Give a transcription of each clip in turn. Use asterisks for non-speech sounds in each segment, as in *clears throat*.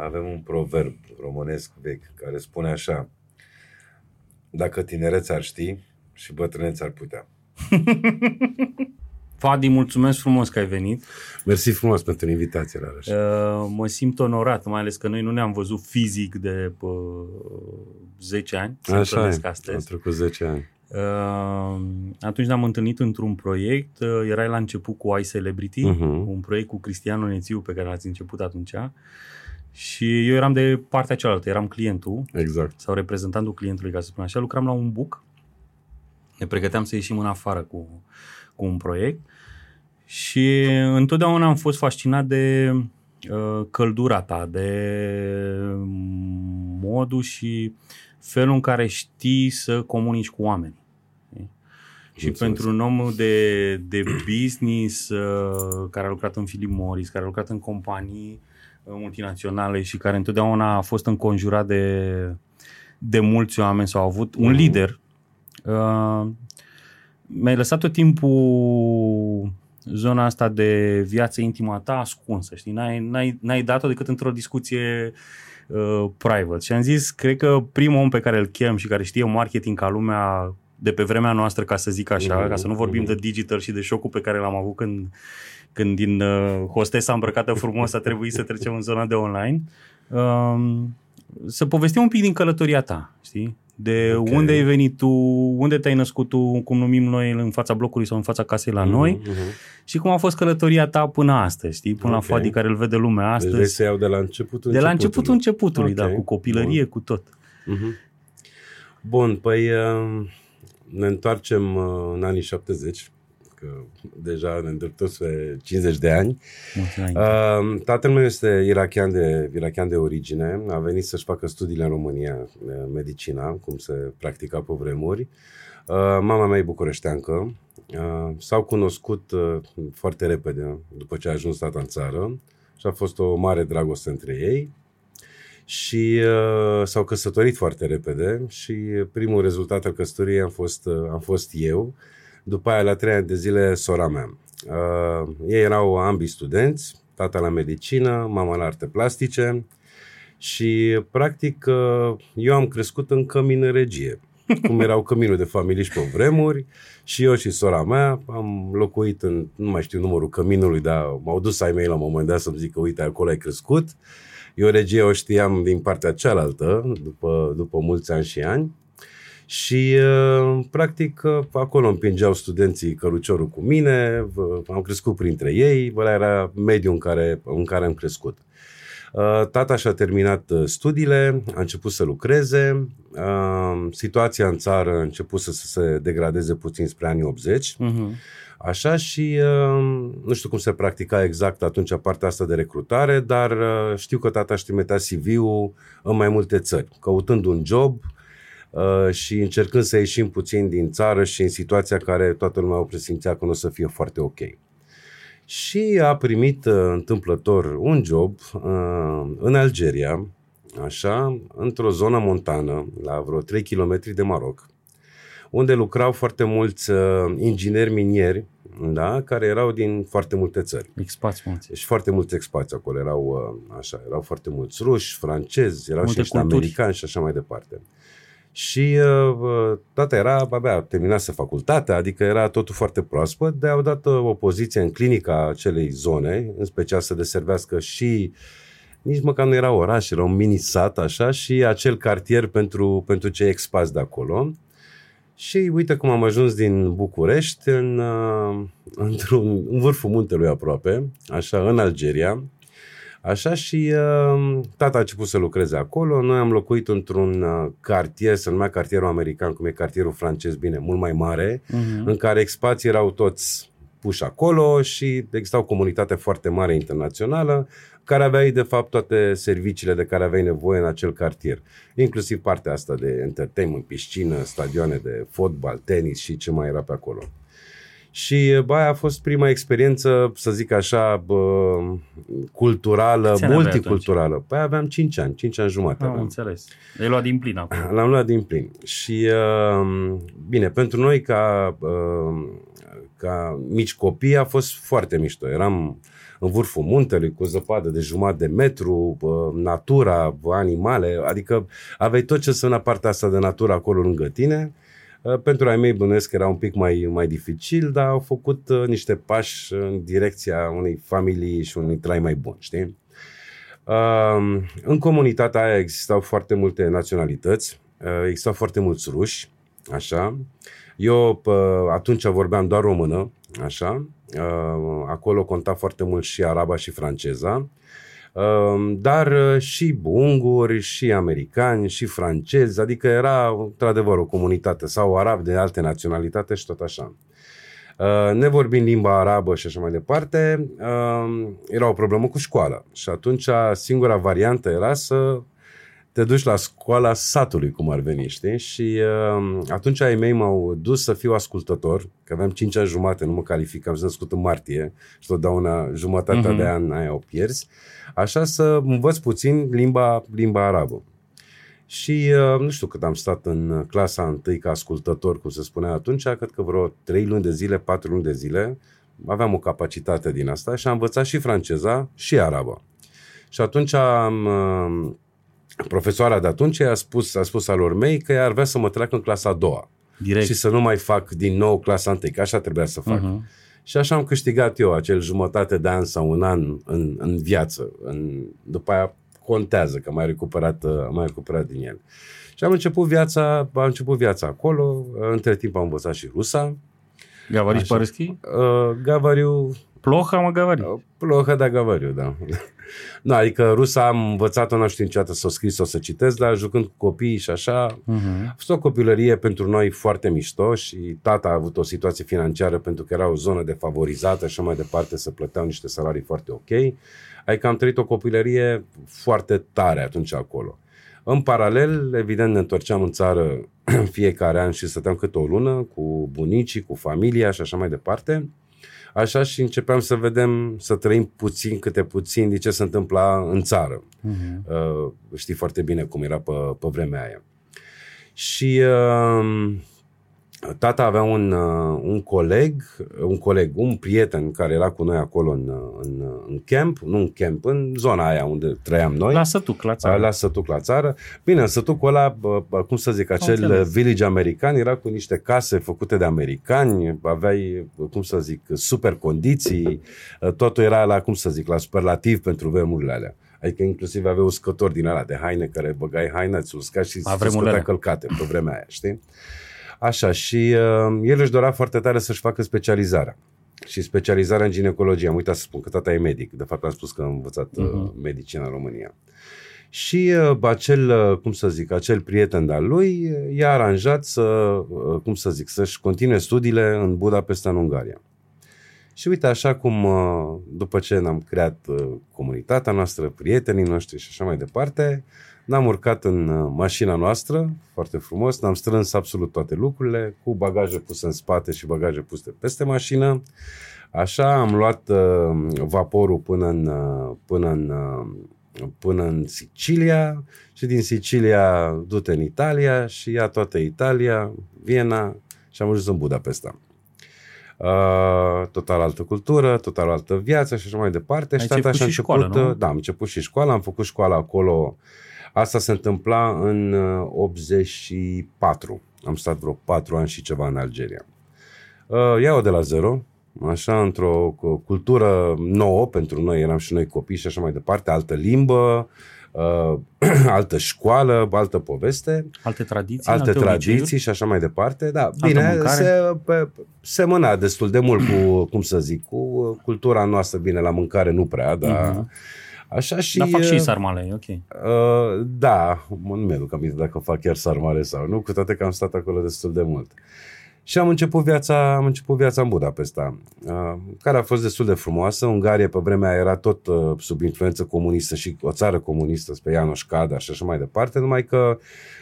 Avem un proverb românesc vechi care spune așa Dacă tinereți ar ști și bătrâneți ar putea. *laughs* Fadi, mulțumesc frumos că ai venit. Mersi frumos pentru invitație, Rareș. Uh, mă simt onorat, mai ales că noi nu ne-am văzut fizic de uh, 10 ani. Așa e, astăzi. am trecut 10 ani. Uh, atunci ne-am întâlnit într-un proiect, uh, erai la început cu iCelebrity, uh-huh. un proiect cu Cristian Onețiu pe care l-ați început atunci. Și eu eram de partea cealaltă, eram clientul. Exact. Sau reprezentantul clientului, ca să spun așa. Lucram la un book. Ne pregăteam să ieșim în afară cu, cu un proiect. Și întotdeauna am fost fascinat de uh, căldura ta, de modul și felul în care știi să comunici cu oameni. Și pentru un om de, de business uh, care a lucrat în Philip Morris, care a lucrat în companii uh, multinaționale și care întotdeauna a fost înconjurat de, de mulți oameni sau a avut un mm. lider, uh, mi-ai lăsat tot timpul zona asta de viață intimă a ta ascunsă, știi? N-ai, n-ai, n-ai dat-o decât într-o discuție uh, private. Și am zis, cred că primul om pe care îl chem și care știe marketing ca lumea de pe vremea noastră, ca să zic așa, mm-hmm. ca să nu vorbim mm-hmm. de digital și de șocul pe care l-am avut când, când din uh, hostesa îmbrăcată frumos a trebuit să trecem în zona de online, uh, să povestim un pic din călătoria ta, știi? de okay. unde ai venit tu, unde te-ai născut tu, cum numim noi în fața blocului sau în fața casei la mm-hmm, noi mm-hmm. și cum a fost călătoria ta până astăzi, știi? Până okay. la Fadi care îl vede lumea deci astăzi. Deci se iau de la începutul De la începutul începutului, da, okay. da, cu copilărie, Bun. cu tot. Mm-hmm. Bun, păi uh, ne întoarcem uh, în anii 70 că deja ne îndreptăm spre 50 de ani. Uh, tatăl meu este irachian de, irachian de origine, a venit să-și facă studiile în România, uh, medicina, cum se practica pe vremuri. Uh, mama mea e bucureșteancă, uh, s-au cunoscut uh, foarte repede după ce a ajuns tata în țară și a fost o mare dragoste între ei. Și uh, s-au căsătorit foarte repede și primul rezultat al căsătoriei am fost, uh, am fost eu după aia, la trei ani de zile, sora mea. Uh, ei erau ambii studenți, tata la medicină, mama la arte plastice și, practic, uh, eu am crescut în cămin regie, *laughs* cum erau căminul de familie și pe vremuri și eu și sora mea am locuit în, nu mai știu numărul căminului, dar m-au dus ai mei la un moment dat să-mi zică, uite, acolo ai crescut. Eu regie o știam din partea cealaltă, după, după mulți ani și ani. Și, uh, practic, uh, acolo împingeau studenții căruciorul cu mine, am crescut printre ei, ăla era mediul în care, în care am crescut. Uh, tata și-a terminat studiile, a început să lucreze, situația în țară a început să se degradeze puțin spre anii 80, uh-huh. Mhm. Așa și nu știu cum se practica exact atunci partea asta de recrutare, dar știu că tata își trimitea CV-ul în mai multe țări, căutând un job, Uh, și încercând să ieșim puțin din țară și în situația care toată lumea o presimțea că nu o să fie foarte ok. Și a primit uh, întâmplător un job uh, în Algeria, așa, într-o zonă montană, la vreo 3 km de Maroc, unde lucrau foarte mulți ingineri minieri, da, care erau din foarte multe țări. Expați mulți. Și foarte mulți expați acolo. Erau, așa, erau foarte mulți ruși, francezi, erau multe și americani și așa mai departe. Și uh, uh, tata era, abia terminase facultatea, adică era totul foarte proaspăt, de au dat uh, o poziție în clinica acelei zone, în special să deservească și nici măcar nu era oraș, era un mini-sat așa și acel cartier pentru, pentru cei expați de acolo. Și uite cum am ajuns din București în, uh, într-un în vârful muntelui aproape, așa, în Algeria, Așa și uh, tata a început să lucreze acolo. Noi am locuit într-un uh, cartier, se numea cartierul american, cum e cartierul francez, bine, mult mai mare, uh-huh. în care expații erau toți puși acolo și exista o comunitate foarte mare internațională care avea de fapt toate serviciile de care aveai nevoie în acel cartier. Inclusiv partea asta de entertainment, piscină, stadioane de fotbal, tenis și ce mai era pe acolo. Și bă, aia a fost prima experiență, să zic așa, bă, culturală, Ce multiculturală. Păi aveam 5 ani, 5 ani jumate. Am înțeles. L-ai luat din plin acum. L-am luat din plin. Și, uh, bine, pentru noi ca, uh, ca mici copii a fost foarte mișto. Eram în vârful muntelui, cu o zăpadă de jumătate de metru, natura, animale, adică aveai tot ce înseamnă partea asta de natură acolo lângă tine. Pentru ai mei bănuiesc că era un pic mai, mai dificil, dar au făcut niște pași în direcția unei familii și unui trai mai bun, știi? În comunitatea aia existau foarte multe naționalități, existau foarte mulți ruși, așa. Eu atunci vorbeam doar română, așa. Acolo conta foarte mult și araba și franceza. Dar și unguri, și americani, și francezi, adică era într-adevăr o comunitate sau arab de alte naționalitate și tot așa. Uh, nevorbind limba arabă și așa mai departe, uh, era o problemă cu școala. Și atunci singura variantă era să te duci la școala satului, cum ar veni, știi? Și uh, atunci ai mei m-au dus să fiu ascultător, că aveam 5 ani jumate, nu mă calificam, sunt născut în martie și totdeauna jumătatea uh-huh. de an aia o pierzi. Așa să învăț puțin limba, limba arabă. Și uh, nu știu cât am stat în clasa întâi ca ascultător, cum se spunea atunci, cred că vreo 3 luni de zile, 4 luni de zile, aveam o capacitate din asta și am învățat și franceza și araba. Și atunci am, uh, profesoara de atunci a spus, a spus alor mei că ea ar vrea să mă treacă în clasa a doua. Direct. Și să nu mai fac din nou clasa întâi, că așa trebuia să fac. Uh-huh. Și așa am câștigat eu acel jumătate de an sau un an în, în viață. În, după aia contează că mai recuperat, uh, mai recuperat din el. Și am început viața, am început viața acolo, între timp am învățat și rusa. Gavarici Parăschi? Uh, Gavariu... Ploha, mă, Gavariu? Uh, Ploha, da, Gavariu, da. *laughs* nu, adică rusa am învățat-o, nu știu niciodată să o scris, să o să citesc, dar jucând cu copiii și așa, uh-huh. a fost o copilărie pentru noi foarte mișto și tata a avut o situație financiară pentru că era o zonă defavorizată și mai departe, să plăteau niște salarii foarte ok. Adică am trăit o copilărie foarte tare atunci acolo. În paralel, evident, ne întorceam în țară *clears throat* fiecare an și stăteam câte o lună cu bunicii, cu familia și așa mai departe. Așa și începeam să vedem, să trăim puțin câte puțin de ce se întâmpla în țară. Uh-huh. Uh, știi foarte bine cum era pe, pe vremea aia. Și uh, tata avea un, uh, un coleg, un coleg, un prieten care era cu noi acolo în, uh, în, uh, în camp, nu în camp, în zona aia unde trăiam noi. La Sătuc, la țară. La Sătuc, la țară. Bine, în Sătuc ăla, cum să zic, acel village american era cu niște case făcute de americani, aveai, cum să zic, super condiții, totul era la, cum să zic, la superlativ pentru vremurile alea. Adică inclusiv avea uscători din ala de haine care băgai haine, îți usca și scotea călcate pe vremea aia, știi? Așa, și uh, el își dorea foarte tare să-și facă specializarea. Și specializarea în ginecologie. Am uitat să spun că tata e medic. De fapt am spus că am învățat uh, uh-huh. medicina în România. Și uh, acel, uh, cum să zic, acel prieten de-al lui uh, i-a aranjat să, uh, cum să zic, să-și continue studiile în Budapesta, în Ungaria. Și uite, așa cum uh, după ce ne-am creat uh, comunitatea noastră, prietenii noștri și așa mai departe, uh, ne-am urcat în uh, mașina noastră, foarte frumos, ne-am strâns absolut toate lucrurile, cu bagaje puse în spate și bagaje puse peste mașină. Așa am luat uh, vaporul până în, uh, până în, uh, până în Sicilia și din Sicilia du-te în Italia și ia toată Italia, Viena și am ajuns în Budapesta. Uh, total altă cultură, total altă viață și așa mai departe. Ai și tata și început, școală, nu? da, am început și școala, am făcut școala acolo uh, Asta se întâmpla în 84. Uh, Am stat vreo 4 ani și ceva în Algeria. Uh, iau de la zero, așa, într-o cultură nouă pentru noi, eram și noi copii și așa mai departe, altă limbă, uh, *clears throat* altă școală, altă poveste. Alte tradiții. Alte, alte tradiții obiceiuri. și așa mai departe. Da, altă bine, se, pe, semăna destul de mult cu, *clears throat* cum să zic, cu cultura noastră, bine, la mâncare nu prea, dar... Uh-huh Așa și... Dar fac și uh, sarmale, ok. Uh, da, nu mi-aduc aminte dacă fac chiar sarmale sau nu, cu toate că am stat acolo destul de mult. Și am început viața, am început viața în Budapesta, uh, care a fost destul de frumoasă. Ungaria pe vremea aia era tot uh, sub influență comunistă și o țară comunistă, spre Ianoș Cada și așa mai departe, numai că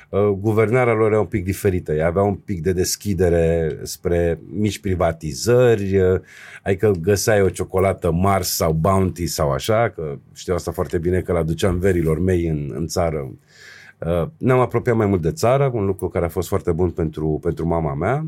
uh, guvernarea lor era un pic diferită. Ea avea un pic de deschidere spre mici privatizări, uh, adică găseai o ciocolată Mars sau Bounty sau așa, că știu asta foarte bine că l-aduceam verilor mei în, în țară Uh, ne-am apropiat mai mult de țară, un lucru care a fost foarte bun pentru, pentru mama mea.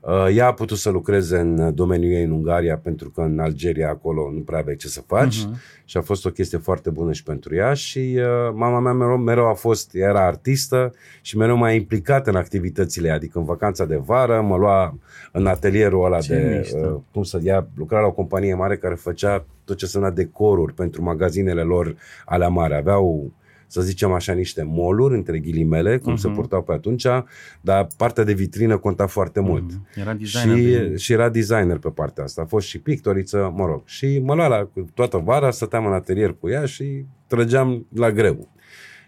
Uh, ea a putut să lucreze în domeniul ei în Ungaria pentru că în Algeria acolo nu prea aveai ce să faci uh-huh. și a fost o chestie foarte bună și pentru ea și uh, mama mea mereu, mereu a fost, era artistă și mereu mai implicată în activitățile adică în vacanța de vară mă lua în atelierul ăla ce de, uh, cum să ia, lucra la o companie mare care făcea tot ce însemna decoruri pentru magazinele lor alea mari, aveau să zicem așa, niște moluri, între ghilimele, cum uh-huh. se mhm. purtau pe atunci, dar partea de vitrină conta foarte mhm. mult. Uh-huh. Era designer. Și, de... și era designer pe partea asta. A fost și pictoriță, mă rog. Și mă lua la toată vara, stăteam în atelier cu ea și trăgeam la greu.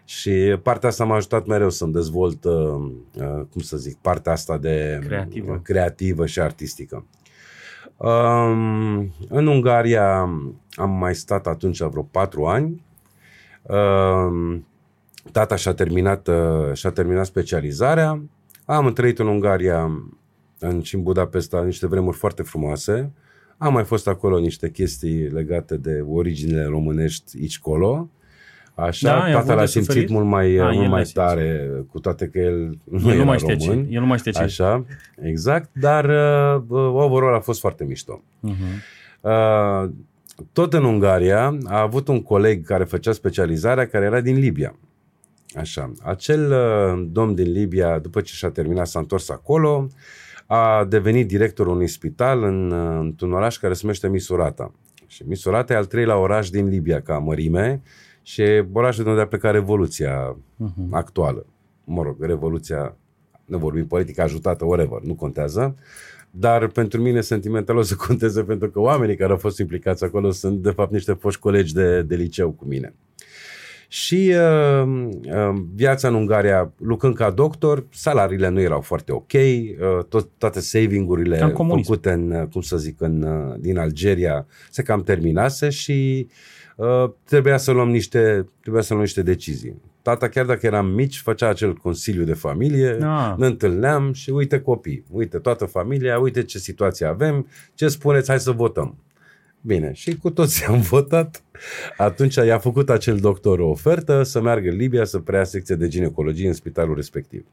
Și partea asta m-a ajutat mereu să-mi dezvolt, uh, uh, cum să zic, partea asta de creativă, creativă și artistică. Um, în Ungaria am mai stat atunci vreo patru ani Ehm, tata și-a terminat, uh, și-a terminat specializarea. Am trăit în Ungaria în, și în Budapesta niște vremuri foarte frumoase. Am mai fost acolo niște chestii legate de originile românești aici colo. Așa, da, tata l-a simțit suferit? mult mai, a, mult mai tare, simțit. cu toate că el nu el era nu mai știe român. Ce. El nu mai știe ce. Așa, exact, dar uh, overall a fost foarte mișto. Uh-huh. Uh, tot în Ungaria a avut un coleg care făcea specializarea, care era din Libia. Așa. Acel uh, domn din Libia, după ce și-a terminat, s-a întors acolo, a devenit directorul unui spital în, uh, într-un oraș care se numește Misurata. Și Misurata e al treilea oraș din Libia ca mărime și e orașul de unde a plecat Revoluția uh-huh. actuală. Mă rog, Revoluția, ne vorbim politică ajutată, whatever, nu contează dar pentru mine sentimental o să conteze pentru că oamenii care au fost implicați acolo sunt de fapt niște foști colegi de, de liceu cu mine. Și uh, uh, viața în Ungaria, lucrând ca doctor, salariile nu erau foarte ok, uh, tot, toate saving-urile făcute în, uh, cum să zic, în, uh, din Algeria se cam terminase și uh, trebuia să luăm niște, trebuia să luăm niște decizii. Tata, chiar dacă eram mici, făcea acel consiliu de familie, ah. ne întâlneam și uite copii, uite toată familia, uite ce situație avem, ce spuneți, hai să votăm. Bine, și cu toți am *laughs* votat. Atunci i-a făcut acel doctor o ofertă să meargă în Libia să preia secție de ginecologie în spitalul respectiv.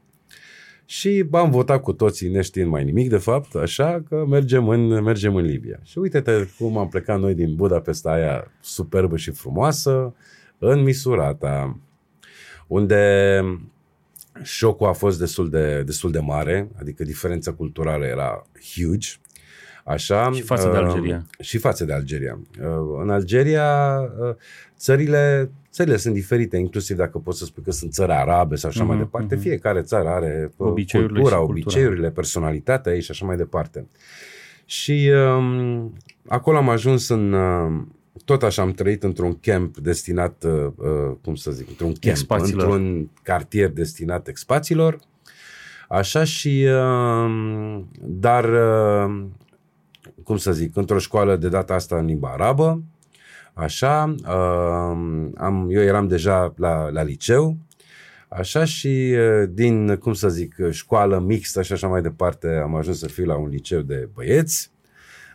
Și am votat cu toții neștiind mai nimic, de fapt, așa că mergem în, mergem în Libia. Și uite-te cum am plecat noi din Budapesta aia superbă și frumoasă în Misurata unde șocul a fost destul de, destul de mare, adică diferența culturală era huge. Așa, și față de uh, Algeria. Și față de Algeria. Uh, în Algeria, uh, țările, țările sunt diferite, inclusiv dacă poți să spui că sunt țări arabe sau așa uh-huh, mai mhm, departe. Uh-huh. Fiecare țară are obiceiurile cultura, obiceiurile, personalitatea ei și așa mai departe. Și um, acolo am ajuns în, uh, tot așa am trăit într-un camp destinat, uh, uh, cum să zic, într-un camp, expațiilor. într-un cartier destinat expațiilor. Așa și, uh, dar, uh, cum să zic, într-o școală de data asta în limba arabă. Așa, uh, am, eu eram deja la, la liceu, Așa și uh, din, cum să zic, școală mixtă și așa mai departe, am ajuns să fiu la un liceu de băieți.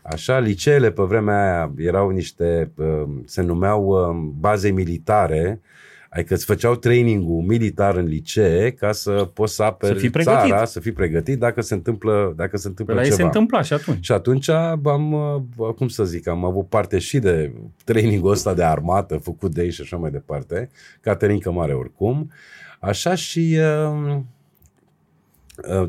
Așa, liceele pe vremea aia erau niște, uh, se numeau uh, baze militare, adică îți făceau trainingul militar în licee ca să poți să aperi să țara, să fii pregătit dacă se întâmplă, dacă se întâmplă păi ceva. se întâmpla și atunci. Și atunci am, uh, cum să zic, am avut parte și de trainingul ăsta de armată făcut de ei și așa mai departe, Caterinca Mare oricum. Așa și uh, Uh,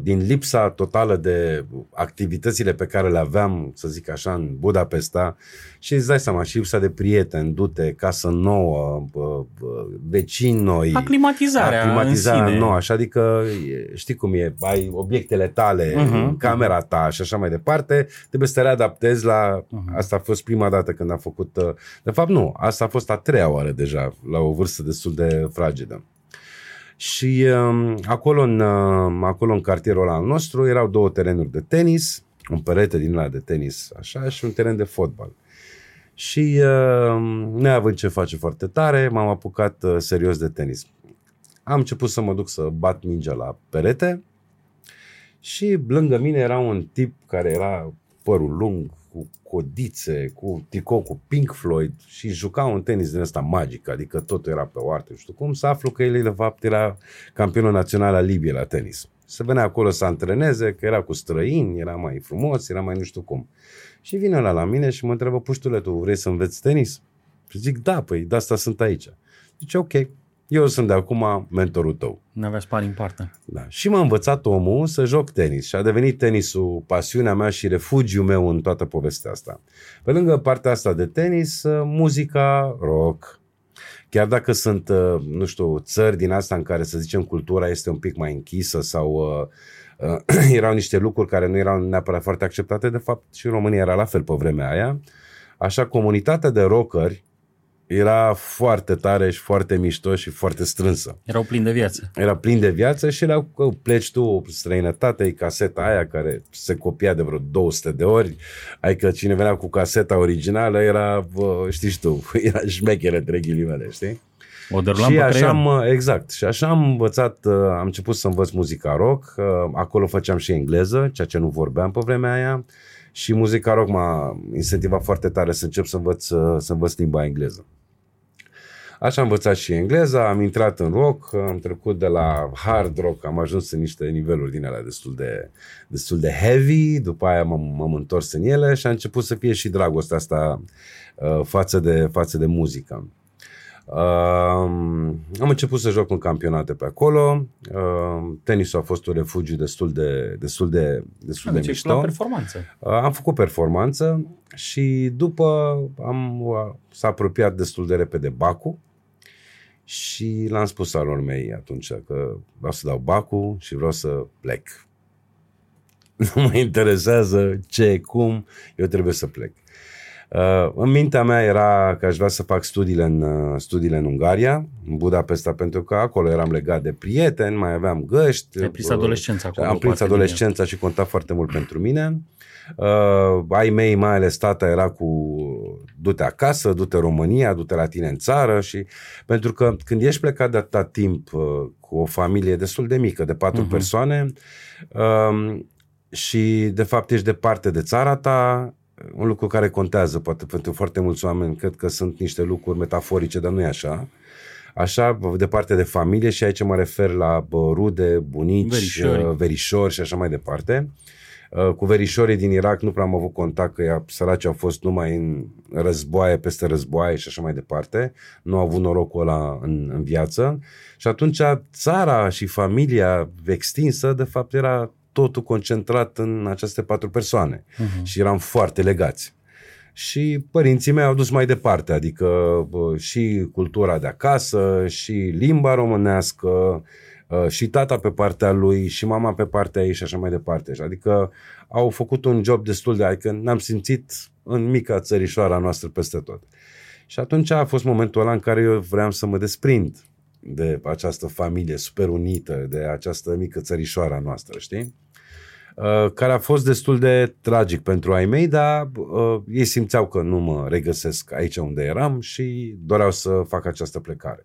din lipsa totală de activitățile pe care le aveam, să zic așa, în Budapesta și îți dai seama, și lipsa de prieteni, dute, casă nouă, vecini noi. Aclimatizarea Aclimatizarea în nouă, așa, adică știi cum e, ai obiectele tale, uh-huh. camera ta și așa mai departe, trebuie să te readaptezi la, uh-huh. asta a fost prima dată când am făcut, uh, de fapt nu, asta a fost a treia oară deja, la o vârstă destul de fragedă. Și uh, acolo, în, uh, acolo în cartierul ăla al nostru erau două terenuri de tenis, un perete din ăla de tenis așa și un teren de fotbal. Și uh, neavând ce face foarte tare, m-am apucat uh, serios de tenis. Am început să mă duc să bat mingea la perete și lângă mine era un tip care era părul lung, cu codițe, cu tricou cu Pink Floyd și juca un tenis din ăsta magic, adică totul era pe o artă, nu știu cum, să aflu că el de fapt era campionul național al Libiei la tenis. Se venea acolo să antreneze, că era cu străini, era mai frumos, era mai nu știu cum. Și vine la la mine și mă întreabă, puștule, tu vrei să înveți tenis? Și zic, da, păi de asta sunt aici. Zice, ok, eu sunt de acum mentorul tău. Nu avea spari în partea. Da. Și m-a învățat omul să joc tenis și a devenit tenisul pasiunea mea și refugiul meu în toată povestea asta. Pe lângă partea asta de tenis, uh, muzica, rock, chiar dacă sunt, uh, nu știu, țări din asta în care, să zicem, cultura este un pic mai închisă sau uh, uh, *clears throat* erau niște lucruri care nu erau neapărat foarte acceptate, de fapt și în România era la fel pe vremea aia, așa comunitatea de rockeri era foarte tare și foarte mișto și foarte strânsă. Erau plini de viață. Era plin de viață și era că pleci tu străinătate, e caseta aia care se copia de vreo 200 de ori, adică cine venea cu caseta originală era, bă, știi tu, *laughs* era șmecheră între ghilimele, știi? O și așa am, exact, și așa am învățat, uh, am început să învăț muzica rock, uh, acolo făceam și engleză, ceea ce nu vorbeam pe vremea aia, și muzica rock m-a incentivat foarte tare să încep să învăț, uh, să învăț limba engleză. Așa am învățat și engleza, am intrat în rock, am trecut de la hard rock, am ajuns în niște niveluri din alea destul de, destul de heavy, după aia m-am, m-am întors în ele și a început să fie și dragostea asta uh, față, de, față de muzică. Uh, am început să joc în campionate pe acolo. Uh, tenisul a fost un refugiu destul de, destul de, destul de mișto. La performanță. Uh, am făcut performanță și după am, uh, s-a apropiat destul de repede Bacu și l-am spus alor mei atunci că vreau să dau bacul și vreau să plec. *laughs* Nu mă interesează ce, cum, eu trebuie să plec. Uh, în mintea mea era că aș vrea să fac studiile în, uh, studiile în Ungaria, în Budapesta, pentru că acolo eram legat de prieteni, mai aveam găști. Ai prins adolescența acolo. Am prins adolescența și conta foarte mult pentru mine. Uh, ai mei, mai ales tata, era cu du-te acasă, du-te România, du-te la tine în țară și pentru că când ești plecat de atâta timp uh, cu o familie destul de mică, de patru uh-huh. persoane uh, și de fapt ești departe de țara ta, un lucru care contează poate pentru foarte mulți oameni, cred că sunt niște lucruri metaforice, dar nu e așa. Așa, departe de familie și aici mă refer la rude, bunici, verișori, verișori și așa mai departe. Uh, Uh, cu verișorii din Irak nu prea am avut contact, că ea, săraci au fost numai în războaie, peste războaie și așa mai departe. Nu au avut norocul ăla în, în viață. Și atunci țara și familia extinsă, de fapt, era totul concentrat în aceste patru persoane. Uh-huh. Și eram foarte legați. Și părinții mei au dus mai departe, adică bă, și cultura de acasă, și limba românească, Uh, și tata pe partea lui și mama pe partea ei și așa mai departe. Adică au făcut un job destul de... Adică ne-am simțit în mica țărișoara noastră peste tot. Și atunci a fost momentul ăla în care eu vreau să mă desprind de această familie super unită, de această mică țărișoara noastră, știi? Uh, care a fost destul de tragic pentru ai mei, dar uh, ei simțeau că nu mă regăsesc aici unde eram și doreau să fac această plecare.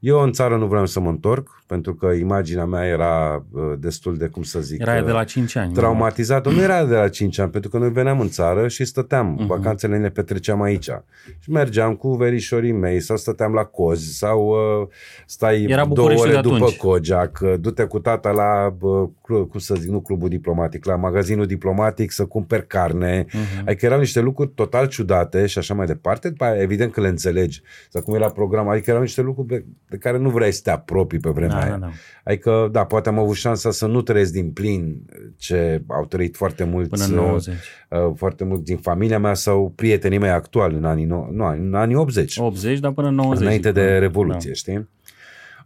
Eu în țară nu vreau să mă întorc, pentru că imaginea mea era uh, destul de, cum să zic... Era de la 5 ani. Traumatizată. Nu era de la 5 ani, pentru că noi veneam în țară și stăteam. Uh-huh. Vacanțele ne petreceam aici. Și mergeam cu verișorii mei sau stăteam la cozi sau uh, stai era două ore după Cojac, uh, du-te cu tata la, uh, cum să zic, nu clubul diplomatic, la magazinul diplomatic să cumperi carne. Uh-huh. Adică erau niște lucruri total ciudate și așa mai departe. După aia, evident că le înțelegi. Sau cum era programul. Adică erau niște lucruri de care nu vrei să te apropii pe vremea da, aia. Da, da. Adică, da, poate am avut șansa să nu trăiesc din plin ce au trăit foarte mulți, Până în 90. Uh, uh, foarte mulți din familia mea sau prietenii mei actuali în anii, no, nu, în anii 80. 80, dar până în 90. Înainte de da. Revoluție, da. știi?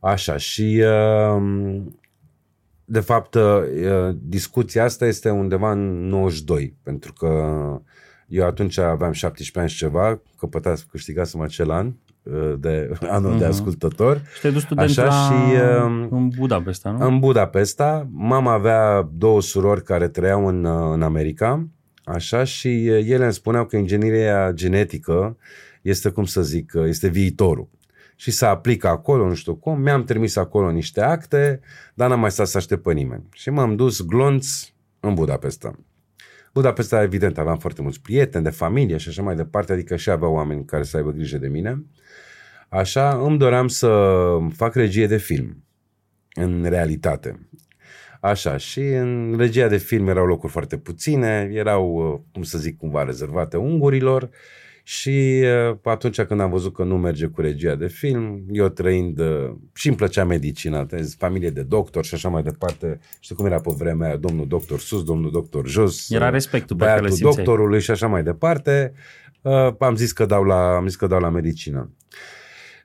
Așa, și uh, de fapt uh, discuția asta este undeva în 92, pentru că eu atunci aveam 17 ani și ceva, căpătați, câștigasem acel an, Uh, de *laughs* anul uh-huh. de mhm. ascultător. Și te-ai dus student Așa, la... și, uh, în Budapesta, nu? În Budapesta. Mama avea două surori care trăiau în, uh, în America. Așa, și ele îmi spuneau că ingineria genetică este, cum să zic, este viitorul. Și să aplică acolo, nu știu cum. Mi-am trimis acolo niște acte, dar n-am mai stat să aștept pe nimeni. Și m-am dus glonț în Budapesta. Budapesta, evident, aveam foarte mulți prieteni de familie și așa mai departe, adică și aveau oameni care să aibă grijă de mine. Așa, îmi doream să fac regie de film, în realitate. Așa, și în regia de film erau locuri foarte puține, erau, cum să zic, cumva rezervate ungurilor și uh, atunci când am văzut că nu merge cu regia de film, eu trăind uh, și îmi plăcea medicina, familie de doctor și așa mai departe. Știu cum era pe vremea aia, domnul doctor sus, domnul doctor jos. Era respectul pe care doctorului și așa mai departe. Uh, am zis că dau la, am zis că dau la medicină.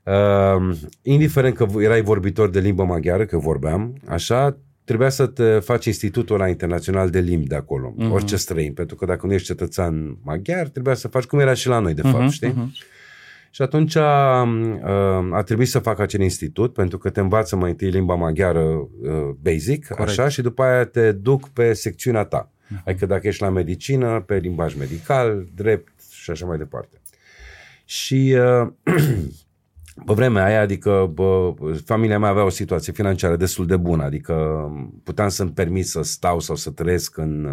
Uh, indiferent că erai vorbitor de limbă maghiară, că vorbeam, așa, trebuia să te faci institutul ăla internațional de limbi de acolo, uh-huh. orice străin, pentru că dacă nu ești cetățean maghiar, trebuia să faci cum era și la noi, de uh-huh, fapt, știi? Uh-huh. Și atunci a, a trebuit să fac acel institut, pentru că te învață mai întâi limba maghiară uh, basic, Corect. așa, și după aia te duc pe secțiunea ta. Uh-huh. Adică dacă ești la medicină, pe limbaj medical, drept și așa mai departe. Și uh, *clears throat* pe vremea aia, adică bă, familia mea avea o situație financiară destul de bună, adică puteam să-mi permit să stau sau să trăiesc în,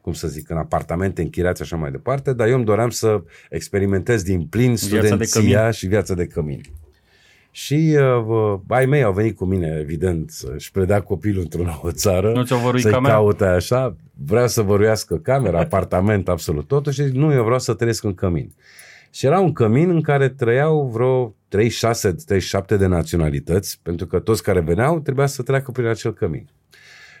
cum să zic, în apartamente închiriați așa mai departe, dar eu îmi doream să experimentez din plin studenția și viața de cămin. Și uh, ai mei au venit cu mine, evident, să-și predea copilul într-o nouă țară, nu să-i camera? caute așa, vrea să văruiască camera, apartament, absolut totul și nu, eu vreau să trăiesc în cămin. Și era un cămin în care trăiau vreo 36, 37 de naționalități, pentru că toți care veneau trebuia să treacă prin acel cămin.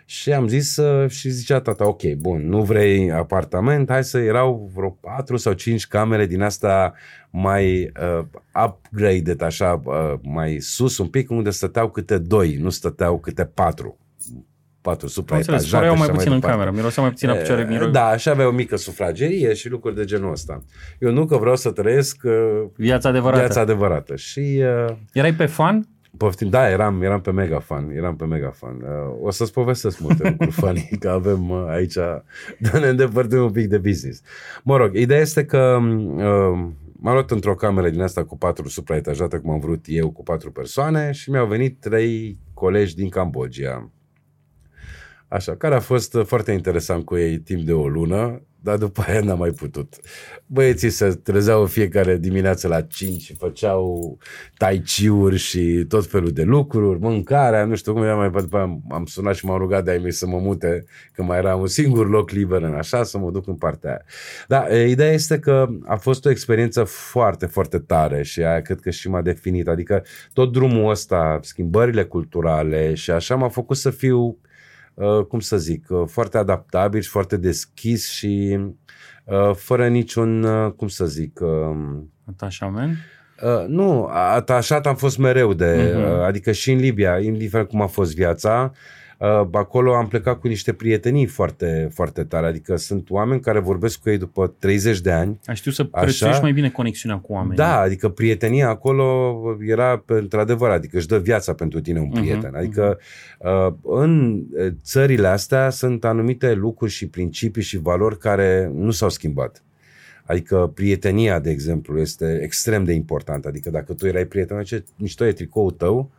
Și am zis uh, și zicea tata, ok, bun, nu vrei apartament, hai să erau vreo 4 sau 5 camere din asta mai uh, upgraded, așa, uh, mai sus un pic, unde stăteau câte doi, nu stăteau câte patru patru supraetajate. Înțeles, mai puțin mai în cameră, mirosea mai puțin la picioare. Miro... Da, și avea o mică sufragerie și lucruri de genul ăsta. Eu nu că vreau să trăiesc uh, viața adevărată. Viața adevărată. Și, uh, Erai pe fan? Poftim, da, eram, eram pe mega fan, eram pe mega fan. Uh, o să-ți povestesc multe lucruri *laughs* fani, că avem uh, aici, dar *laughs* ne îndepărtăm un pic de business. Mă rog, ideea este că uh, m-am luat într-o cameră din asta cu patru supraetajate, cum am vrut eu, cu patru persoane și mi-au venit trei colegi din Cambodgia Așa, care a fost uh, foarte interesant cu ei timp de o lună, dar după aia n-am mai putut. Băieții se trezeau fiecare dimineață la 5 și făceau tai chi și tot felul de lucruri, mâncarea, nu știu cum era mai după aia am sunat și m-am rugat de ai mei să mă mute, că mai era un singur loc liber în așa, să mă duc în partea aia. Da, ideea este că a fost o experiență foarte, foarte tare și aia cred că și m-a definit, adică tot drumul ăsta, schimbările culturale și așa m-a făcut să fiu Uh, cum să zic, uh, foarte adaptabil și foarte deschis și uh, fără niciun, cum să zic... Um, Atașament? Nu, atașat am fost mereu de, uh-huh. adică și în Libia, indiferent cum a fost viața, Uh, acolo am plecat cu niște prietenii foarte, foarte tare, adică sunt oameni care vorbesc cu ei după 30 de ani. Ai știu să prețuiești mai bine conexiunea cu oamenii. Da, adică prietenia acolo era într-adevăr, adică își dă viața pentru tine un mhm, prieten. Uh-huh, adică uh, în țările astea sunt anumite lucruri și principii și valori care nu s-au schimbat. Adică prietenia, de exemplu, este extrem de importantă. Adică dacă tu erai prieten, ce mișto e tricoul tău,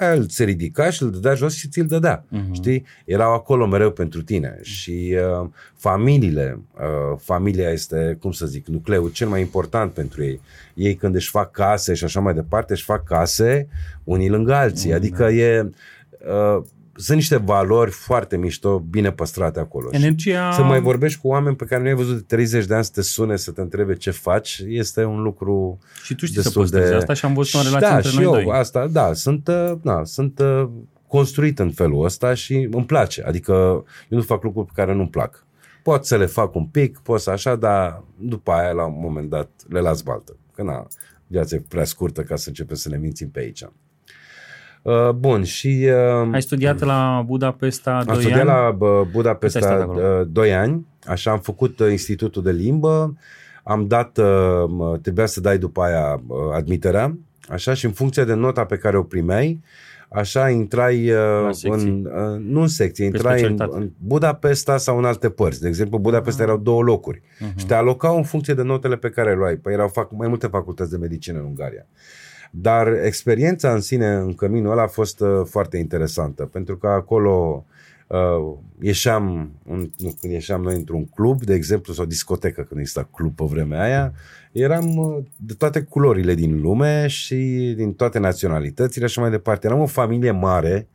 el se ridica și îl dădea jos și ți-l dădea. Uh-huh. Știi? Erau acolo mereu pentru tine. Și uh, familiile, uh, familia este, cum să zic, nucleul cel mai important pentru ei. Ei când își fac case și așa mai departe, își fac case unii lângă alții. Uh-huh. Adică e... Uh, sunt niște valori foarte mișto, bine păstrate acolo. Energia... Să mai vorbești cu oameni pe care nu ai văzut de 30 de ani să te sune, să te întrebe ce faci, este un lucru Și tu știi să păstrezi de... asta și am văzut o relație da, între și noi eu, doi. asta, da, sunt, uh, da, sunt uh, construit în felul ăsta și îmi place. Adică eu nu fac lucruri pe care nu-mi plac. Pot să le fac un pic, pot să așa, dar după aia, la un moment dat, le las baltă. Că na, viața e prea scurtă ca să începem să ne mințim pe aici. Uh, bun, și... Uh, Ai studiat la Budapesta 2 ani? Am studiat la uh, Budapesta 2 ani, așa am făcut institutul de limbă, am dat, trebuia să dai după aia admiterea, așa, și în funcție de nota pe care o primeai, așa intrai în, nu în secție, intrai în, în Budapesta sau în alte părți. De exemplu, Budapesta uh-huh. erau două locuri uh-huh. și te alocau în funcție de notele pe care le luai. Păi erau fac, mai multe facultăți de medicină în Ungaria. Dar experiența în sine în căminul ăla a fost uh, foarte interesantă, pentru că acolo Uh, ieșeam, un, nu, când ieșeam noi într-un club, de exemplu, sau discotecă, când exista club pe vremea aia, eram uh, de toate culorile din lume și din toate naționalitățile și mai departe. Eram o familie mare,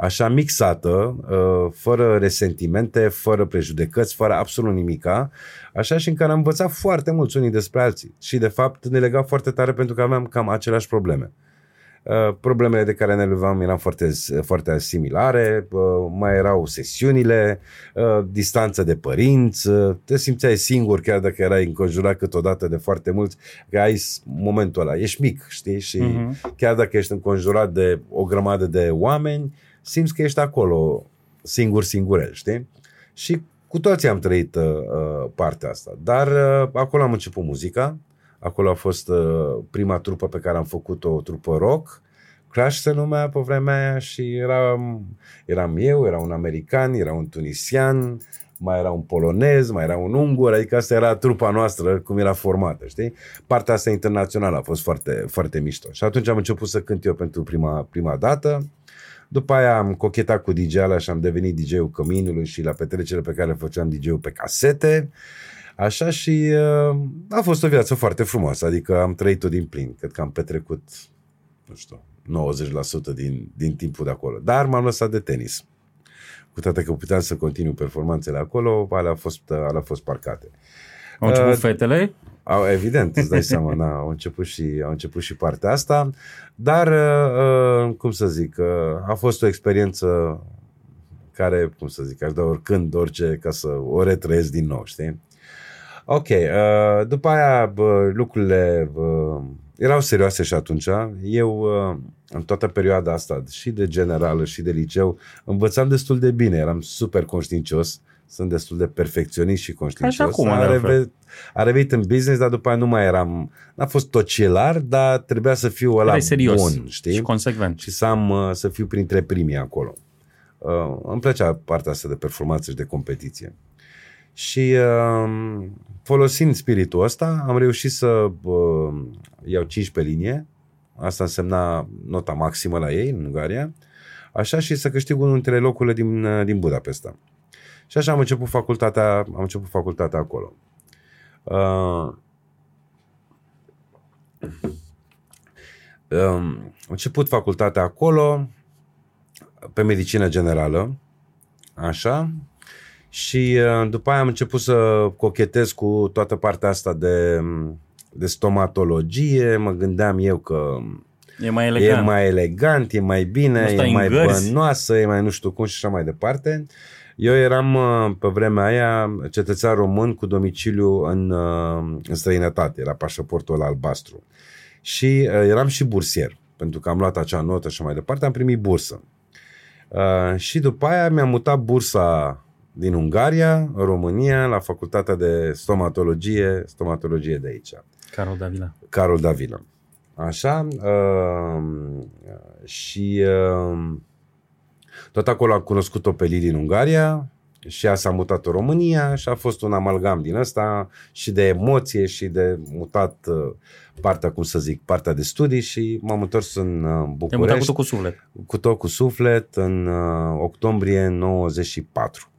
așa mixată, uh, fără resentimente, fără prejudecăți, fără absolut nimica, așa și în care am învățat foarte mulți unii despre alții. Și de fapt ne lega foarte tare pentru că aveam cam aceleași probleme. Uh, problemele de care ne luam erau foarte, foarte similare, uh, mai erau sesiunile, uh, distanță de părinți, te simțeai singur chiar dacă erai înconjurat câteodată de foarte mulți, că ai momentul ăla, ești mic, știi, și uh-huh. chiar dacă ești înconjurat de o grămadă de oameni, simți că ești acolo singur, singurel, știi? Și cu toții am trăit uh, partea asta, dar uh, acolo am început muzica, Acolo a fost uh, prima trupă pe care am făcut-o, o trupă rock. Crash se numea pe vremea aia și eram, eram eu, era un american, era un tunisian, mai era un polonez, mai era un ungur, adică asta era trupa noastră, cum era formată, știi? Partea asta internațională a fost foarte, foarte mișto. Și atunci am început să cânt eu pentru prima, prima dată. După aia am cochetat cu DJ-ala și am devenit DJ-ul Căminului și la petrecerile pe care le făceam DJ-ul pe casete. Așa și uh, a fost o viață foarte frumoasă, adică am trăit-o din plin. Cred că am petrecut, nu știu, 90% din, din timpul de acolo. Dar m-am lăsat de tenis. Cu toate că puteam să continu performanțele acolo, alea au fost, alea au fost parcate. Au început uh, fetele? Au, evident, îți dai seama, na, au, început și, au început și partea asta, dar, uh, uh, cum să zic, uh, a fost o experiență care, cum să zic, aș da oricând, orice, ca să o retrăiesc din nou, știi? Ok, uh, după aia bă, lucrurile bă, erau serioase și atunci. Eu, uh, în toată perioada asta, și de generală și de liceu, învățam destul de bine, eram super conștiincios, sunt destul de perfecționist și conștiincios. Așa cum, a, revenit, a revenit în business, dar după aia nu mai eram, n-a fost tocilar, dar trebuia să fiu ăla serios bun, știi? Și consecvent. Și să, am, uh, să fiu printre primii acolo. Uh, îmi plăcea partea asta de performanță și de competiție. Și uh, folosind spiritul ăsta, am reușit să uh, iau 5 pe linie. Asta însemna nota maximă la ei în Ungaria. Așa și să câștig unul dintre locurile din, uh, din Budapesta. Și așa am început facultatea, am început facultatea acolo. Uh, um, am început facultatea acolo pe medicină generală, așa, și uh, după aia am început să cochetez cu toată partea asta de, de stomatologie. Mă gândeam eu că e mai elegant, e mai, elegant, e mai bine, e mai gărzi. bănoasă, e mai nu știu cum și așa mai departe. Eu eram uh, pe vremea aia cetățean român cu domiciliu în, uh, în străinătate, era pașaportul albastru. Și eram și bursier, pentru că am luat acea notă și mai departe, am primit bursă. și după aia mi-am mutat bursa din Ungaria, România, la facultatea de stomatologie, stomatologie de aici. Carol Davila. Carol Davila. Așa. Uh, și uh, tot acolo am cunoscut-o pe Lili în Ungaria și ea s-a mutat în România și a fost un amalgam din ăsta și de emoție și de mutat uh, partea, cum să zic, partea de studii și m-am întors în uh, București. Te-ai mutat cu tot cu suflet. Cu tot cu suflet în uh, octombrie 94.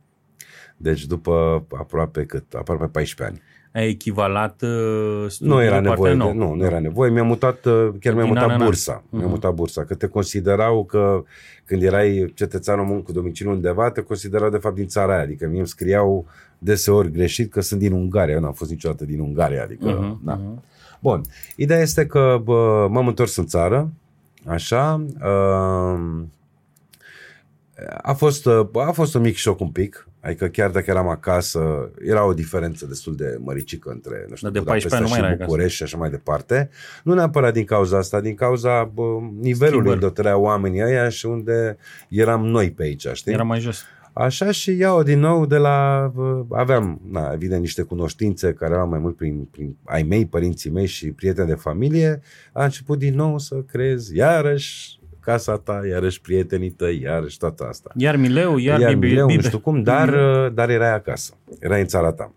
Deci după aproape cât? Aproape 14 ani. Ai echivalat uh, nu era nevoie, de, nu, nu era nevoie. Mi-a mutat, uh, chiar mi-a mutat bursa. Uh-huh. Mi-a mutat bursa. Că te considerau că când erai cetățean român cu domiciliu undeva, te considerau de fapt din țara aia. Adică mie îmi scriau deseori greșit că sunt din Ungaria. Eu n-am fost niciodată din Ungaria. Adică, uh-huh, da. uh-huh. Bun. Ideea este că bă, m-am întors în țară. Așa. Uh, a fost, uh, a fost un mic șoc un pic, adică chiar dacă eram acasă, era o diferență destul de măricică între, nu știu, de 14 și București și așa mai departe. Nu neapărat din cauza asta, din cauza bă, nivelului unde trăiau oamenii ăia și unde eram noi pe aici, știi? Era mai jos. Așa și iau din nou de la... Aveam, na, evident, niște cunoștințe care erau mai mult prin, prin ai mei, părinții mei și prieteni de familie. A început din nou să creez iarăși casa ta, iarăși prietenii tăi, iarăși toată asta. Iar Mileu, iar, iar Bibi, Mileu, nu știu cum, dar, uh, dar erai acasă, erai în țara ta.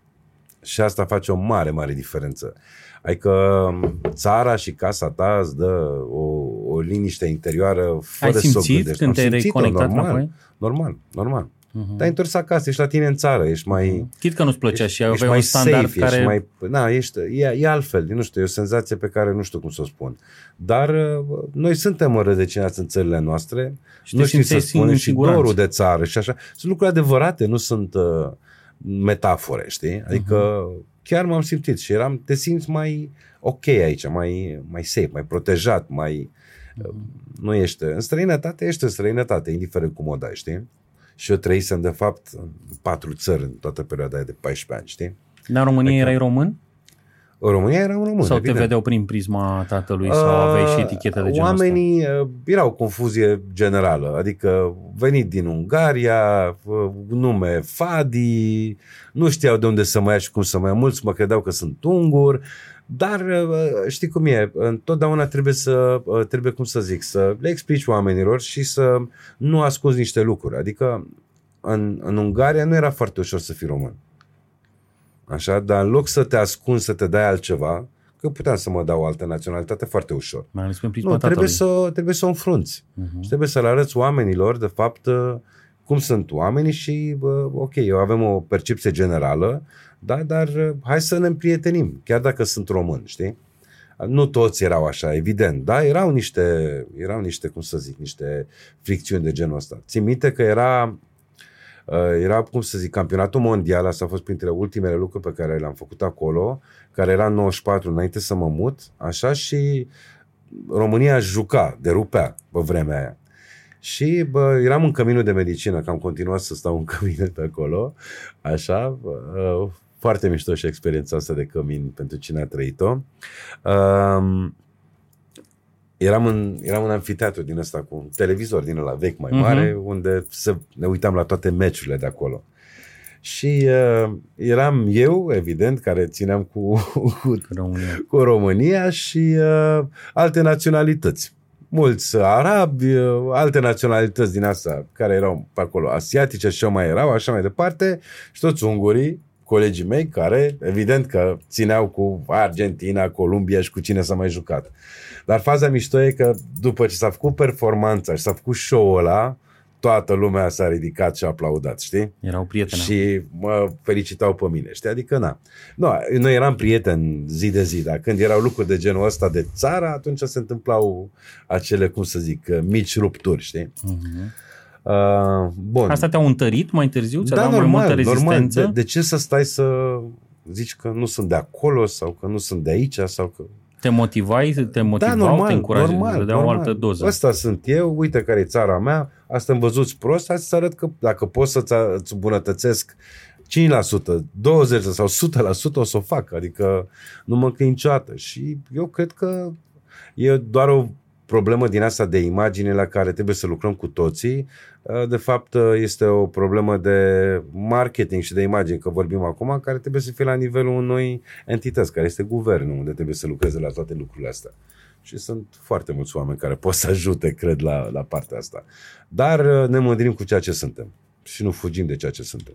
Și asta face o mare, mare diferență. Adică um, țara și casa ta îți dă o, o liniște interioară fără Ai simțit să când te-ai reconectat normal, înapoi? Normal, normal. Uh-huh. Te-ai întors acasă, ești la tine în țară, ești mai... Chit că nu-ți plăcea ești, și ești aveai mai un standard safe, care... ești mai... Na, ești, e, e altfel, nu știu, e o senzație pe care nu știu cum să o spun. Dar uh, noi suntem înrădăcinați în țările noastre, Și te nu știu să simțeai spunem în și siguranță. dorul de țară și așa. Sunt lucruri adevărate, nu sunt uh, metafore, știi? Adică chiar m-am simțit și eram, te simți mai ok aici, mai, mai safe, mai protejat, mai... uh, Nu ești... În străinătate ești în străinătate, indiferent cum o dai, știi? Și eu trăisem, de fapt, în patru țări în toată perioada aia de 14 ani, știi? Dar în România Adică- erai român? În România era un român, sau te evident. vedeau prin prisma tatălui sau aveai și etichetă de genul Oamenii uh, era o confuzie generală, adică venit din Ungaria, uh, nume Fadi, nu știau de unde să mă ia și cum să mă ia, mulți mă credeau că sunt ungur, dar uh, știi cum e, întotdeauna trebuie să, uh, trebuie cum să zic, să le explici oamenilor și să nu ascunzi niște lucruri, adică în, în Ungaria nu era foarte ușor să fii român. Așa, dar în loc să te ascunzi, să te dai altceva, că puteam să mă dau o altă naționalitate foarte ușor. Mai ales prin prisma Nu, trebuie tatălui. să, trebuie să o înfrunți. Mhm. Și trebuie să le arăți oamenilor, de fapt, uh, cum sunt oamenii și, bă, ok, eu avem o percepție generală, da, dar uh, hai să ne împrietenim, chiar dacă sunt român, știi? Nu toți erau așa, evident, da, erau niște, erau niște, cum să zic, niște fricțiuni de genul ăsta. Țin minte că era, uh, era, cum să zic, campionatul mondial, asta a fost printre ultimele lucruri pe care le-am făcut acolo, care era în 94, înainte să mă mut, așa, și România juca, derupea pe vremea aia. Și bă, eram în căminul de medicină, că am continuat să stau în *laughs* cămin pe acolo, așa, bă, foarte mișto și experiența asta de cămin pentru cine a trăit-o. Um, eram în, eram în anfiteatru din ăsta cu un televizor din ăla vechi mai mare, uh-huh. unde se, ne uitam la toate meciurile de acolo. Și uh, eram eu, evident, care țineam cu, cu România. cu România și uh, alte naționalități. Mulți arabi, uh, alte naționalități din asta care erau pe acolo, asiatice și mai erau, așa mai departe, și toți ungurii, colegii mei, care evident că țineau cu Argentina, Columbia și cu cine s-a mai jucat. Dar faza mișto e că după ce s-a făcut performanța și s-a făcut show-ul ăla, toată lumea s-a ridicat și a aplaudat, știi? Erau prieteni. Și mă felicitau pe mine, știi? Adică, na. Nu, noi eram prieteni zi de zi, dar când erau lucruri de genul ăsta de țară, atunci se întâmplau acele, cum să zic, mici rupturi, știi? Mhm. Uh, bun. Asta te-au întărit mai târziu? Ți-a da, dat mai normal, multă normal. rezistență? De, de ce să stai să zici că nu sunt de acolo sau că nu sunt de aici sau că... Te motivai, te motivau, da, normal, te încurajai, normal, îți dădeau o normal. altă doză. Ăsta sunt eu, uite care e țara mea, asta îmi văzuți prost, hai să arăt că dacă pot să-ți îți îmbunătățesc 5%, 20% sau 100% o să o fac, adică nu mă încăi niciodată. Și eu cred că e doar o problemă din asta de imagine la care trebuie să lucrăm cu toții. De fapt, este o problemă de marketing și de imagine, că vorbim acum, care trebuie să fie la nivelul unui entități, care este guvernul, unde trebuie să lucreze la toate lucrurile astea. Și sunt foarte mulți oameni care pot să ajute, cred, la, la partea asta. Dar ne mândrim cu ceea ce suntem și nu fugim de ceea ce suntem.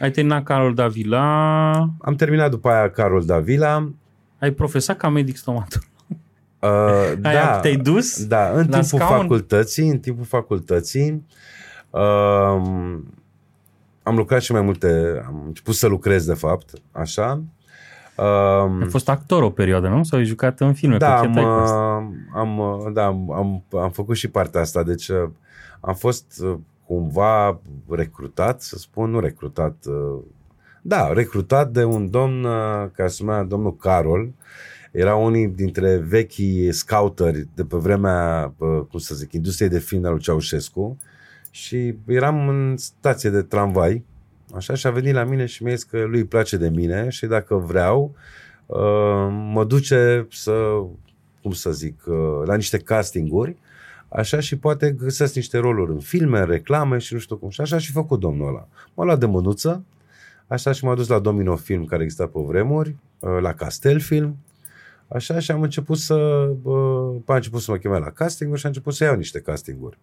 Ai terminat Carol Davila, Am terminat după aia Carol Davila. ai profesat ca medic stomatolog. Uh, Ai- da, te-ai dus Da, în la timpul scaun? facultății, în timpul facultății uh, am lucrat și mai multe, am început să lucrez de fapt, așa. Uh, Ai fost actor o perioadă, nu? Sau ai jucat în filme? da, Cu am, Ken Tycost? am, am, da, am, am, am făcut și partea asta, deci uh, am fost uh, cumva recrutat, să spun, nu recrutat, uh, da, recrutat de un domn uh, care se numea domnul Carol, era unii dintre vechii scouteri de pe vremea, uh, cum să zic, industriei de film al lui Ceaușescu și eram în stație de tramvai, așa, și a venit la mine și mi-a zis că lui îi place de mine și dacă vreau, uh, mă duce să, cum să zic, uh, la niște castinguri, așa și poate găsesc niște roluri în filme, în reclame și nu știu cum. Și așa și făcut domnul ăla. M-a luat de mânuță, așa și m-a dus la Domino Film, care exista pe vremuri, uh, la Castel Film, așa și am început să, uh, a început să mă cheme la casting și am început să iau niște castinguri.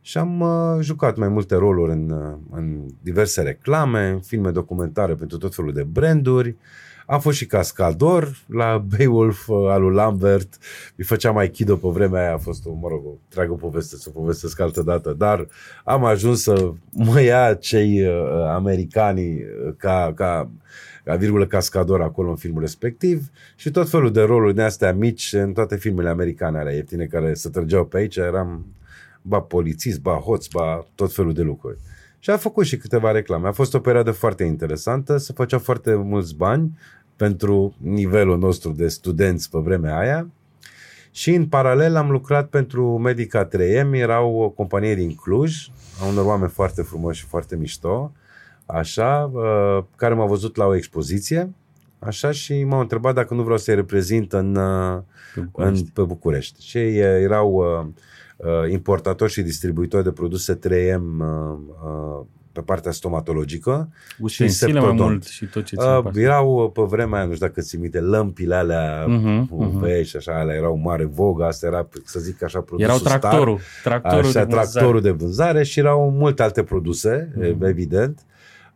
și am uh, jucat mai multe roluri în, uh, în diverse reclame, în filme documentare pentru tot felul de branduri. Am fost și cascador la Beowulf uh, al lui Lambert. Îi făceam Aikido pe vremea aia. A fost, o, mă rog, o treagă poveste să povestesc altă dată. Dar am ajuns să mă ia cei uh, americani uh, ca, ca ca virgulă cascador acolo în filmul respectiv și tot felul de roluri de astea mici în toate filmele americane alea ieftine care se trăgeau pe aici. Eram ba polițist, ba hoț, ba tot felul de lucruri. Și a făcut și câteva reclame. A fost o perioadă foarte interesantă, se făcea foarte mulți bani pentru nivelul nostru de studenți pe vremea aia. Și în paralel am lucrat pentru Medica 3M, erau o companie din Cluj, a unor oameni foarte frumoși și foarte mișto, așa, uh, care m-au văzut la o expoziție, așa, și m-au întrebat dacă nu vreau să-i reprezint în, uh, pe, București. în, pe București. Și ei erau uh, importatori și distribuitori de produse 3M pe partea stomatologică. Ustensile mai mult și tot ce uh, Erau pe vremea aia, nu știu dacă ți minte, lămpile alea uh-huh, UV uh-huh. și așa, alea erau mare vogă, asta era, să zic așa, produsul Erau tractorul, star, tractorul, așa, de tractorul de vânzare și erau multe alte produse, uh-huh. evident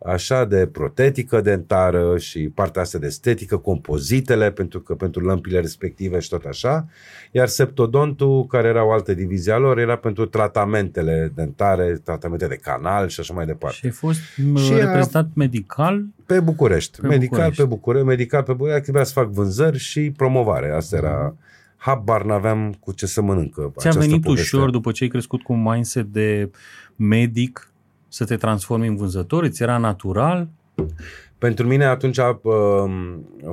așa de protetică dentară și partea asta de estetică, compozitele pentru că pentru lămpile respective și tot așa, iar septodontul, care era o altă divizie a lor, era pentru tratamentele dentare, tratamente de canal și așa mai departe. Și a fost și reprezentat a, medical? Pe București. Pe medical București. pe București, medical pe București, trebuia să fac vânzări și promovare. Asta era habar n-aveam cu ce să mănâncă. Ți-a venit poveste. ușor după ce ai crescut cu un mindset de medic să te transformi în vânzător? Îți era natural? Pentru mine atunci uh,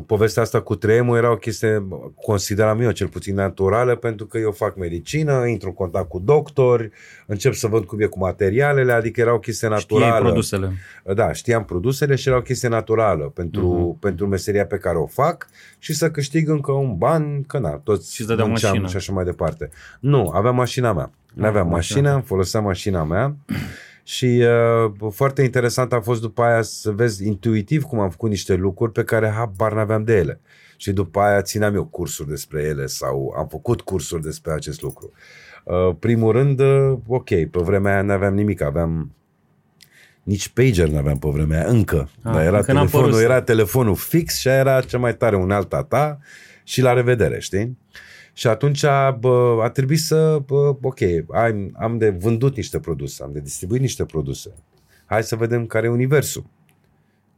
povestea asta cu tremur era o chestie, consideram eu cel puțin naturală, pentru că eu fac medicină, intru în contact cu doctori, încep să văd cum e cu materialele, adică era o chestie naturală. Știai produsele. Da, știam produsele și era o chestie naturală pentru, uh-huh. pentru meseria pe care o fac și să câștig încă un ban, că na, toți și mânceam și așa mai departe. Nu, aveam mașina mea. Nu aveam mașină, foloseam mașina mea și uh, foarte interesant a fost după aia să vezi intuitiv cum am făcut niște lucruri pe care habar n-aveam de ele. Și după aia țineam eu cursuri despre ele sau am făcut cursuri despre acest lucru. Uh, primul rând, uh, ok, pe vremea aia n-aveam nimic, aveam nici pager n-aveam pe vremea aia, încă. Ah, dar era telefonul, era telefonul fix și era cea mai tare unealta ta și la revedere, știi? Și atunci bă, a trebuit să, bă, ok, am, am de vândut niște produse, am de distribuit niște produse. Hai să vedem care e universul.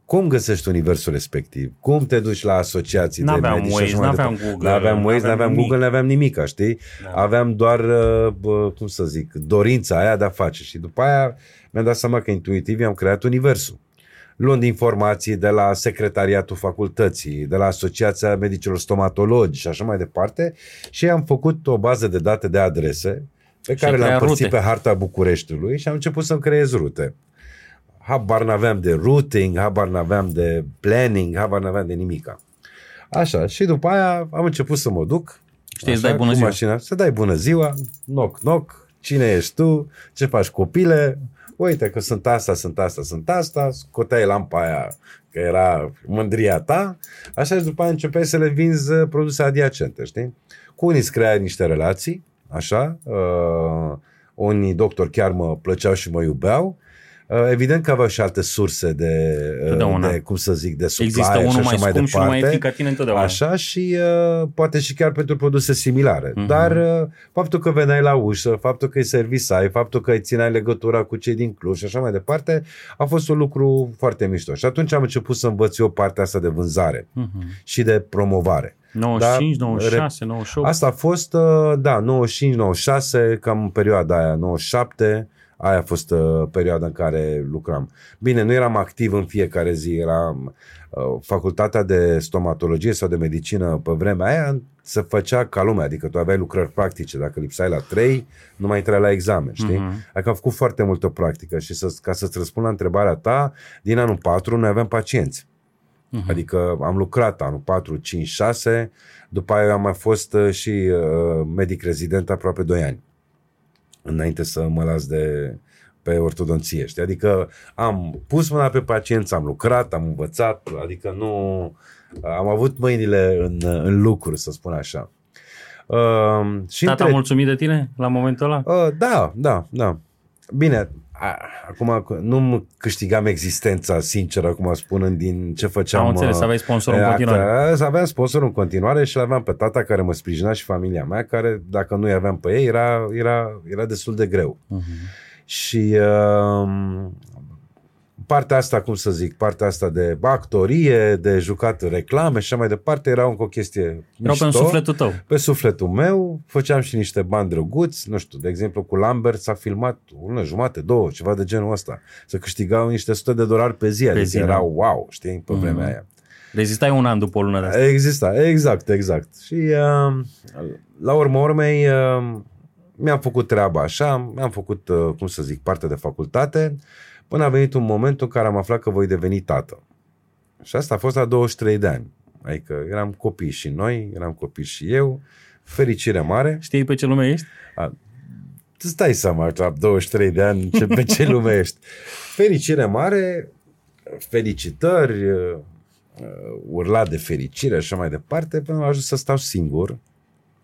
Cum găsești universul respectiv? Cum te duci la asociații n-aveam de medici? Waze, n-aveam Google. N-aveam Waze, n-aveam nimic. Google, n-aveam nimic, știi? Da. Aveam doar, bă, cum să zic, dorința aia de a face. Și după aia mi-am dat seama că intuitiv am creat universul luând informații de la secretariatul facultății, de la Asociația Medicilor Stomatologi și așa mai departe și am făcut o bază de date de adrese pe care le-am părțit pe harta Bucureștiului și am început să-mi creez rute. Habar n-aveam de routing, habar n-aveam de planning, habar n-aveam de nimica. Așa, și după aia am început să mă duc Știi, așa, dai bună ziua. Mașina, să dai bună ziua, knock, knock, cine ești tu, ce faci copile, uite că sunt asta, sunt asta, sunt asta, scoteai lampa aia că era mândria ta, așa și după aia începeai să le vinzi uh, produse adiacente, știi? Cu unii îți creai niște relații, așa, uh, unii doctori chiar mă plăceau și mă iubeau, Uh, evident că aveau și alte surse de, uh, de cum să zic, de supply Există unul mai scump mai și unul mai ieftin ca tine întotdeauna. Așa și uh, poate și chiar pentru produse similare. Uh-huh. Dar uh, faptul că veneai la ușă, faptul că îi servisai, faptul că îi țineai legătura cu cei din Cluj și așa mai departe, a fost un lucru foarte mișto. Și atunci am început să învăț eu partea asta de vânzare uh-huh. și de promovare. 95, da, 96, 98. Asta a fost, uh, da, 95, 96, cam în perioada aia, 97, Aia a fost uh, perioada în care lucram. Bine, nu eram activ în fiecare zi, eram uh, facultatea de stomatologie sau de medicină pe vremea aia se făcea ca lumea, adică tu aveai lucrări practice, dacă lipsai la 3, nu mai intrai la examen, știi? Uh-huh. Adică am făcut foarte multă practică și să, ca să-ți răspund la întrebarea ta, din anul 4 noi aveam pacienți. Uh-huh. Adică am lucrat anul 4, 5, 6, după aia am mai fost uh, și uh, medic rezident aproape 2 ani înainte să mă las de pe ortodonție, știi? Adică am pus mâna pe pacienți, am lucrat, am învățat, adică nu... Am avut mâinile în, în lucru, să spun așa. Uh, și Tata între... mulțumit de tine la momentul ăla? Uh, da, da, da. bine, a, acum nu câștigam existența, sincer, acum spunând din ce făceam. Am înțeles, aveai sponsor în continuare. Să aveam sponsor în continuare și aveam pe tata care mă sprijina și familia mea, care dacă nu aveam pe ei, era, era, era destul de greu. Uh-huh. Și uh, partea asta, cum să zic, partea asta de actorie, de jucat reclame și așa mai departe, era încă o chestie Erau pe sufletul tău. Pe sufletul meu, făceam și niște bani drăguți, nu știu, de exemplu cu Lambert s-a filmat una jumate, două, ceva de genul ăsta. Să câștigau niște sute de dolari pe zi, pe adică zi, era da. wow, știi, pe mm. vremea aia. Rezistai un an după o lună de asta. Exista, exact, exact. Și uh, la urmă urmei uh, mi-am făcut treaba așa, mi-am făcut, uh, cum să zic, parte de facultate, Până a venit un moment în care am aflat că voi deveni tată. Și asta a fost la 23 de ani. Adică eram copii și noi, eram copii și eu, fericire mare. Știi pe ce lume ești? A, îți dai seama, la 23 de ani, ce, pe ce lume *laughs* ești. Fericire mare, felicitări, uh, urla de fericire și așa mai departe, până am ajuns să stau singur,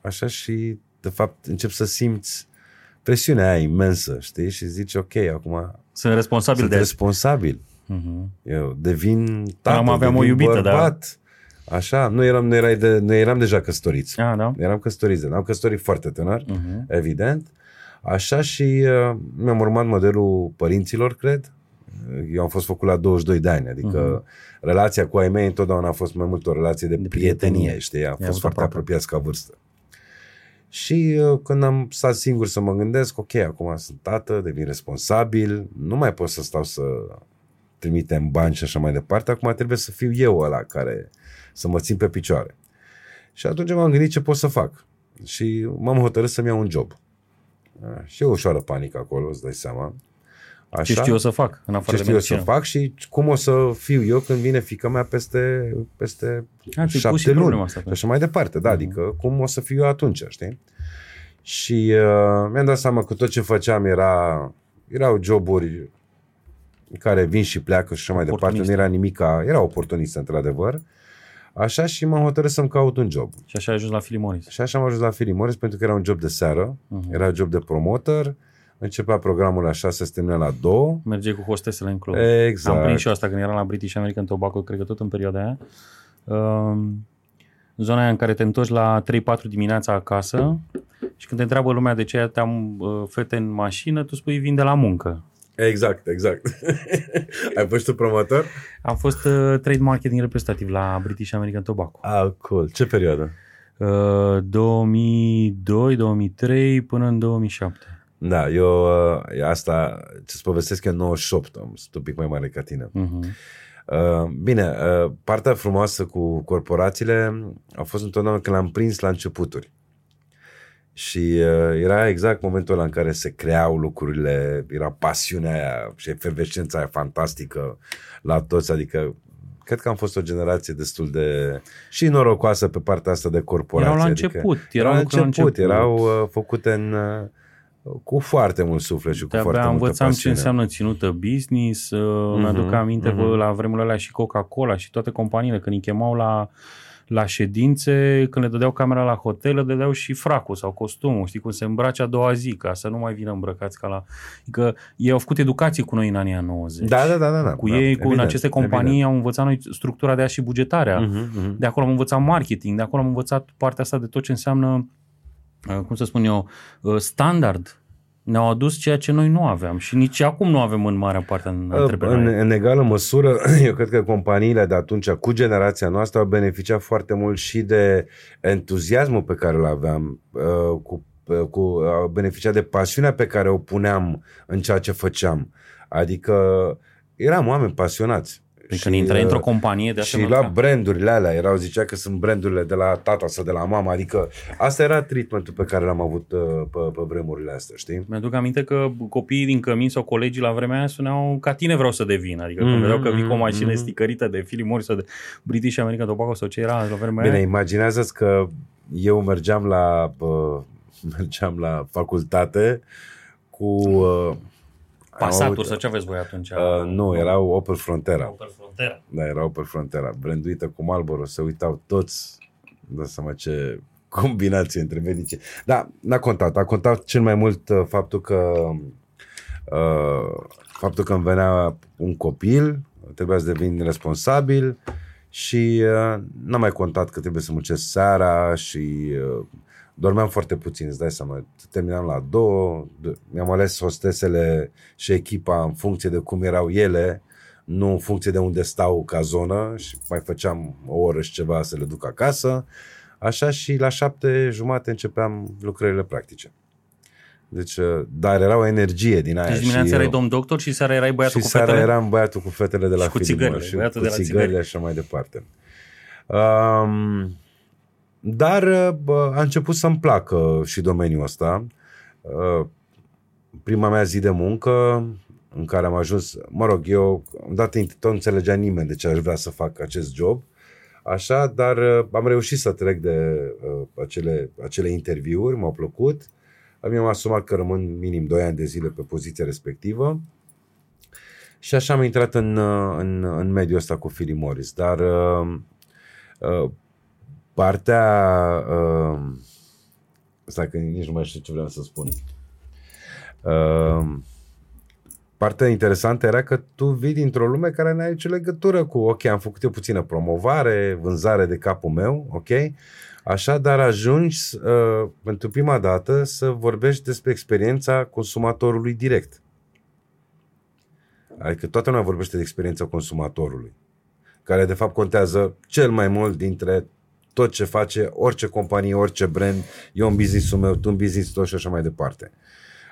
așa și, de fapt, încep să simți presiunea aia imensă, știi? Și zici, ok, acum sunt responsabil sunt de responsabil. Uh-huh. Eu devin tată, Am aveam devin o iubită, bărbat. Da. Așa, nu eram, nu, erai de, nu eram deja căsătoriți. Ah, da? Eram căsătoriți. Am căsătorit foarte tânăr, uh-huh. evident. Așa și uh, mi-am urmat modelul părinților, cred. Eu am fost făcut la 22 de ani, adică uh-huh. relația cu ai mei întotdeauna a fost mai mult o relație de, de prietenie, prietenie, știi? Am fost foarte apropiați ca vârstă. Și uh, când am stat singur să mă gândesc, ok, acum sunt tată, devin responsabil, nu mai pot să stau să trimitem bani și așa mai departe, acum trebuie să fiu eu ăla care să mă țin pe picioare. Și atunci m-am gândit ce pot să fac. Și m-am hotărât să-mi iau un job. Și e o ușoară panică acolo, îți dai seama. Așa? Ce știu eu să fac în afară Ce știu eu să fac și cum o să fiu eu când vine fica mea peste, peste A, șapte luni. Asta, și așa mai departe, da, uh-huh. adică cum o să fiu eu atunci, știi? Și uh, mi-am dat seama că tot ce făceam era, erau joburi care vin și pleacă și așa mai departe, nu era nimica, era oportunist într-adevăr. Așa și m-am hotărât să-mi caut un job. Și așa ai ajuns la Philip Morris. Și așa am ajuns la Philip Morris pentru că era un job de seară, uh-huh. era job de promoter, uh, Începea programul la 6, se termina la 2. Merge cu hostesele în club. Exact. Am prins și eu asta când eram la British American Tobacco, cred că tot în perioada aia. Um, zona aia în care te întorci la 3-4 dimineața acasă și când te întreabă lumea de ce te-am uh, fete în mașină, tu spui vin de la muncă. Exact, exact. *laughs* Ai fost tu promotor? Am fost uh, trade marketing reprezentativ la British American Tobacco. Ah, cool. Ce perioadă? Uh, 2002-2003 până în 2007. Da, eu uh, asta ce-ți povestesc în 98, am sunt un pic mai mare ca tine. Uh-huh. Uh, bine, uh, partea frumoasă cu corporațiile a fost întotdeauna când l-am prins la începuturi. Și uh, era exact momentul ăla în care se creau lucrurile, era pasiunea aia și efervescența aia fantastică la toți, adică cred că am fost o generație destul de și norocoasă pe partea asta de corporație. Erau la adică început. Adică, erau, la început, început, erau uh, făcute în... Uh, cu foarte mult suflet și cu De-abia foarte multă învățam pasiune. ce înseamnă ținută business, uh-huh, mi-aduc aminte uh-huh. la vremurile alea și Coca-Cola și toate companiile, când îi chemau la, la ședințe, când le dădeau camera la hotel, le dădeau și fracul sau costumul, știi cum se îmbrace a doua zi, ca să nu mai vină îmbrăcați ca la... Adică ei au făcut educație cu noi în anii 90. Da, da, da. da, da cu da, ei, evident, cu în aceste companii, evident. am învățat noi structura de a și bugetarea. Uh-huh, uh-huh. De acolo am învățat marketing, de acolo am învățat partea asta de tot ce înseamnă, uh, cum să spun eu, uh, standard ne-au adus ceea ce noi nu aveam și nici acum nu avem în marea parte în în, în egală măsură, *laughs* eu cred că companiile de atunci, cu generația noastră, au beneficiat foarte mult și de entuziasmul pe care îl aveam, uh, cu, uh, cu, au beneficiat de pasiunea pe care o puneam în ceea ce făceam. Adică eram oameni pasionați. Deci când intrai într-o uh, companie de Și la brandurile alea erau, zicea că sunt brandurile de la tata sau de la mama, adică asta era treatmentul pe care l-am avut uh, pe, pe vremurile astea, știi? Mi-aduc aminte că copiii din cămin sau colegii la vremea aia spuneau ca tine vreau să devin, adică mm-hmm, când vedeau că vii cu o mașină mm-hmm. sticărită de Philip Morris sau de British American Tobacco sau ce era la vremea Bine, aia. imaginează-ți că eu mergeam la, uh, *laughs* mergeam la facultate cu... Uh, Passaturi sau ce aveți voi atunci? Uh, nu, erau Opel Frontera. Opel Frontera. Da, era Opel Frontera. Branduită cu Marlboro, se uitau toți. Da seama ce *laughs* combinație între medice. Da, n-a contat. A contat cel mai mult uh, faptul că uh, faptul că îmi venea un copil, trebuia să devin responsabil și uh, n-am mai contat că trebuie să muncesc seara și uh, dormeam foarte puțin, îți dai seama. Terminam la două, mi-am ales hostesele și echipa în funcție de cum erau ele, nu în funcție de unde stau ca zonă și mai făceam o oră și ceva să le duc acasă. Așa și la șapte jumate începeam lucrările practice. Deci, uh, dar era o energie din aia. Deci dimineața erai domn doctor și seara erai băiatul și cu fetele? seara eram băiatul cu fetele de la și cu țigările, și băiatul cu de la țigările țigări. și așa mai departe. Um, dar uh, bă, a început să-mi placă și domeniul ăsta. Uh, prima mea zi de muncă în care am ajuns, mă rog, eu dat tot nu înțelegea nimeni de ce aș vrea să fac acest job, așa, dar uh, am reușit să trec de uh, acele, acele interviuri, m-au plăcut. Mi-am asumat că rămân minim 2 ani de zile pe poziția respectivă și așa am intrat în, uh, în, în mediul ăsta cu Philip Morris. Dar uh, uh, partea... Uh, stai că nici nu mai știu ce vreau să spun. Uh, partea interesantă era că tu vii dintr-o lume care nu are nicio legătură cu, ok, am făcut eu puțină promovare, vânzare de capul meu, ok, așa, dar ajungi uh, pentru prima dată să vorbești despre experiența consumatorului direct. Adică toată lumea vorbește de experiența consumatorului, care de fapt contează cel mai mult dintre tot ce face orice companie, orice brand, eu în business-ul meu, tu în business tot și așa mai departe.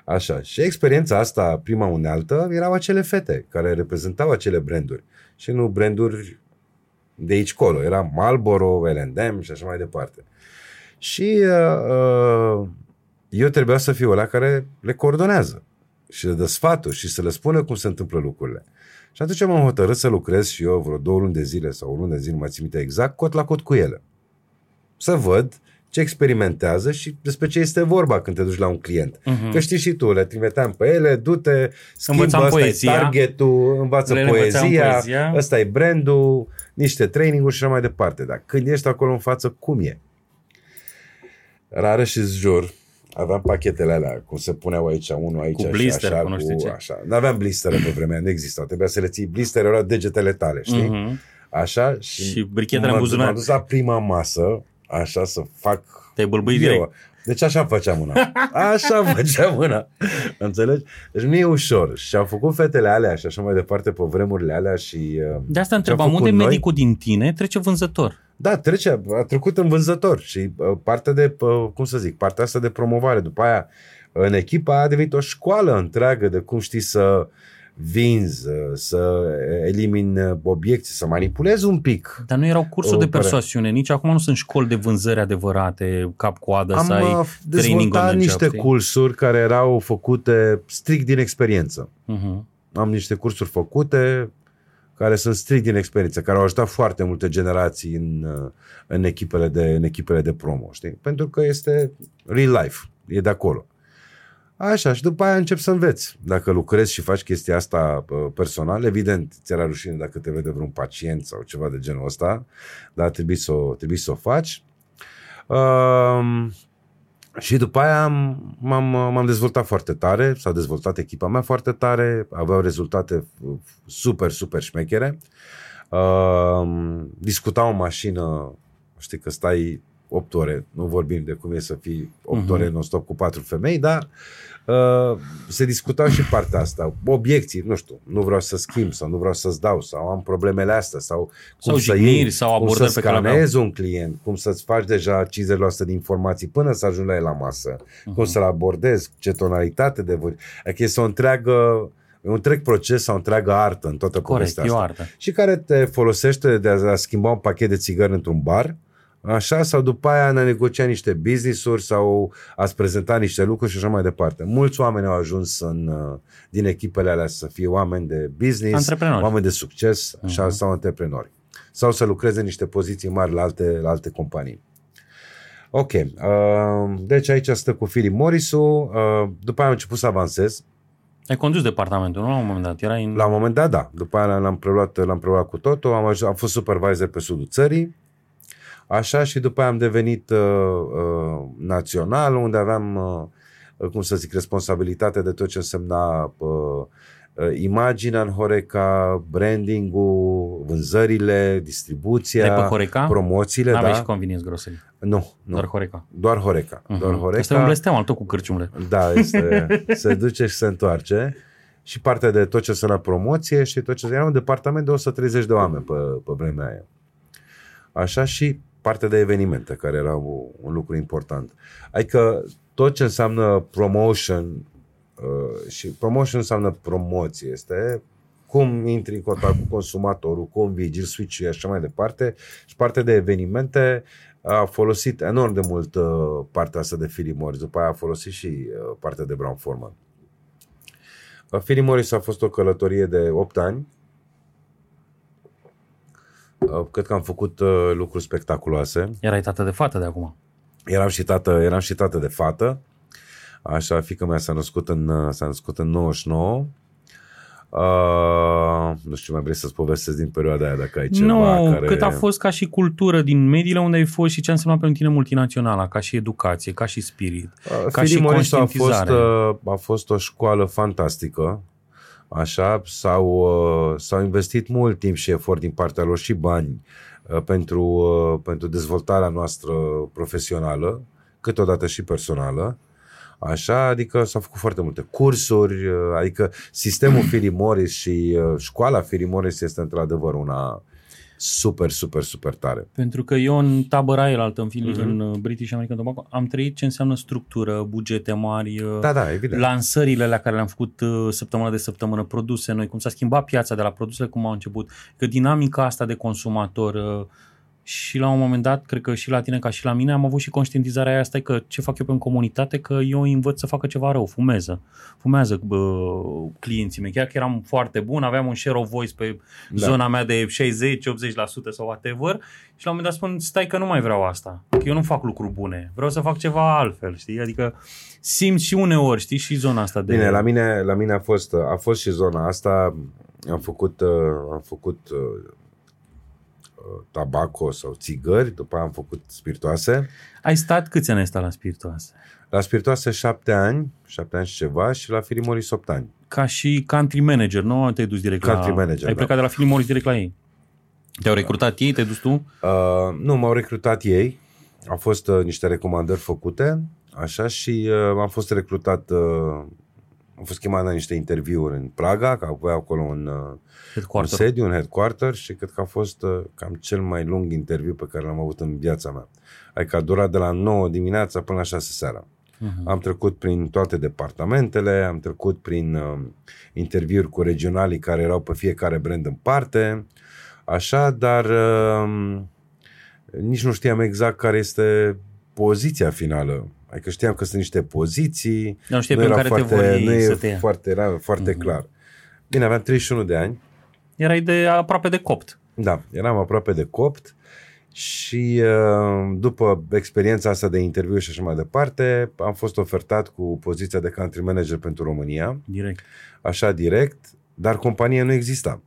Așa. Și experiența asta, prima unealtă, erau acele fete care reprezentau acele branduri. Și nu branduri de aici colo. Era Marlboro, L&M și așa mai departe. Și uh, uh, eu trebuia să fiu ăla care le coordonează și le dă sfaturi și să le spună cum se întâmplă lucrurile. Și atunci m-am hotărât să lucrez și eu vreo două luni de zile sau o lună de zile, nu mai țin minte exact, cot la cot cu ele. Să văd ce experimentează și despre ce este vorba când te duci la un client. Uh-huh. Că știi și tu, le trimiteam pe ele, du-te, schimbă, Învățam ăsta poezia. e targetul, învață Le învățam poezia, poezia. ăsta e brandul, niște training-uri și așa mai departe. Dar când ești acolo în față, cum e? Rară și jur, aveam pachetele alea, cum se puneau aici, unul aici Cu și blister, așa, cu nu știu ce. așa. Nu aveam blistere pe vremea, nu existau. Trebuia să le ții blistere, erau degetele tale, știi? Mhm. Așa și, Și brichetele în m-am- buzunar. M-am dus la prima masă, așa să fac Te-ai bâlbâit eu. direct. Deci așa făceam una. Așa *laughs* făceam una. Înțelegi? Deci nu e ușor. Și am făcut fetele alea și așa mai departe pe vremurile alea și... uh, De asta ce-am întrebam, făcut unde noi- medicul din tine trece vânzător? Da, trece, a trecut în vânzător și uh, partea de, uh, cum să zic, partea asta de promovare. După aia, în echipa a devenit o școală întreagă de cum știi să vinzi, uh, să elimini uh, obiecții, să manipulezi un pic. Dar nu erau cursuri O de părere. persoasiune, nici acum nu sunt școli de vânzări adevărate, cap-coadă, să ai Am uh, training on dezvoltat the niște job, știi? cursuri care erau făcute strict din experiență. Mhm. Am niște cursuri făcute care sunt strict din experiență, care au ajutat foarte multe generații în, uh, în, echipele, de, în echipele de promo, știi? Pentru că este real life, e de acolo. Așa, și după aia încep să înveți. Dacă lucrezi și faci chestia asta uh, personal, evident, ți era rușine dacă te vede vreun pacient sau ceva de genul ăsta, dar trebuie să o, trebuie să o faci. Um, și după aia am, m-am, m-am dezvoltat foarte tare, s-a dezvoltat echipa mea foarte tare, aveau rezultate super, super șmechere. Uh, discutam o mașină, știi că stai 8 ore, nu vorbim de cum e să fii 8 Mhm. ore non-stop cu patru femei, dar uh, se discutau și partea asta. Obiecții, nu știu, nu vreau să schimb sau nu vreau să-ți dau sau am problemele astea sau cum Sau să jigniri iei, sau cum abordări să pe care le aveau. scanezi un client, cum să-ți faci deja 50% de informații până să ajungi la el la masă, Mhm. cum să-l abordezi, ce tonalitate de voci. Adică este o întreagă, un întreg proces sau o întreagă artă în toată Corect, povestea e o asta. artă. Și care te folosește de a schimba un pachet de țigări într-un bar, așa, sau după aia a negocia niște business-uri sau ați prezenta niște lucruri și așa mai departe. Mulți oameni au ajuns în, uh, din echipele alea să fie oameni de business, Antreprenori. oameni de succes așa, Mhm. sau antreprenori. Sau să lucreze în niște poziții mari la alte, la alte companii. Ok, uh, deci aici stă cu Philip Morrisu, uh, după aia am început să avansez, Ai condus departamentul, nu la un moment dat? Erai în... la un moment dat, da. După aia l-am preluat, l-am preluat cu totul. Am, aj- am fost supervisor pe sudul țării. Așa și după aia am devenit uh, uh, național, unde aveam uh, uh, cum să zic, responsabilitate de tot ce însemna uh, uh imaginea în Horeca, branding-ul, vânzările, distribuția, pe Horeca? promoțiile. N-aveai da. și convenience grocery. Nu, nu. Doar Horeca. Doar Horeca. Uh-huh. Doar Horeca. Este un blestem al tot cu cârciumle. Da, este, *laughs* se duce și se întoarce. Și partea de tot ce se la promoție și tot ce era un departament de 130 de oameni pe, pe vremea aia. Așa și partea de evenimente, care era un, un lucru important. Adică tot ce înseamnă promotion uh, și promotion înseamnă promoție, este cum intri în contact cu consumatorul, cum vigil, switch și așa mai departe. Și partea de evenimente a folosit enorm de mult uh, partea asta de Philip Morris, după aia a folosit și uh, partea de Brown Forman. Uh, Philip Morris a fost o călătorie de 8 ani. Uh, cred că am făcut uh, lucruri spectaculoase. Erai tată de fată de acum. Eram și tată, eram și tată de fată. Așa, fica mea s-a născut în, uh, s-a născut în 99 Uh, nu știu, mai vrei să-ți povestesc din perioada aia dacă ai ceva Nu, care... cât a fost ca și cultură din mediile unde ai fost și ce a însemnat pentru tine multinaționala, ca și educație, ca și spirit, uh, ca și Morris a conștientizare. fost, uh, a fost o școală fantastică. Așa, s-au, uh, s-au investit mult timp și efort din partea lor și bani uh, pentru, uh, pentru dezvoltarea noastră profesională, câteodată și personală. Așa, adică s-au făcut foarte multe cursuri, uh, adică sistemul *clears throat* Philip Morris și uh, școala Philip Morris este într-adevăr una super, super, super tare. Pentru că eu în tabăra el altă, în, film, mm-hmm. în uh, British American Tobacco, am trăit ce înseamnă structură, bugete mari, da, da, evident. lansările la care le-am făcut săptămână de săptămână, produse noi, cum s-a schimbat piața de la produsele, cum au început, că dinamica asta de consumator, și la un moment dat, cred că și la tine ca și la mine, am avut și conștientizarea aia asta că ce fac eu pe comunitate, că eu îi învăț să facă ceva rău, fumeză. Fumează bă, clienții mei. Chiar că eram foarte bun, aveam un share of voice pe da. zona mea de 60-80% sau whatever și la un moment dat spun, stai că nu mai vreau asta, că eu nu fac lucruri bune, vreau să fac ceva altfel, știi? Adică simți și uneori, știi, și zona asta de... Bine, la mine, la mine a fost, a fost și zona asta, am făcut, am făcut tabaco sau țigări, după aia am făcut spiritoase. Ai stat câți ani ai stat la spiritoase? La spiritoase șapte ani, șapte ani și ceva și la Philip Morris opt ani. Ca și country manager, nu te-ai dus direct country la... manager, Ai da. plecat de la Philip Morris direct la ei? Te-au recrutat ei? Te-ai dus tu? Uh, nu, m-au recrutat ei. Au fost uh, niște recomandări făcute, așa, și uh, am fost recrutat uh, am fost chemat la niște interviuri în Praga, că avea acolo un, uh, un sediu, un headquarter și cred că a fost uh, cam cel mai lung interviu pe care l-am avut în viața mea. Adică a durat de la 9 dimineața până la 6 seara. Uh-huh. Am trecut prin toate departamentele, am trecut prin uh, interviuri cu regionalii care erau pe fiecare brand în parte, așa, dar uh, nici nu știam exact care este poziția finală Adică știam că sunt niște poziții. Nu știam pe care foarte, te nu să te foarte, era foarte uh-huh. clar. Bine, aveam 31 de ani. Erai de aproape de copt. Da, eram aproape de copt și uh, după experiența asta de interviu și așa mai departe, am fost ofertat cu poziția de country manager pentru România. Direct. Așa direct, dar compania nu exista.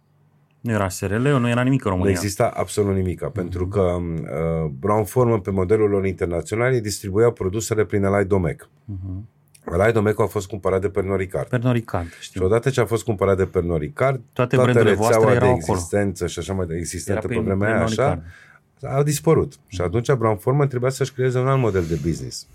Nu era SRL, nu era nimic în România. Nu exista absolut nimic, uh-huh. pentru că uh, Brown Forman pe modelul lor internațional distribuia produsele prin Elai Domec. Uh-huh. Elai Domec a fost cumpărat de Pernod Ricard. Pernod Ricard, știu. Și odată ce a fost cumpărat de Pernod Ricard, toate, toată rețeaua de existență acolo. și așa mai de existentă pe vremea aia, așa, a dispărut. Uh-huh. Și atunci Brown Forman trebuia să-și creeze un alt model de business.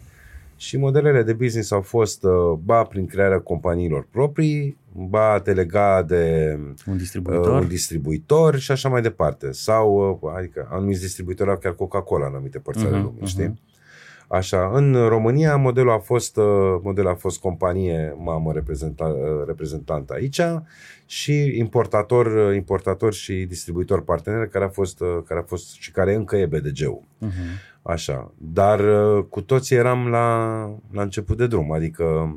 Și modelele de business au fost uh, ba prin crearea companiilor proprii, ba te lega de un distribuitor, uh, un distribuitor și așa mai departe. Sau, uh, adică, anumiți distribuitori au chiar Coca-Cola în anumite părți ale uh-huh, lumii, uh-huh. știi? Așa, în România modelul a fost, uh, modelul a fost companie mamă reprezentant, uh, reprezentant aici și importator, uh, importator și distribuitor partener care a fost, care a fost și care încă e BDG-ul. Uh-huh. Așa, dar cu toții eram la, la început de drum, adică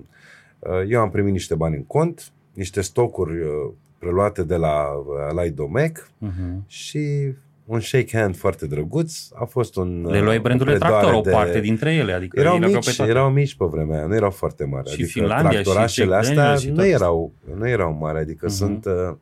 eu am primit niște bani în cont, niște stocuri preluate de la Alai Domec uh-huh. și un shake hand foarte drăguț. A fost un Le luai brandurile tractor, o parte dintre ele. Adică erau mici, pe erau mici pe vremea aia, nu erau foarte mari. Și adică Finlandia tractorașele și astea și nu erau, nu erau mari, adică uh-huh. sunt... Uh,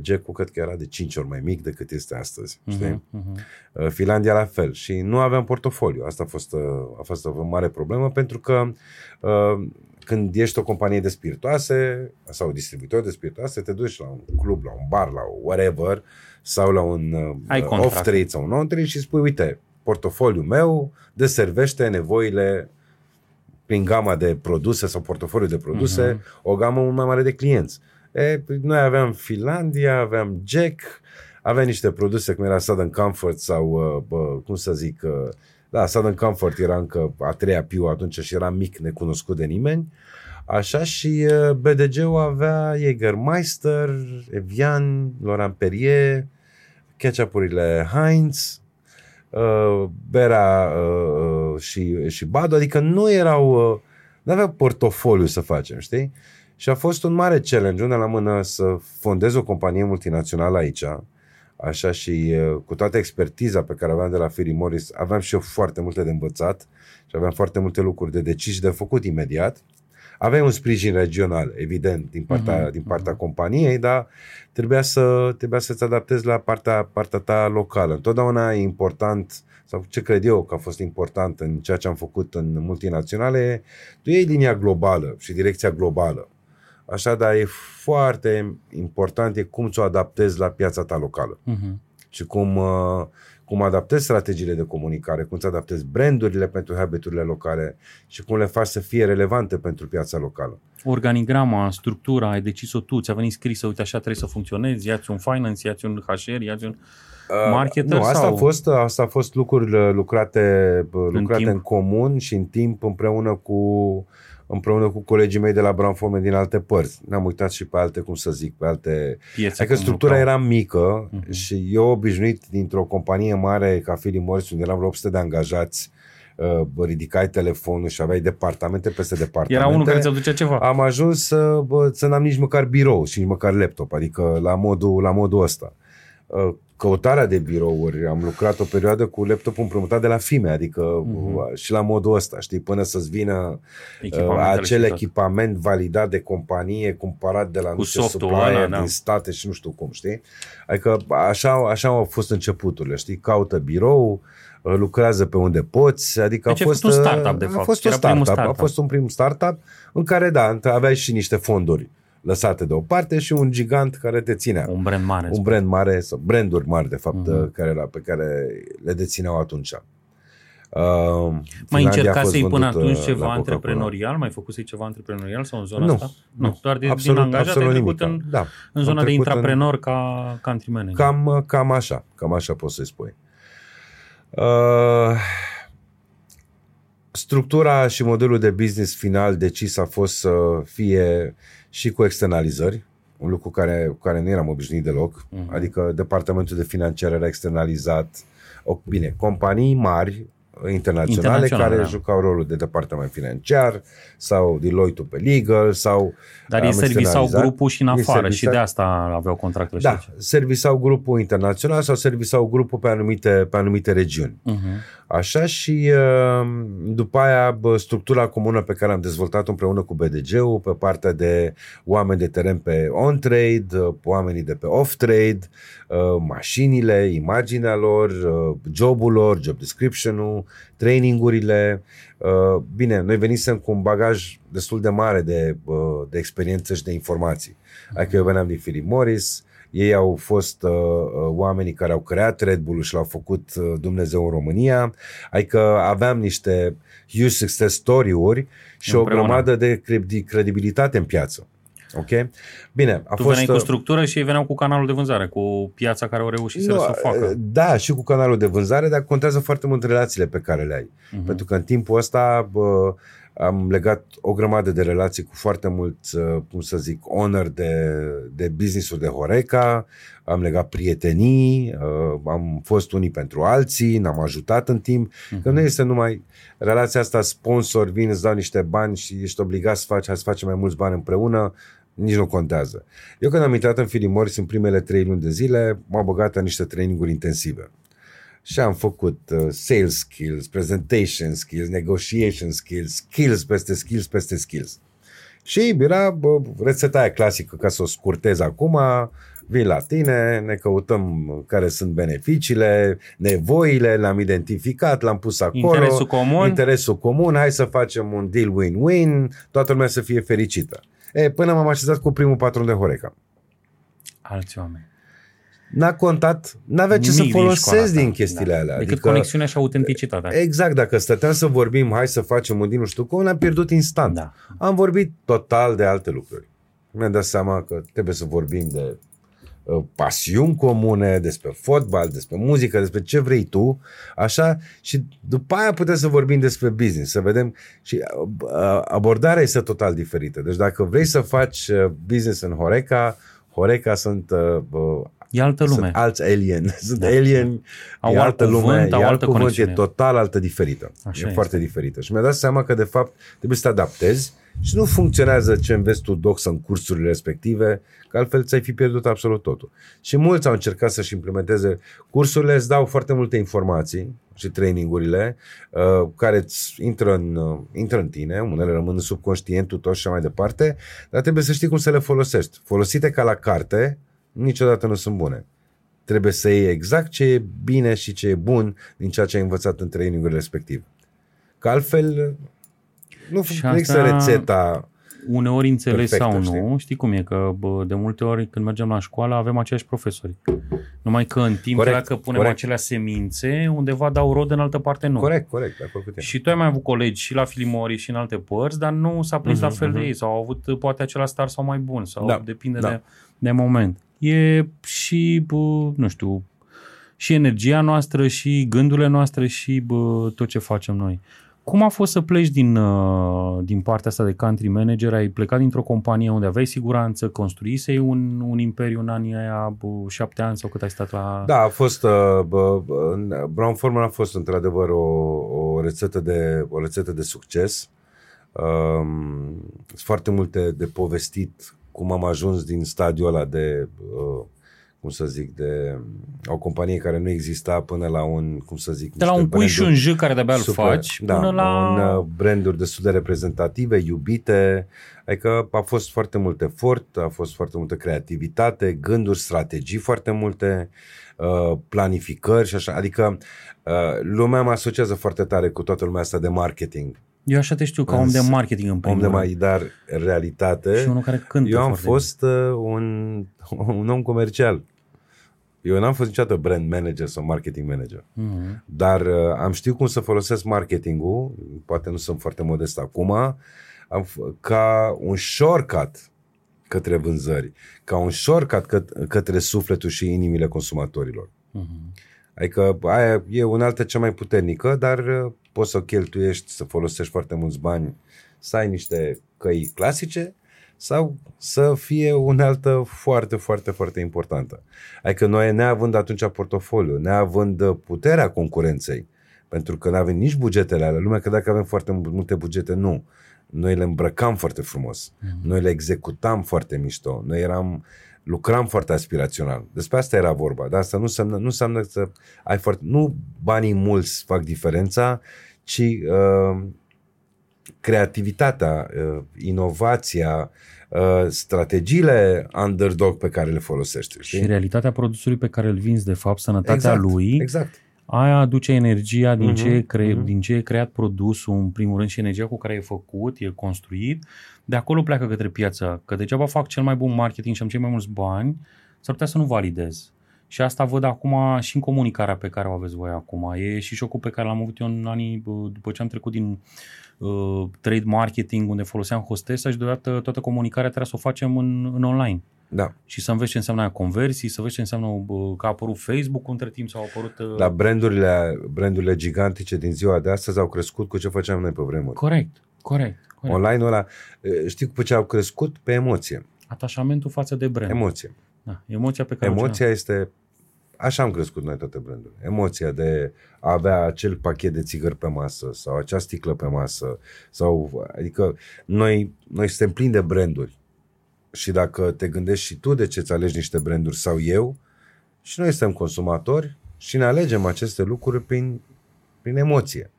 Jack-ul cred că era de 5 ori mai mic decât este astăzi, uh-huh, știi? Uh-huh. Finlandia la fel și nu aveam portofoliu. Asta a fost, uh, a fost o mare problemă pentru că uh, când ești o companie de spiritoase sau distribuitor de spiritoase, te duci la un club, la un bar, la whatever, sau la un uh, off-trade sau un on-trade și spui, uite, portofoliul meu deservește nevoile prin gama de produse sau portofoliu de produse, uh-huh. o gamă mult mai mare de clienți. E, noi aveam Finlandia, aveam Jack, aveam niște produse cum era Southern Comfort sau, uh, bă, cum să zic, uh, da, Southern Comfort era încă a treia piu atunci și era mic, necunoscut de nimeni. Așa și uh, BDG-ul avea Jägermeister, Evian, Laurent Perrier, ketchup-urile Heinz, uh, berea uh, și, și Bado, adică nu erau, uh, nu aveau portofoliu să facem, știi? Și a fost un mare challenge, una la mână, să fondez o companie multinațională aici, așa și uh, cu toată expertiza pe care aveam de la Philip Morris, aveam și eu foarte multe de învățat și aveam foarte multe lucruri de decis și de făcut imediat. Aveai un sprijin regional, evident, din partea, uh-huh. din partea uh-huh. companiei, dar trebuia, să, trebuia să-ți adaptezi la partea, partea ta locală. Întotdeauna e important, sau ce cred eu că a fost important în ceea ce am făcut în multinaționale, tu iei linia globală și direcția globală. Așa, dar e foarte important e cum ți-o adaptezi la piața ta locală. Uh-huh. Și cum, uh, cum adaptezi strategiile de comunicare, cum ți adaptezi brandurile pentru habiturile locale și cum le faci să fie relevante pentru piața locală. Organigrama, structura, ai decis-o tu, ți-a venit scrisă, uite așa trebuie să funcționezi, iați un finance, iați un HR, iați un uh, marketer? Uh, nu, asta, sau? a fost, asta a fost lucruri lucrate, lucrate în, în comun și în timp împreună cu împreună cu colegii mei de la Brown din alte părți. Ne-am uitat și pe alte, cum să zic, pe alte... Piețe adică structura era mică uh-huh. și eu obișnuit dintr-o companie mare ca Philip Morris, unde eram vreo 800 de angajați, uh, ridicai telefonul și aveai departamente peste departamente. Era unul care ți aducea ceva. Am ajuns să, bă, să n-am nici măcar birou și nici măcar laptop, adică la modul, la modul ăsta. Uh, căutarea de birouri. Am lucrat o perioadă cu laptopul împrumutat de la FIME, adică uh-huh. și la modul ăsta, știi, până să-ți vină uh, acel echipament validat de companie, cumpărat de la cu niște supplier da. din state și nu știu cum, știi? Adică așa, așa au fost începuturile, știi? Caută birou, uh, lucrează pe unde poți, adică deci a fost un startup, de fapt. A fost un startup, startup, a fost un prim startup în care, da, aveai și niște fonduri lăsate deoparte și un gigant care te ținea. Un brand mare. Un brand mare, sau branduri mari, de fapt, uh-huh. care era, pe care le dețineau atunci. Uh, mai încercasei până atunci ceva antreprenorial? Mai făcusei ceva antreprenorial sau în zona nu, asta? Nu, nu. Doar de, absolut, din angajat ai trecut în, da, în zona de intraprenor în... ca country manager. Cam, cam așa, cam așa poți să-i spui. Uh, structura și modelul de business final decis a fost să fie și cu externalizări, un lucru care, cu care nu eram obișnuit deloc, uh-huh. adică departamentul de financiar era externalizat, o, bine, companii mari internaționale, internaționale care da. jucau rolul de departament financiar sau Deloitte pe legal sau Dar ei servisau grupul și în afară servisa... și de asta aveau contractul Da, servisau grupul internațional sau servisau grupul pe anumite, pe anumite regiuni. Uh-huh. Așa și uh, după aia structura comună pe care am dezvoltat împreună cu BDG-ul pe partea de oameni de teren pe on-trade, uh, oamenii de pe off-trade, uh, mașinile, imaginea lor, jobul lor, job description-ul, trainingurile. Bine, noi venisem cu un bagaj destul de mare de, de experiență și de informații. Adică eu veneam din Philip Morris, ei au fost uh, uh, oamenii care au creat Red Bull și l-au făcut uh, Dumnezeu în România. Adică aveam niște huge success story-uri și Împreună. o grămadă de credibilitate în piață. Ok? Bine, a tu fost... veneai cu uh, structură și ei veneau cu canalul de vânzare, cu piața care au reușit no, să o facă. Da, și cu canalul de vânzare, dar contează foarte mult relațiile pe care le ai. Uh-huh. Pentru că în timpul ăsta bă, am legat o grămadă de relații cu foarte mulți, uh, cum să zic, owner de, de business-uri de Horeca, am legat prietenii, uh, am fost unii pentru alții, ne-am ajutat în timp, uh-huh. că nu este numai relația asta sponsor, vin, îți dau niște bani și ești obligat să faci, să facem mai mulți bani împreună, nici nu contează. Eu când am intrat în Philip Morris în primele trei luni de zile, m-am băgat în niște traininguri intensive și am făcut uh, sales skills, presentation skills, negotiation skills, skills peste skills peste skills. Și era bă, rețeta aia clasică, ca să o scurtez acum, vin la tine, ne căutăm care sunt beneficiile, nevoile, le-am identificat, l-am pus acolo. Interesul comun. Interesul comun, hai să facem un deal win-win, toată lumea să fie fericită. E, până m-am așezat cu primul patron de Horeca. Alți oameni. N-a contat, n-avea ce Nimic să din folosesc școala ta, din chestiile da. alea. Decât conexiunea și autenticitatea. Exact, dacă stăteam să vorbim, hai să facem un din nu știu cum, ne-am pierdut instant. Da. Am vorbit total de alte lucruri. Mi-am dat seama că trebuie să vorbim de uh, pasiuni comune, despre fotbal, despre muzică, despre ce vrei tu, așa, și după aia putem să vorbim despre business, să vedem și uh, abordarea este total diferită. Deci dacă vrei să faci uh, business în Horeca, Horeca sunt uh, uh, E altă lume. sunt alți alien. *laughs* Sunt Da. alien, Au e alt altă cuvânt, lume, au e alt altă cuvânt, e conexiune. total altă diferită. Așa e foarte diferită. Și mi-a dat seama că, de fapt, trebuie să te adaptezi și nu funcționează ce înveți tu, doc, în cursurile respective, că altfel ți-ai fi pierdut absolut totul. Și mulți au încercat să-și implementeze cursurile, îți dau foarte multe informații și trainingurile uh, care îți intră în, uh, intră în tine, unele rămân în subconștientul tot și așa mai departe, dar trebuie să știi cum să le folosești. Folosite ca la carte, niciodată nu sunt bune trebuie să iei exact ce e bine și ce e bun din ceea ce ai învățat în trainingul respectiv. Că altfel nu Și nu există asta- rețeta. Uneori înțelegi Perfectă, sau nu, știi? știi? cum e, că bă, de multe ori când mergem la școală avem aceiași profesori. Numai că în timp, Corect, dacă punem corect. acelea semințe, undeva dau rod, în altă parte nu. Corect, corect, de acord cu tine. Și tu ai mai avut colegi și la Filimori și în alte părți, dar nu s-a prins Mhm, la fel de mhm. ei sau au avut poate acela star sau mai bun sau Da, depinde da. de, de moment. E și, bă, nu știu, și energia noastră și gândurile noastre și bă, tot ce facem noi. Cum a fost să pleci din, uh, din partea asta de country manager? Ai plecat dintr-o companie unde aveai siguranță, construisei un, un imperiu în anii aia, bă, șapte ani sau cât ai stat la... Da, a fost uh, bă, bă, în Brown Forman a fost într-adevăr o, o rețetă de o rețetă de succes. Um, sunt foarte multe de povestit cum am ajuns din stadiul ăla de uh, cum să zic, de o companie care nu exista până la un, cum să zic, de la niște un pui și branduri- un j care de-abia îl Super, faci, da, până la... un uh, branduri destul de reprezentative, iubite, adică a fost foarte mult efort, a fost foarte multă creativitate, gânduri, strategii foarte multe, uh, planificări și așa, adică uh, lumea mă asociază foarte tare cu toată lumea asta de marketing, Eu așa te știu ca om Însă, de marketing în om primul de rând. mai, dar în realitate Și unul care cântă eu am foarte fost uh, un, *laughs* un om comercial. Eu n-am fost niciodată brand manager sau marketing manager. bine. Mhm. Dar uh, am știut cum să folosesc marketingul, poate nu sunt foarte modest acum, am, f- ca un shortcut către vânzări, ca un shortcut căt- către sufletul și inimile consumatorilor. Mhm. Adică aia e unealtă cea mai puternică, dar uh, poți să o cheltuiești, să folosești foarte mulți bani, să ai niște căi clasice sau să fie unealtă foarte, foarte, foarte importantă. Adică noi neavând atunci portofoliu, neavând uh, puterea concurenței, pentru că nu avem nici bugetele alea, lumea că dacă avem foarte multe bugete, nu. Noi le îmbrăcam foarte frumos, noi le executam foarte mișto, noi eram, lucram foarte aspirațional. Despre asta era vorba, dar asta nu înseamnă, nu înseamnă să ai foarte, nu banii mulți fac diferența, ci uh, creativitatea, uh, inovația, uh, strategiile underdog pe care le folosești. Știi? Și realitatea produsului pe care îl vinzi, de fapt, sănătatea exact, lui, Exact. aia aduce energia din, Mhm, ce e cre- mhm. din ce e creat produsul, în primul rând, și energia cu care e făcut, e construit. De acolo pleacă către piață. Că degeaba fac cel mai bun marketing și am cei mai mulți bani, s-ar putea să nu validez. Și asta văd acum și în comunicarea pe care o aveți voi acum. E și șocul pe care l-am avut eu în anii, bă, după ce am trecut din uh, trade marketing, unde foloseam hostesa și deodată toată comunicarea trebuia să o facem în, în online. Da. Și să înveți ce înseamnă aia conversii, să vezi ce înseamnă bă, că a apărut Facebook între timp sau a apărut... uh, Dar brandurile, brandurile gigantice din ziua de astăzi au crescut cu ce făceam noi pe vremuri. Corect, corect. corect. Online-ul ăla, e, știi cu ce au crescut? Pe emoție. Atașamentul față de brand. Emoție. Da, emoția pe care o Emoția este... Așa am crescut noi toate brandurile. Emoția de a avea acel pachet de țigări pe masă sau acea sticlă pe masă. Sau, adică noi, noi suntem plini de branduri. Și dacă te gândești și tu de ce îți alegi niște branduri sau eu, și noi suntem consumatori și ne alegem aceste lucruri prin, prin emoție.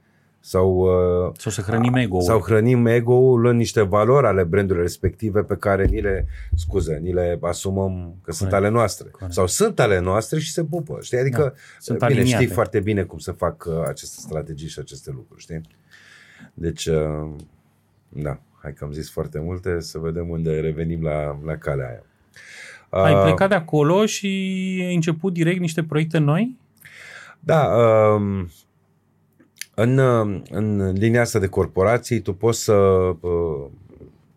Sau, uh, sau să hrănim ego Sau hrănim ego-ul luând niște valori ale brandurilor respective pe care ni le, scuze, ni le asumăm că Corect. sunt ale noastre. Corect. Sau sunt ale noastre și se pupă. Știi? Adică, da. sunt bine, aliniate. știi foarte bine cum să fac uh, aceste strategii și aceste lucruri, știi? Deci, uh, da, hai că am zis foarte multe, să vedem unde revenim la, la calea aia. Ai uh, plecat de acolo și ai început direct niște proiecte noi? Da, uh, în, în linia asta de corporații, tu poți să uh,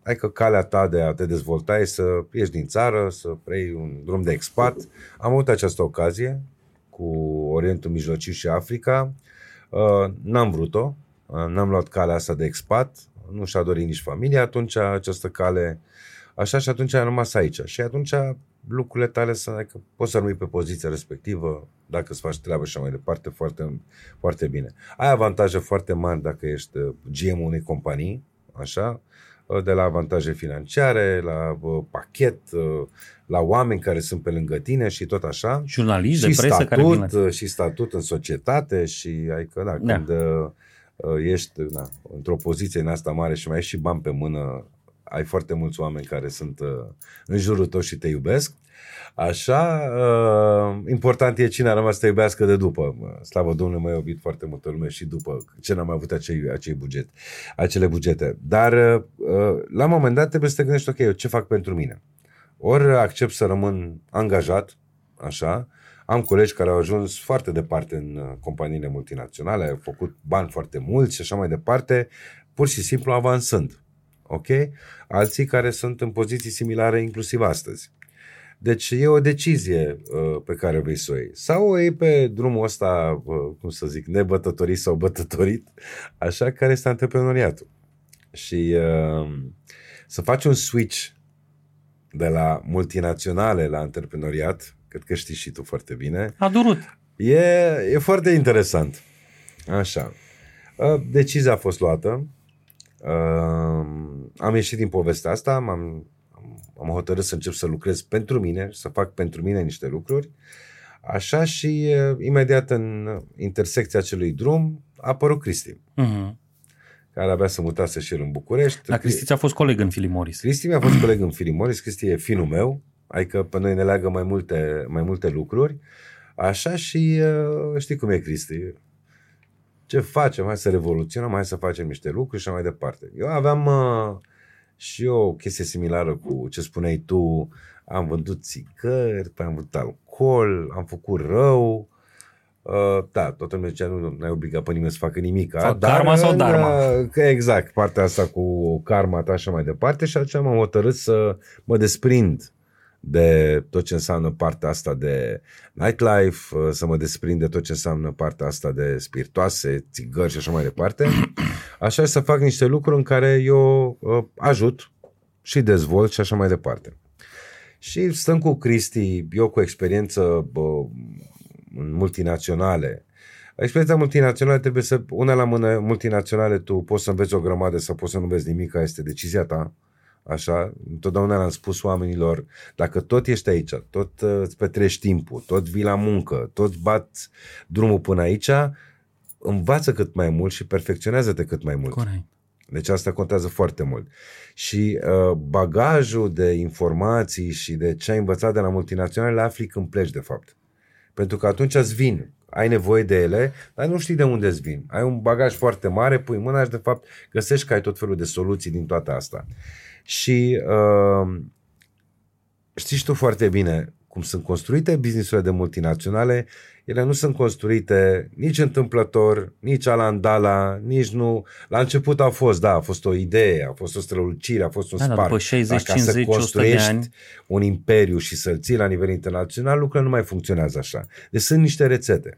ai că calea ta de a te dezvolta e să ieși din țară, să preiei un drum de expat. Am avut această ocazie cu Orientul Mijlociu și Africa. Uh, n-am vrut-o, uh, n-am luat calea asta de expat, nu și-a dorit nici familia, atunci această cale așa și atunci am rămas aici. Și atunci lucrurile tale să, adică poți să rămâi pe poziția respectivă, dacă îți faci treaba și așa mai departe, foarte, foarte bine. Ai avantaje foarte mari dacă ești uh, GM unei companii, așa, uh, de la avantaje financiare, la uh, pachet, la oameni care sunt pe lângă tine și tot așa. Jurnaliști de presă statut, care vin Și statut în societate și adică, da, da. când ești na, într-o poziție în asta mare și mai ești și bani pe mână, ai foarte mulți oameni care sunt uh, în jurul tău și te iubesc. Așa, uh, important e cine a rămas să te iubească de după. Slavă Domnului, m-a iubit foarte multă lume și după ce n-am avut acei, acei buget, acele bugete. Dar uh, la un moment dat trebuie să te gândești, ok, eu ce fac pentru mine? Ori accept să rămân angajat, așa, am colegi care au ajuns foarte departe în companiile multinaționale, au făcut bani foarte mulți și așa mai departe, pur și simplu avansând ok? Alții care sunt în poziții similare inclusiv astăzi. Deci e o decizie uh, pe care vei să o iei. Sau o iei pe drumul ăsta, uh, cum să zic, nebătătorit sau bătătorit, așa, care este antreprenoriatul. Și uh, să faci un switch de la multinaționale la antreprenoriat, cred că știi și tu foarte bine. A durut. E, e foarte interesant. Așa. Uh, decizia a fost luată Uh, am ieșit din povestea asta, m-am, am hotărât să încep să lucrez pentru mine, să fac pentru mine niște lucruri. Așa și uh, imediat în intersecția acelui drum a apărut Cristi. Uh-huh. Care avea să mutase și el în București. Dar Cristi ți-a fost coleg în Philip Morris. Cristi mi-a fost coleg în Philip Morris. Cristi e finul meu, adică pe noi ne leagă mai multe, mai multe lucruri. Așa și uh, știi cum e Cristi ce facem, hai să revoluționăm, hai să facem niște lucruri și așa mai departe. Eu aveam uh, și eu o chestie similară cu ce spuneai tu, am vândut țigări, am vândut alcool, am făcut rău, Uh, da, toată lumea zicea, nu, nu ai obligat pe nimeni să facă nimic. Sau dar, karma sau dharma. Uh, exact, partea asta cu karma ta și așa mai departe și atunci m-am hotărât să mă desprind de tot ce înseamnă partea asta de nightlife, uh, să mă desprind de tot ce înseamnă partea asta de spiritoase, țigări și așa mai departe. *clears throat* Așa să fac niște lucruri în care eu uh, ajut și dezvolt și așa mai departe. Și stăm cu Cristi, eu cu experiență bă, în multinaționale. Experiența multinațională trebuie să, una la mână, multinaționale, tu poți să înveți o grămadă sau poți să nu înveți nimic, este decizia ta. Așa, întotdeauna le-am spus oamenilor, dacă tot ești aici, tot uh, îți petrești timpul, tot vii la muncă, tot bați drumul până aici, învață cât mai mult și perfecționează-te cât mai mult. Corect. Deci asta contează foarte mult. Și uh, bagajul de informații și de ce ai învățat de la multinaționale le afli când pleci, de fapt. Pentru că atunci îți vin. Ai nevoie de ele, dar nu știi de unde îți vin. Ai un bagaj foarte mare, pui mâna și de fapt găsești că ai tot felul de soluții din toată asta. Și uh, știți tu foarte bine cum sunt construite businessurile de multinaționale, ele nu sunt construite nici întâmplător, nici alandala, nici nu... La început a fost, da, a fost o idee, a fost o strălucire, a fost un da, spark. După 60, Dacă 50, să construiești 100 de ani... un imperiu și să-l ții la nivel internațional, lucrurile nu mai funcționează așa. Deci sunt niște rețete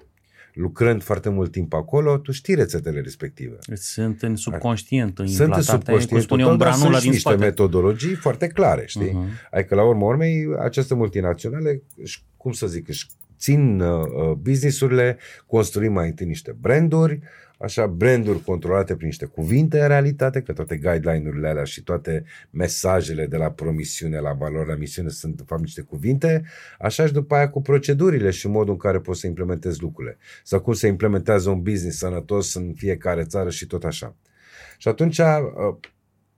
lucrând foarte mult timp acolo, tu știi rețetele respective. Sunt în subconștient, în Sunt în subconștient, cum un dar sunt niște spate. metodologii foarte clare, știi? Uh-huh. Adică la urmă urmei, aceste multinaționale, cum să zic, își țin uh, businessurile, construim mai întâi niște branduri, așa, branduri controlate prin niște cuvinte în realitate, că toate guideline-urile alea și toate mesajele de la promisiune la valoare la misiune sunt de fapt niște cuvinte, așa și după aia cu procedurile și modul în care poți să implementezi lucrurile. Sau cum se implementează un business sănătos în fiecare țară și tot așa. Și atunci uh,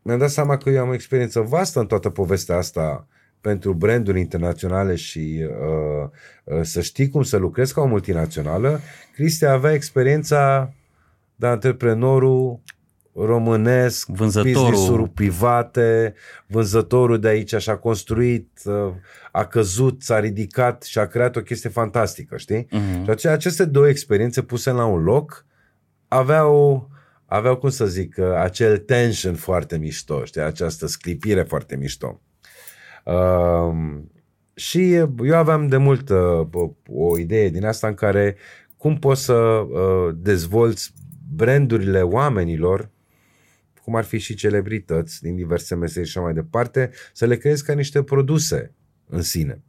mi-am dat seama că eu am o experiență vastă în toată povestea asta pentru branduri internaționale și uh, uh, să știi cum să lucrezi ca o multinațională, Cristi avea experiența de antreprenorul românesc, Vânzătorul. business private, vânzătorul de aici și-a construit, uh, a căzut, s-a ridicat și a creat o chestie fantastică, știi? Mhm. Și atunci aceste două experiențe puse la un loc aveau, aveau cum să zic, uh, acel tension foarte mișto, știi? Această sclipire foarte mișto. Uh, și eu aveam de mult uh, o idee din asta în care cum poți să uh, dezvolți brandurile oamenilor, cum ar fi și celebrități din diverse meserii și așa mai departe, să le creezi ca niște produse în sine.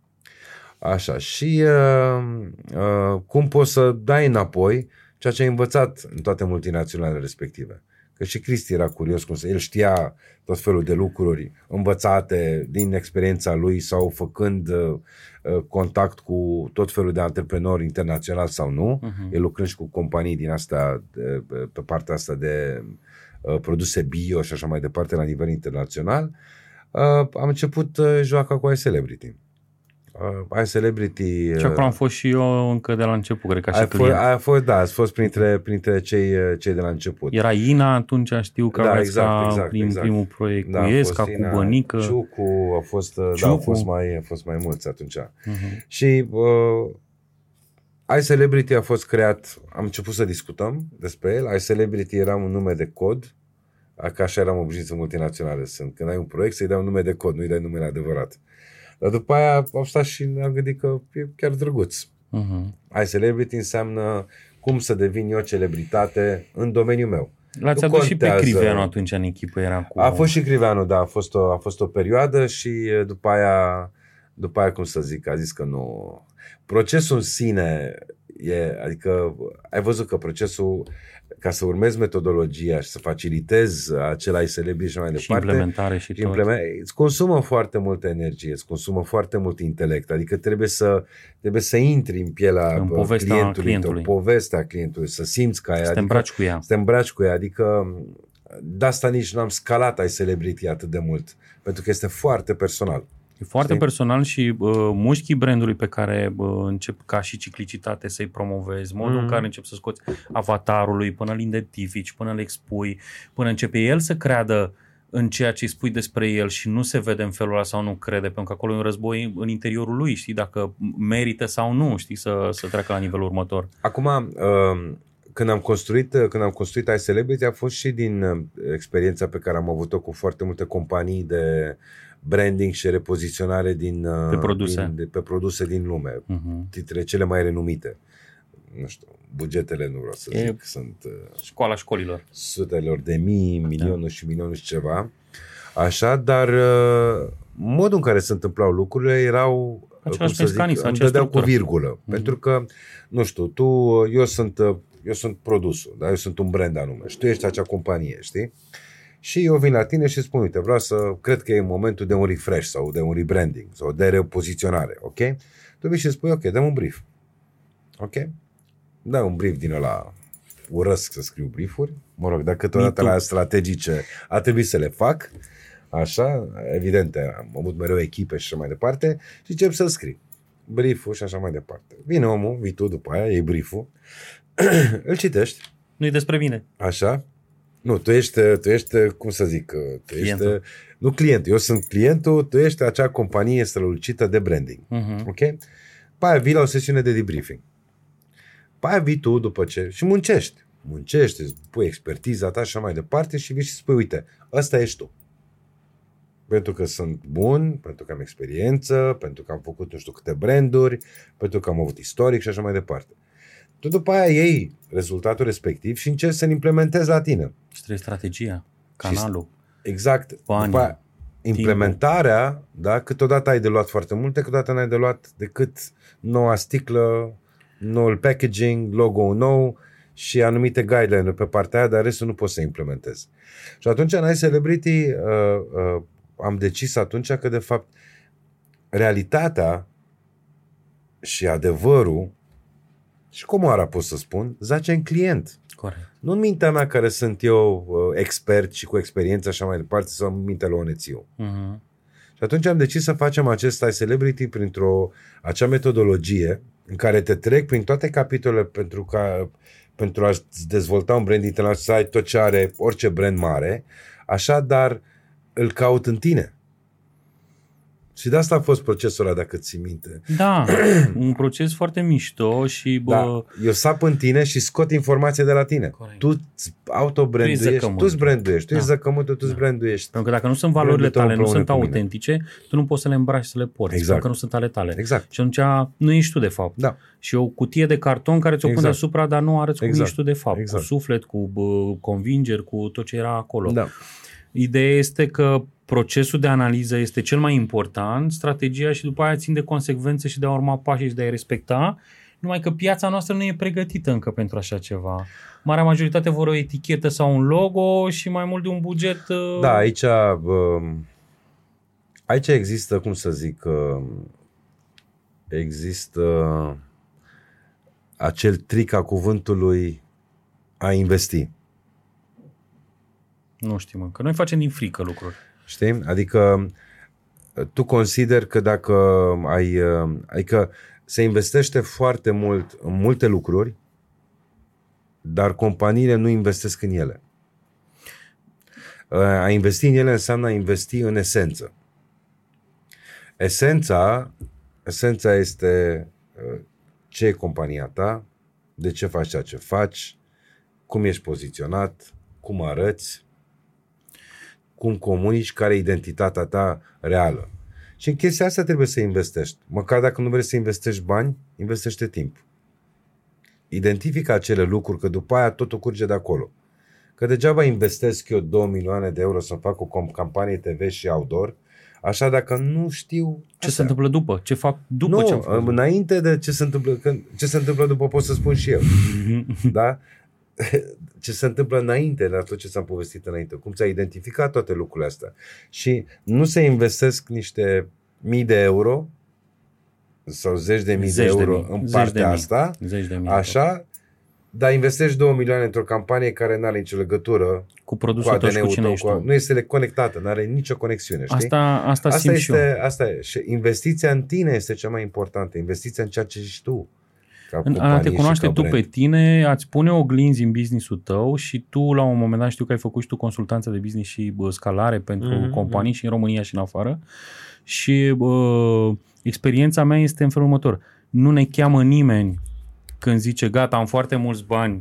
Așa, și uh, uh, cum poți să dai înapoi ceea ce ai învățat în toate multinaționalele respective. Că și Cristi era curios cum să... El știa tot felul de lucruri învățate din experiența lui sau făcând uh, uh contact cu tot felul de antreprenori internaționali sau nu. Uh-huh. El lucrând și cu companii din asta, de, pe partea asta de uh, produse bio și așa mai departe la nivel internațional. Uh, am început uh, joaca cu iCelebrity. Uh, iCelebrity... Uh, și acolo am fost și eu încă de la început, cred că și ai fost, ai fost, da, ați fost printre, printre cei, uh, cei de la început. Era Ina atunci, știu că da, exact, ca exact, prin exact. primul proiect da, cu Iesca, cu Ina, Bănică. Ciucu, a fost, Ciucu. da, au fost mai, a fost mai mulți atunci. Uh-huh. Și uh, iCelebrity a fost creat, am început să discutăm despre el. iCelebrity era un nume de cod, ca așa eram obișnuiți în multinaționale. Sunt. Când ai un proiect, să-i dai un nume de cod, nu-i dai numele adevărat. Uh, dar după aia am stat și ne-am gândit că e chiar drăguț. Uh-huh. celebrity înseamnă cum să devin eu celebritate în domeniul meu. L-ați nu adus contează. și pe Criveanu atunci în echipă, era cu... A fost și Criveanu, da, a fost o, a fost o perioadă și după aia, după aia, cum să zic, a zis că nu... Procesul în sine e, adică ai văzut că procesul ca să urmezi metodologia și să facilitezi acela ai celebri și mai departe. Și implementare și, și implement, Îți consumă foarte multă energie, îți consumă foarte mult intelect, adică trebuie să, trebuie să intri în pielea în povestea clientului, clientului. Tău, povestea clientului, să simți ca ea. Să te adică, îmbraci cu ea. Să te îmbraci cu ea, adică de asta nici nu am scalat ai celebrity atât de mult, pentru că este foarte personal. E foarte Știi? personal și uh, mușchii brandului pe care uh, încep ca și ciclicitate să-i promovezi, modul mm. în care încep să scoți avatarului până îl identifici, până îl expui, până începe el să creadă în ceea ce îi spui despre el și nu se vede în felul ăla sau nu crede, pentru că acolo e un război în interiorul lui, știi, dacă merită sau nu, știi, să, să treacă la nivelul următor. Acum, uh, când am construit, când am construit iCelebrity a fost și din uh, experiența pe care am avut-o cu foarte multe companii de branding și repoziționare din, uh, pe produse din, de, pe produse din lume, uh-huh. dintre cele mai renumite. Nu știu, bugetele nu vreau să e zic, sunt uh, școala școlilor. Sutelor de mii, milionuri da. și milionuri și ceva. Așa, dar uh, modul în care se întâmplau lucrurile erau Același cum să zic, îmi dădeau cu virgulă. Uh-huh. Pentru că, nu știu, tu, eu sunt, eu sunt produsul, da? eu sunt un brand anume și tu ești acea companie, știi? Uh, și eu vin la tine și spun, uite, vreau să, cred că e momentul de un refresh sau de un rebranding sau de repoziționare, ok? Tu vii și spui, ok, dăm un brief. Ok? Dai un brief din ăla urăsc să scriu briefuri. Mă rog, dacă câteodată la strategice a trebuit să le fac, așa, evident, am avut mereu echipe și așa mai departe, și încep să scriu brieful și așa mai departe. Vine omul, vii tu după aia, iei brieful, *clears throat* îl citești. Nu-i despre mine. Așa, nu, tu ești, tu ești, cum să zic, tu ești, nu client, eu sunt clientul, tu ești acea companie strălucită de branding. Uh-huh. Ok? Pe aia vii la o sesiune de debriefing. Pe aia vii tu după ce și muncești. Muncești, îți pui expertiza ta și așa mai departe și vii și spui, uite, ăsta ești tu. Pentru că sunt bun, pentru că am experiență, pentru că am făcut nu știu câte branduri, pentru că am avut istoric și așa mai departe. Tu după aia iei rezultatul respectiv și încerci să-l implementezi la tine. Și trebuie strategia, canalul. Și, exact. Banii. După aia, implementarea, da, câteodată ai de luat foarte multe, câteodată n-ai de luat decât noua sticlă, noul packaging, logo nou și anumite guideline pe partea aia, dar restul nu poți să implementezi. Și atunci în iCelebrity uh, uh, am decis atunci că de fapt realitatea și adevărul și comoara pot să spun, zace în client. Corect. Nu în mintea mea care sunt eu uh, expert și cu experiență așa mai departe sau în mintea lui Onețiu. Uh-huh. Și atunci am decis să facem acest iCelebrity printr-o acea metodologie în care te trec prin toate capitolele pentru ca pentru a dezvolta un brand internațional, să ai tot ce are orice brand mare, așa, dar îl caut în tine. Și de asta a fost procesul ăla, dacă ți minte. Da, *clears throat* un proces foarte mișto și bă, Da, eu sap în tine și scot informație de la tine. Corect. Tu autobranduiești, zăcământul. tu îți branduiești, tu Da. ești zăcământul, tu îți branduiești. pentru că dacă nu sunt valorile Brandul tău tale, nu împreună sunt cu mine. autentice, tu nu poți să le îmbraci și să le porți, Exact. pentru că nu sunt ale tale. Exact. Și atunci nu ești tu de fapt. Da. Și o cutie de carton care ți-o pune Exact. deasupra, dar nu arăți cum Exact. ești tu de fapt. Exact. Cu suflet, cu bă, convingeri, cu tot ce era acolo. Da. Ideea este că procesul de analiză este cel mai important, strategia și după aia țin de consecvențe și de a urma pașii și de a-i respecta, numai că piața noastră nu e pregătită încă pentru așa ceva. Marea majoritate vor o etichetă sau un logo și mai mult de un buget. uh, Da, aici, um, aici există, cum să zic, um, există acel trick a cuvântului a investi. Nu știm încă. Noi facem din frică lucruri. Știi? Adică tu consider că dacă ai, uh, adică se investește foarte mult în multe lucruri, dar companiile nu investesc în ele. Uh, A investi în ele înseamnă a investi în esență. Esența, esența este uh, ce e compania ta, de ce faci ceea ce faci, cum ești poziționat, cum arăți, cum comunici, care e identitatea ta reală. Și în chestia asta trebuie să investești. Măcar dacă nu vrei să investești bani, investește timp. Identifică acele lucruri, că după aia totul curge de acolo. Că degeaba investesc eu 2 milioane de euro să fac o com- campanie TV și outdoor, așa dacă nu știu Ce se întâmplă după? Ce fac după nu, ce am făcut? înainte de ce se întâmplă, când, ce se întâmplă după pot să spun și eu. da? *laughs* Ce se întâmplă înainte de tot ce s-am povestit înainte. Cum ți-ai identificat toate lucrurile astea. Și nu se investesc niște mii de euro sau zeci de mii Zeci de de euro mii, în zeci partea de mii. asta, Zeci de mii. așa, dar investești 2 milioane într-o campanie care nu are nicio legătură Cu cu produsul tău și cu ADN-ul cine tău, ești cu, tu. nu este conectată, nu are nicio conexiune, știi? Asta, asta, Asta simt și eu. este, asta e. Și investiția în tine este cea mai importantă. Investiția în ceea ce ești tu. Ca În a companie te și cunoaște ca tu brand. pe tine, ați pune oglinzi în business-ul tău și tu la un moment dat știu că ai făcut și tu consultanță de business și bă, scalare pentru Mhm, companii și în România și în afară și bă, experiența mea este în felul următor. Nu ne cheamă nimeni când zice gata, am foarte mulți bani, uh,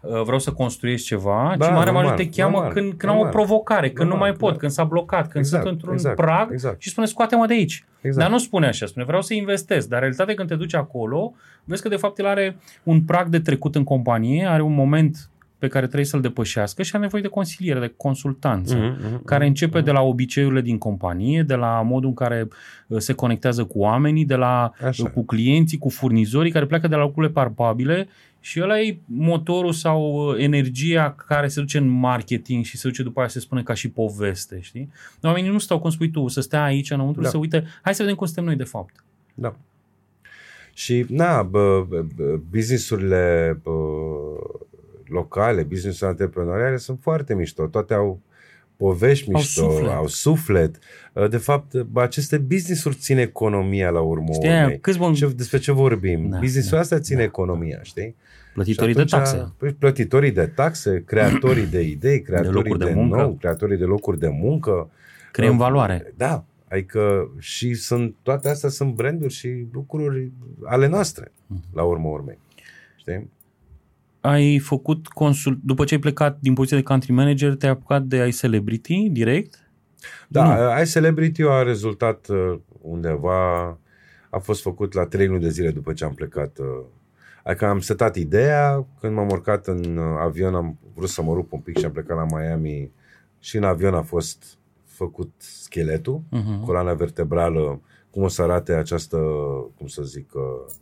vreau să construiesc ceva, Da, ci mare normal, majoritate te cheamă normal, când, când au o normal. provocare, când nu Normal, mai pot, da. când s-a blocat, când Exact, sunt într-un exact, prag exact. și spune scoate-mă de aici. Exact. Dar nu spune așa, spune vreau să investesc. Dar în realitate când te duci acolo, vezi că de fapt el are un prag de trecut în companie, are un moment pe care trebuie să-l depășească și are nevoie de consiliere, de consultanță, Mhm, mhm, care mhm, începe de la obiceiurile din companie, de la modul în care uh, se conectează cu oamenii, de la Așa. uh, cu clienții, cu furnizorii, care pleacă de la lucrurile palpabile și ăla e motorul sau uh, energia care se duce în marketing și se duce după aia se spune ca și poveste, știi? Oamenii nu stau, cum spui tu, să stea aici înăuntru, Da. să uite, hai să vedem cum suntem noi de fapt. Da. Și, na, bă, bă, bă, businessurile bă, locale, businessurile antreprenoriale sunt foarte mișto. Toate au povești Au mișto, suflet. au suflet. De fapt, bă, aceste business-uri țin economia la urmă Știi, aia, urmei. câți bani Ce, despre ce vorbim? Da, Businessul da, astea ține da, economia, știi? Plătitorii Și de taxe. păi, Plătitorii de taxe, creatorii de idei, creatorii locuri de, de muncă. nou, creatorii de locuri de muncă. Creăm Uh, valoare. Da, adică și sunt, toate astea sunt branduri și lucruri ale noastre, Mhm. la urmă urmei. Știi? Ai făcut consult, după ce ai plecat din poziția de country manager, te-ai apucat de ai celebrity direct? Da, ai Celebrity a rezultat uh, undeva, a fost făcut la trei luni de zile după ce am plecat. Uh, Adică am setat ideea, când m-am urcat în uh, avion am vrut să mă rup un pic și am plecat la Miami și în avion a fost făcut scheletul, uh-huh. coloana vertebrală, cum o să arate această, cum să zic, uh,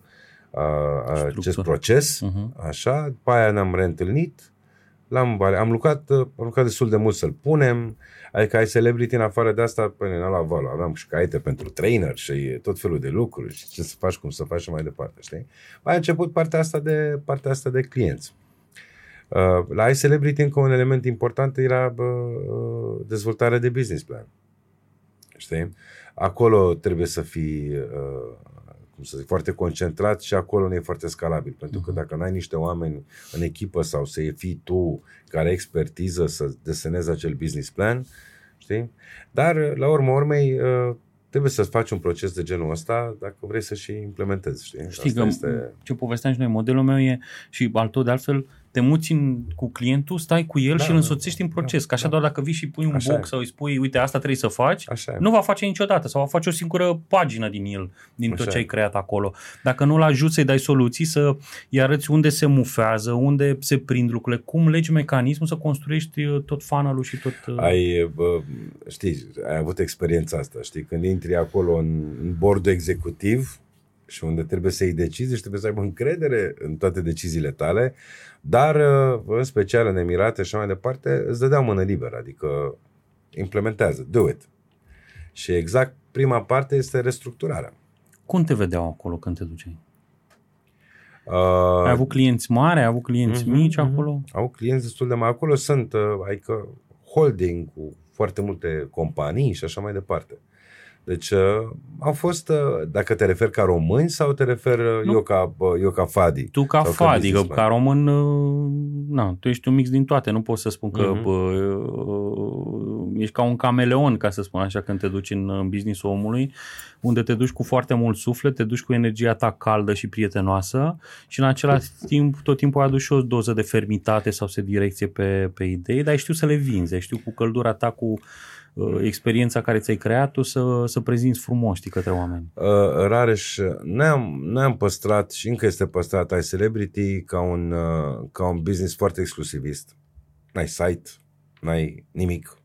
a, a, acest proces, uh-huh. așa, după aia ne-am reîntâlnit, L-am, am, lucrat, am lucrat destul de mult să-l punem, adică ai celebrity în afară de asta, până ne la valul. Aveam și caiete pentru trainer și tot felul de lucruri și ce să faci, cum să faci și mai departe, știi? Mai a început partea asta de, partea asta de clienți. Uh, la iCelebrity încă un element important era uh, dezvoltarea de business plan. Știi? Acolo trebuie să fii uh, cum să zic, foarte concentrat și acolo nu e foarte scalabil. Pentru că mhm. dacă n-ai niște oameni în echipă sau să fii tu care ai expertiză să desenezi acel business plan, știi? Dar, la urmă urmei, uh, trebuie să faci un proces de genul ăsta dacă vrei să și implementezi, știi? Știi Asta că este... ce povesteam și noi, modelul meu e și al tău de altfel te muți în, cu clientul, stai cu el da, și îl însoțești în proces. Da, că așa da. doar dacă vii și pui un așa box e. sau îi spui, uite, asta trebuie să faci, așa nu va face niciodată sau va face o singură pagină din el, din așa tot ce ai creat acolo. Dacă nu-l ajuți să-i dai soluții, să i arăți unde se mufează, unde se prind lucrurile, cum legi mecanismul să construiești uh, tot funnel și tot... Uh, ai, bă, știi, ai avut experiența asta, știi, când intri acolo în, în bordul executiv, și unde trebuie să iei decizii și trebuie să aibă încredere în toate deciziile tale, dar uh, în special în Emirate și mai departe îți dădeau mână liberă, adică implementează, do it. Și exact prima parte este restructurarea. Cum te vedeau acolo când te duceai? Uh, ai avut clienți mari, ai avut clienți uh-huh, mici uh-huh. acolo? Au clienți destul de mari. Acolo sunt, uh, adică holding cu foarte multe companii și așa mai departe. Deci uh, au fost, uh, dacă te referi ca români sau te referi uh, eu, ca, uh, eu ca Fadi? Tu ca Fadi, ca, ca român, uh, na, tu ești un mix din toate, nu pot să spun că uh-huh. uh, ești ca un cameleon, ca să spun așa, când te duci în, în business omului, unde te duci cu foarte mult suflet, te duci cu energia ta caldă și prietenoasă și în același timp tot timpul ai adus și o doză de fermitate sau se direcție pe, pe idei, dar știu să le vinzi, știu cu căldura ta, cu Uh, experiența care ți-ai creat tu să, să prezinți frumos știi, către oameni. Uh, Rareș, ne-am, ne-am păstrat și încă este păstrat ai Celebrity ca un, uh, ca un business foarte exclusivist. N-ai site, n-ai nimic.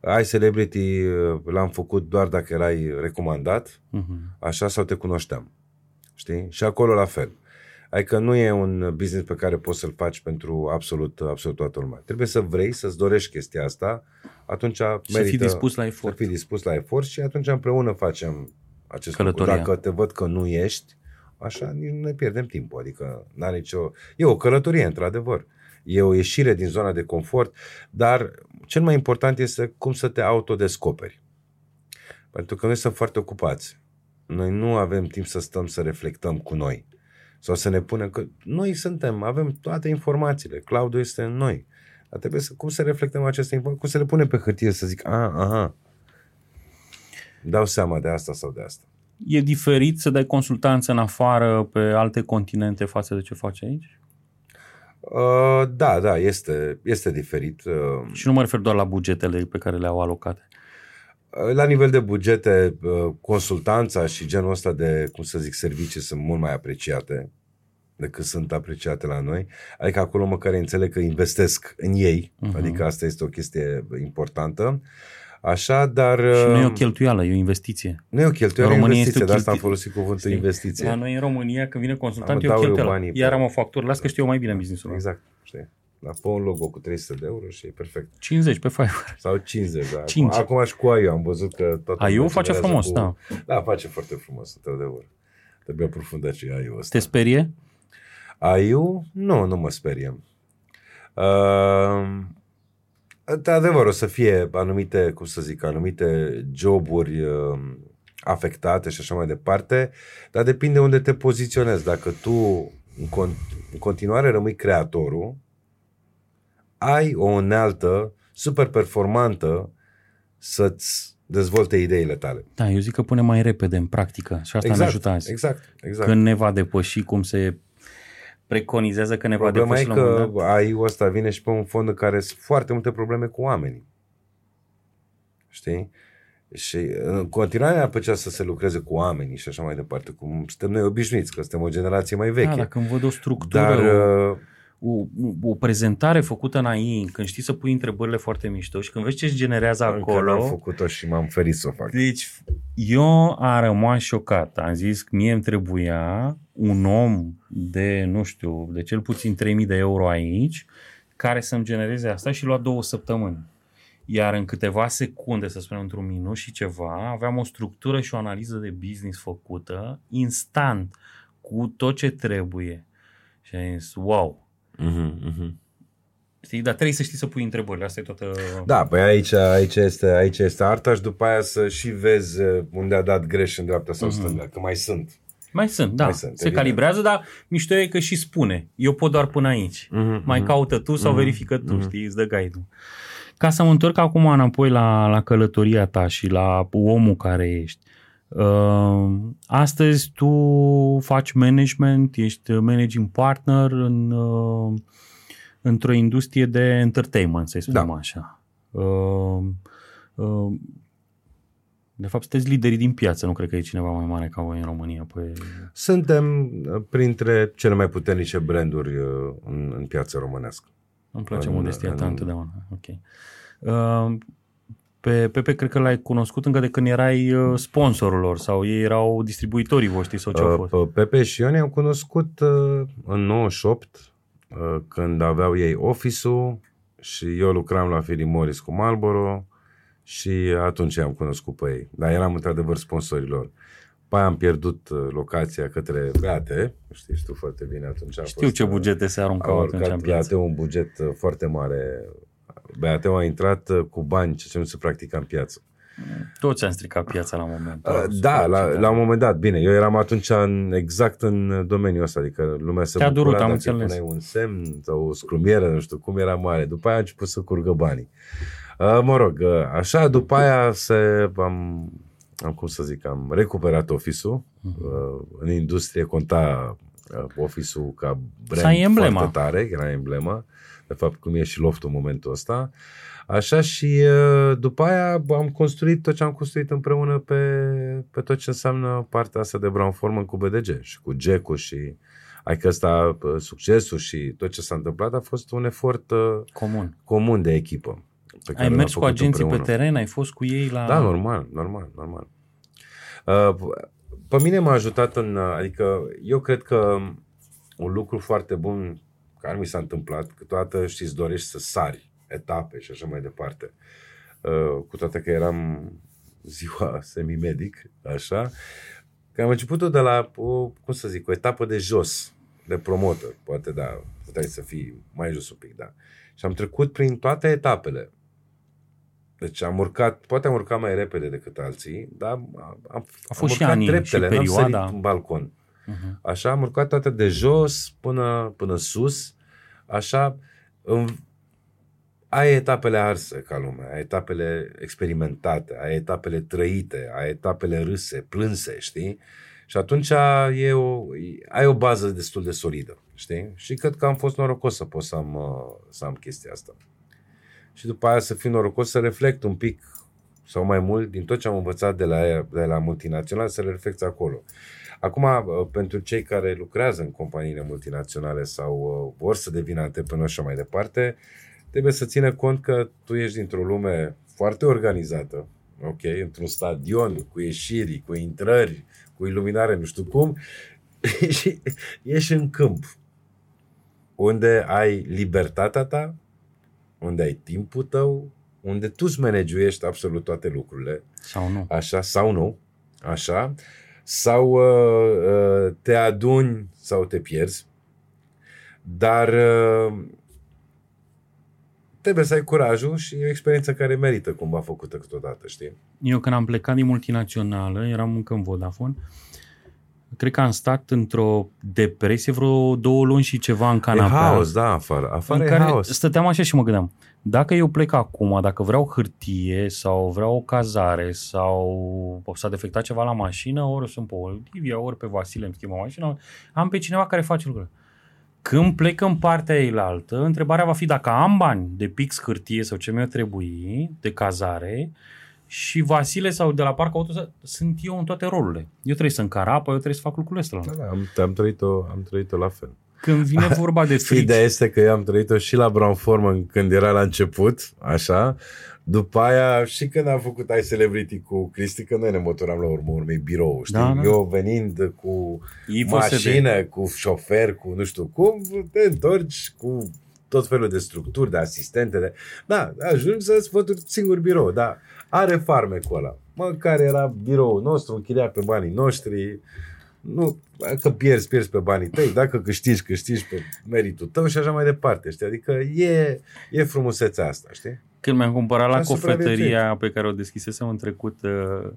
Ai Celebrity uh, l-am făcut doar dacă erai recomandat, uh-huh. așa sau te cunoșteam. Știi? Și acolo la fel. Adică nu e un business pe care poți să-l faci pentru absolut, absolut toată lumea. Trebuie să vrei, să-ți dorești chestia asta, atunci merită să fii dispus la efort. Să fii dispus la efort și atunci împreună facem acest Călătoria. lucru. Dacă te văd că nu ești, așa nici nu ne pierdem timpul. Adică n-are nicio... E o călătorie, într-adevăr. E o ieșire din zona de confort, dar cel mai important este cum să te autodescoperi. Pentru că noi suntem foarte ocupați. Noi nu avem timp să stăm să reflectăm cu noi sau să ne punem că noi suntem, avem toate informațiile, cloud este în noi. Dar trebuie să, cum să reflectăm aceste informații, cum să le punem pe hârtie să zic, a, aha, dau seama de asta sau de asta. E diferit să dai consultanță în afară pe alte continente față de ce faci aici? Uh, da, da, este, este diferit. Uh, și nu mă refer doar la bugetele pe care le-au alocate. Uh, la nivel de bugete, uh, consultanța și genul ăsta de, cum să zic, servicii sunt mult mai apreciate decât sunt apreciate la noi. Adică acolo măcar înțeleg că investesc în ei, uh-huh. adică asta este o chestie importantă. Așa, dar... Și nu e o uh, cheltuială, e o investiție. Nu e o cheltuială, e o investiție, de asta am folosit cuvântul Știi? investiție. La noi în România, când vine consultant, e o cheltuială. Iar am o factură, las că știu eu mai bine business-ul Exact, știi. La fă un logo cu 300 de euro și e perfect. 50 pe Fiverr. Sau 50, da. 5. Acum, acum și cu AIU am văzut că toată AIU face frumos, cu... da. Da, face foarte frumos, într-adevăr. Trebuie aprofundat și AIU ăsta. Te sperie? AIU? Nu, nu mă speriem. Uh, adevăr, o să fie anumite, cum să zic, anumite joburi uh, afectate și așa mai departe, dar depinde unde te poziționezi. Dacă tu în, con- în continuare rămâi creatorul, ai o unealtă super performantă să-ți dezvolte ideile tale. Da, eu zic că pune mai repede în practică și asta exact, ne ajută azi. Exact, exact. Când ne va depăși cum se preconizează că ne Problema va depăși e că ai ăsta vine și pe un fond în care sunt foarte multe probleme cu oamenii. Știi? Și în continuare pe ce să se lucreze cu oamenii și așa mai departe, cum suntem noi obișnuiți, că suntem o generație mai veche. Da, dacă îmi văd o structură, Dar, uh, o, o prezentare făcută în AI, când știi să pui întrebările foarte mișto și când vezi ce generează acolo... Încă am făcut-o și m-am ferit să o fac. Deci eu am rămas șocat. Am zis că mie îmi trebuia un om de, nu știu, de cel puțin 3000 de euro aici, care să-mi genereze asta și lua două săptămâni. Iar în câteva secunde, să spunem într-un minut și ceva, aveam o structură și o analiză de business făcută instant, cu tot ce trebuie. Și am zis, wow. Uh-huh, uh-huh. Știi? Dar trebuie să știi să pui întrebările. Asta e toată... Da, păi aici, aici, este, aici este arta și după aia să și vezi unde a dat greș în dreapta sau uh-huh. stânga, că mai sunt. Mai sunt, da. Mai sunt, se evident. calibrează, dar mișto e că și spune. Eu pot doar până aici. Uh-huh, mai uh-huh. caută tu sau uh-huh, verifică tu, uh-huh. știi, îți dă guide-ul. Ca să mă întorc acum înapoi la, la călătoria ta și la omul care ești. Uh, astăzi tu faci management, ești managing partner în, uh, într-o industrie de entertainment, să spunem da. așa. Uh, uh, de fapt, sunteți liderii din piață, nu cred că e cineva mai mare ca voi în România. Păi... Suntem printre cele mai puternice branduri uh, în, în piața românească. Îmi place în, modestia ta întotdeauna. Ok. Uh, pe Pepe cred că l-ai cunoscut încă de când erai uh, sponsorul lor sau ei erau distribuitorii voștri sau ce uh, fost? Pepe și eu ne-am cunoscut uh, în 98 uh, când aveau ei office-ul și eu lucram la Philip Morris cu Marlboro și atunci am cunoscut pe ei. Dar eram într-adevăr sponsorilor. Pe aia am pierdut uh, locația către Beate, știi, știu foarte bine atunci. A Știu fost, ce bugete se aruncau atunci în Beate un buget uh, foarte mare. Beate a intrat uh, cu bani, ce nu se practica în piață. Toți am stricat piața la un moment. Uh, da, la, la un moment dat. Bine, eu eram atunci în, exact în domeniul ăsta, adică lumea se Te-a durut, am înțeles. un semn sau o scrumieră, nu știu cum era mare. După aia a început să curgă banii. Uh, mă rog, uh, așa, după aia se, am, am, cum să zic, am recuperat office-ul. Uh-huh. În industrie conta uh, office-ul ca brand emblema. foarte tare, era emblema. De fapt, cum e și loftul în momentul ăsta. Așa și după aia am construit tot ce am construit împreună pe, pe tot ce înseamnă partea asta de Brown Forman cu BDG și cu Geco și ai că ăsta, succesul și tot ce s-a întâmplat a fost un efort comun, comun de echipă. Pe care ai mers cu agenții împreună. pe teren, ai fost cu ei la... Da, normal, normal, normal. Uh, pe mine m-a ajutat în... Adică eu cred că un lucru foarte bun care mi s-a întâmplat, câteodată știți, dorești să sari etape și așa mai departe. Uh, cu toate că eram ziua *laughs* semi-medic, așa, că am început de la, o, cum să zic, o etapă de jos, de promotor, poate da, puteai să fii mai jos un pic, da. Și am trecut prin toate etapele. Deci am urcat, poate am urcat mai repede decât alții, dar am, am, A fost am și anii treptele, și perioada. în balcon. Uh-huh. Așa am urcat toate de jos până, până sus, așa, în, ai etapele arse ca lumea, ai etapele experimentate, ai etapele trăite, ai etapele râse, plânse, știi? Și atunci e o, ai o bază destul de solidă, știi? Și cred că am fost norocos să pot să am, să am chestia asta și după aia să fiu norocos să reflect un pic sau mai mult din tot ce am învățat de la, de la multinațional să le reflect acolo. Acum, uh, pentru cei care lucrează în companiile multinaționale sau uh, vor să devină antreprenori și mai departe, trebuie să țină cont că tu ești dintr-o lume foarte organizată, ok, într-un stadion cu ieșiri, cu intrări, cu iluminare, nu știu cum, *laughs* și ești în câmp unde ai libertatea ta, unde ai timpul tău, unde tu îți managiuiești absolut toate lucrurile. Sau nu. Așa, sau nu. Așa. Sau uh, uh, te aduni sau te pierzi. Dar uh, trebuie să ai curajul și e o experiență care merită cumva făcută câteodată, știi? Eu când am plecat din multinațională, eram încă în Vodafone, cred că am stat într-o depresie vreo două luni și ceva în canapea. E haos, da, afară. Afară în e haos. Stăteam așa și mă gândeam, dacă eu plec acum, dacă vreau hârtie sau vreau o cazare sau s-a defectat ceva la mașină, ori sunt pe Olivia, ori pe Vasile îmi schimbă mașina, am pe cineva care face lucrurile. Când plec în partea eilaltă, întrebarea va fi dacă am bani de pix hârtie sau ce mi-o trebuie, de cazare, și Vasile sau de la Parc Auto sunt eu în toate rolurile. Eu trebuie să încar apă, eu trebuie să fac lucrurile astea. Da, da, am, am, trăit-o, am trăit-o la fel. când vine *laughs* vorba de frici... Ideea este că eu am trăit-o și la Brown Forman când era la început, așa, după aia, și când am făcut ai Celebrity cu Cristi, că noi ne motoram la urmă urmei birou, știi? Da, da. Eu venind cu Ei mașină, cu șofer, cu nu știu cum, te întorci cu tot felul de structuri, de asistente, de... Da, ajungi să-ți fături singur birou, da. Are farmecul ăla. Măcar era biroul nostru, închiriat pe banii noștri, nu, că pierzi, pierzi pe banii tăi, dacă câștigi, câștigi pe meritul tău și așa mai departe, știi? Adică e, e frumusețea asta, știi? Când mi-am cumpărat la cofetăria pe care o deschisesem în trecut uh,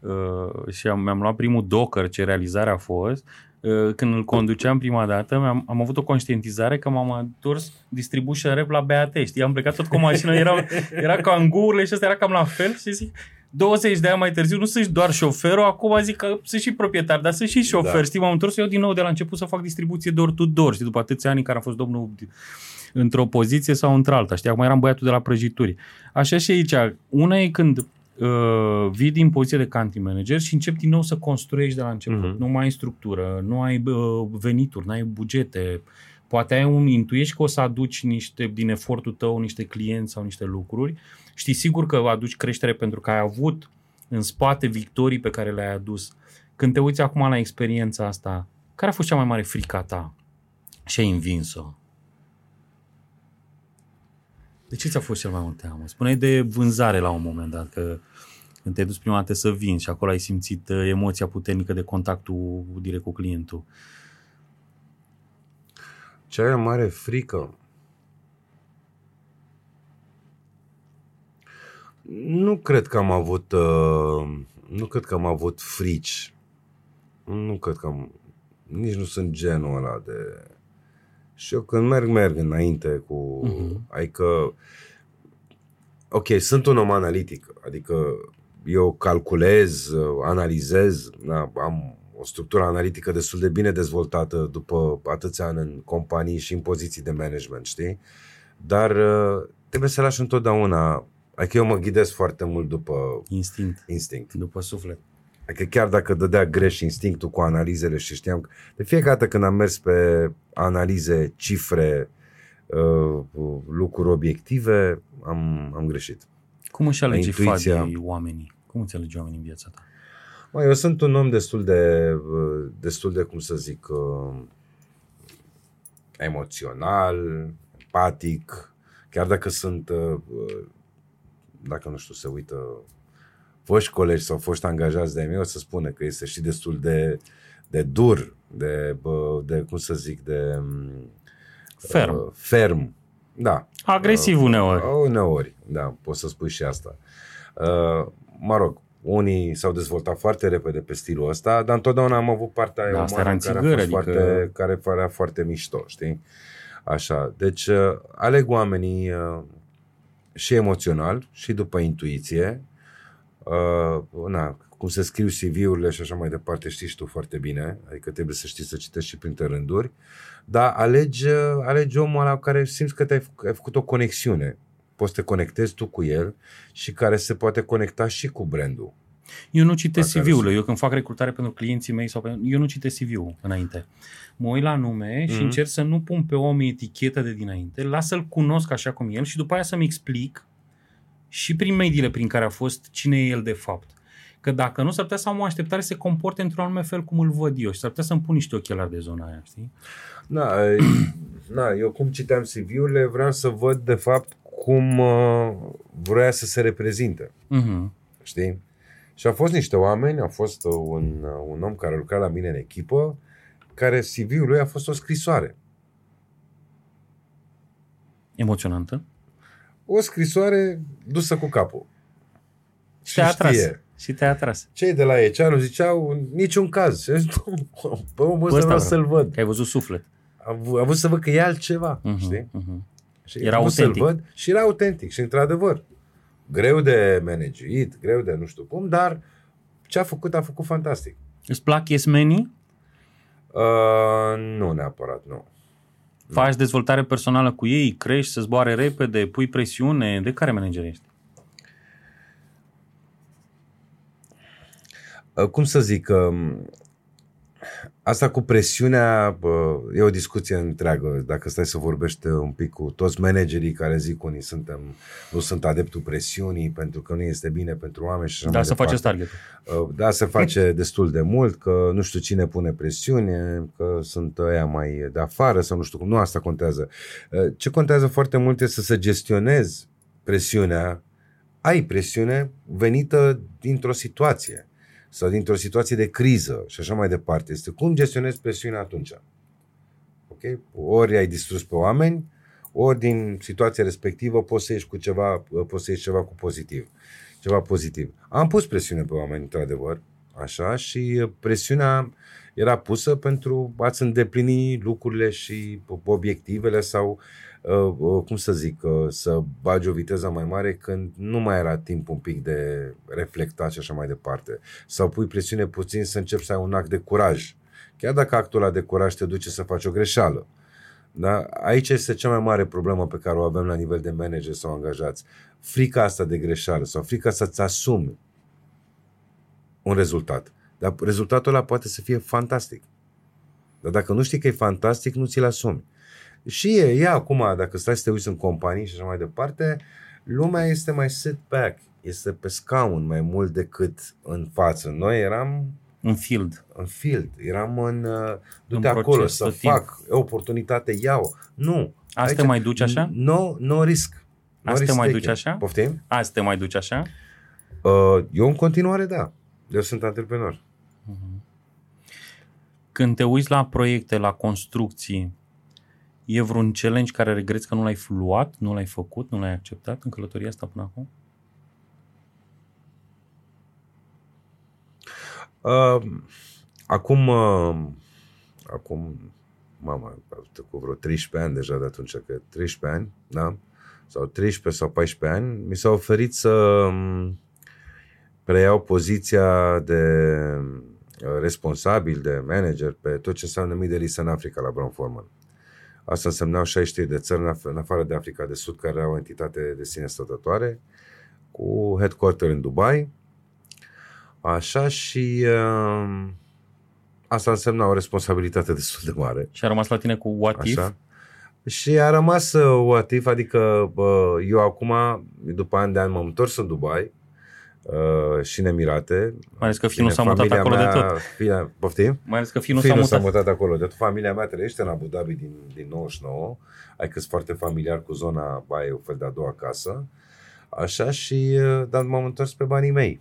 uh, și am, mi-am luat primul Docker, ce realizare a fost, uh, când îl conduceam prima dată, am, am avut o conștientizare că m-am întors distribution rep la BAT, știi? Am plecat tot cu mașina, era, era ca în și ăsta era cam la fel și zic, 20 de ani mai târziu nu sunt doar șoferul, acum zic că sunt și proprietar, dar sunt și șofer. Da. Știi, m-am întors eu din nou de la început să fac distribuție door-to-door, știi, după atâția ani în care am fost domnul într-o poziție sau într-alta. Știi, acum eram băiatul de la prăjituri. Așa și aici, una e când uh, vii din poziție de country manager și începi din nou să construiești de la început. Uh-huh. Nu mai ai structură, nu ai uh, venituri, nu ai bugete, poate ai un intuiești că o să aduci niște, din efortul tău niște clienți sau niște lucruri. Știi sigur că aduci creștere pentru că ai avut în spate victorii pe care le-ai adus. Când te uiți acum la experiența asta, care a fost cea mai mare frica ta și ai învins-o? De ce ți-a fost cel mai mult teamă? Spuneai de vânzare la un moment dat, că când te-ai dus prima dată să vinzi și acolo ai simțit uh, emoția puternică de contactul direct cu clientul. Cea mai mare frică? Nu cred că am avut uh, nu cred că am avut frici. Nu cred că am nici nu sunt genul ăla de și eu când merg, merg înainte cu... Uh-huh. Adică, ok, sunt un om analitic, adică eu calculez, analizez, na, am o structură analitică destul de bine dezvoltată după atâția ani în companii și în poziții de management, știi? Dar uh, trebuie să lași întotdeauna Adică eu mă ghidez foarte mult după instinct, instinct. după suflet. Adică chiar dacă dădea greș instinctul cu analizele și știam de fiecare dată când am mers pe analize, cifre, uh, lucruri obiective, am, am greșit. Cum își alege Intuiția... Fadi oamenii? Cum îți alege oamenii în viața ta? Mă, eu sunt un om destul de, uh, destul de, cum să zic, uh, emoțional, empatic, chiar dacă sunt, dacă nu știu, se uită foști colegi sau foști angajați de-ai mei o să spună că este și destul de, de dur, de, de, cum să zic, de... Ferm. Uh, ferm. Da. Agresiv uh, uneori. Uneori, da, poți să spui și asta. Uh, mă rog, unii s-au dezvoltat foarte repede pe stilul ăsta, dar întotdeauna am avut partea da, umană care, a fost adică... foarte, care părea foarte mișto, știi? Așa, deci uh, aleg oamenii uh, și emoțional și după intuiție, uh, na, cum se scriu CV-urile și așa mai departe, știi și tu foarte bine, adică trebuie să știi să citești și printre rânduri, dar alegi, alegi omul ăla care simți că te-ai ai făcut o conexiune. Poți să te conectezi tu cu el și care se poate conecta și cu brandul. Eu nu citesc CV-ul. Eu când fac recrutare pentru clienții mei sau pe... eu nu citesc CV-ul înainte. Mă uit la nume mm-hmm. și încerc să nu pun pe om etichetă de dinainte, lasă-l cunosc așa cum el și după aia să-mi explic și prin mediile prin care a fost cine e el de fapt. Că dacă nu, s-ar putea să am o așteptare să se comporte într-un anume fel cum îl văd eu și s-ar putea să-mi pun niște ochelari de zona aia, știi? Da, *clears throat* na, eu cum citeam CV-urile vreau să văd de fapt cum uh, vrea să se reprezinte. Uh-huh. Știi? Și au fost niște oameni, a fost uh, un, uh, un om care a lucrat la mine în echipă, care CV-ul lui a fost o scrisoare. Emoționantă? O scrisoare dusă cu capul. Și te-a atras. Și te-a atras. Cei de la nu ziceau niciun caz. Bă, omul ăsta vreau să-l văd. Că ai văzut suflet. Am, am vrut să văd că e altceva, uh-huh, știi? Uh-huh. Și era autentic. Să-l văd și era autentic. Și într-adevăr, greu de managuit, greu de nu știu cum, dar ce a făcut, a făcut fantastic. Îți plac yes many? Uh, nu neapărat, nu. Faci dezvoltare personală cu ei, crești, să zboare repede, pui presiune. De care manager ești? Uh, cum să zic, um, Asta cu presiunea e o discuție întreagă. Dacă stai să vorbești un pic cu toți managerii care zic unii suntem, nu sunt adeptul presiunii pentru că nu este bine pentru oameni și așa Da, să face target. Da, se face destul de mult, că nu știu cine pune presiune, că sunt ăia mai de afară sau nu știu cum. Nu asta contează. Uh, ce contează foarte mult este să se gestionezi presiunea. Ai presiune venită dintr-o situație sau dintr-o situație de criză și așa mai departe. Este cum gestionezi presiunea atunci. Okay? Ori ai distrus pe oameni, ori din situația respectivă poți să ieși cu ceva, poți să ieși ceva cu pozitiv. Ceva pozitiv. Am pus presiune pe oameni, într-adevăr, așa, și presiunea era pusă pentru a-ți îndeplini lucrurile și obiectivele sau Uh, uh, cum să zic, uh, să bagi o viteză mai mare când nu mai era timp un pic de reflectat și așa mai departe. Sau pui presiune puțin să începi să ai un act de curaj. Chiar dacă actul ăla de curaj te duce să faci o greșeală. Da? Aici este cea mai mare problemă pe care o avem la nivel de manager sau angajați. Frica asta de greșeală sau frica să-ți asumi un rezultat. Dar rezultatul ăla poate să fie fantastic. Dar dacă nu știi că e fantastic, nu ți-l asumi. Și e, e acum, dacă stai să te uiți în companii și așa mai departe, lumea este mai sit back, este pe scaun mai mult decât în față. Noi eram în field. În field. Eram în, uh, du-te în acolo să fac, timp. oportunitate iau. Nu. Asta te mai duci așa? Nu, no, no risc. No Asta te mai duci așa? Poftim? Asta te mai duci așa? Uh, eu în continuare da. Eu sunt antreprenor. Uh-huh. Când te uiți la proiecte, la construcții, E vreun challenge care regreți că nu l-ai luat, nu l-ai făcut, nu l-ai acceptat în călătoria asta până acum? Uh, acum, uh, acum, mama, cu vreo 13 ani deja de atunci, că 13 ani, da? Sau 13 sau 14 ani, mi s-a oferit să um, preiau poziția de uh, responsabil, de manager pe tot ce înseamnă Middle East în Africa la Brown Forman. Asta însemnau 63 de țări în afară de Africa de Sud care au o entitate de sine stătătoare cu headquarter în Dubai. Așa și uh, asta însemna o responsabilitate *laughs* destul de mare. Și a rămas la tine cu what if? Așa. Și a rămas uh, what if, adică uh, eu acum, după ani de ani, m-am întors în Dubai, uh, și în Emirate. Mai ales că fiul nu s-a mutat acolo mea, de tot. Fine, poftim? Mai ales că fiul nu s-a mutat. s-a mutat acolo de tot. Familia mea trăiește în Abu Dhabi din, din 99. Ai că foarte familiar cu zona aia, o fel de a doua casă. Așa și, uh, dar m-am întors pe banii mei.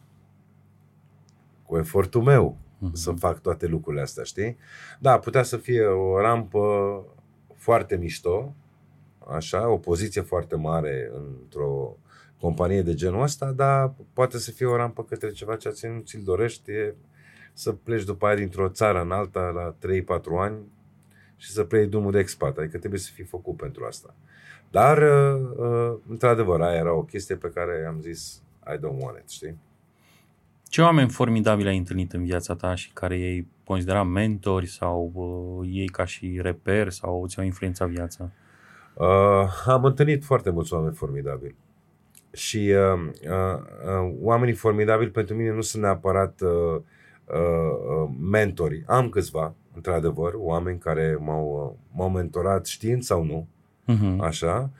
Cu efortul meu mm-hmm. să fac toate lucrurile astea, știi? Da, putea să fie o rampă foarte mișto, așa, o poziție foarte mare într-o companie de genul ăsta, dar poate să fie o rampă către ceva ce nu ți-l dorești, e să pleci după aia dintr-o țară în alta la 3-4 ani și să pleci drumul de expat, adică trebuie să fii făcut pentru asta. Dar, uh, uh, într-adevăr, aia era o chestie pe care am zis, I don't want it, știi? Ce oameni formidabili ai întâlnit în viața ta și care ei considera mentori sau uh, ei ca și reper sau ți-au influențat viața? Uh, am întâlnit foarte mulți oameni formidabili. Și uh, uh, uh, oamenii formidabili pentru mine nu sunt neapărat uh, uh, mentori. Am câțiva, într-adevăr, oameni care m-au, uh, m-au mentorat știind sau nu, uh-huh. așa,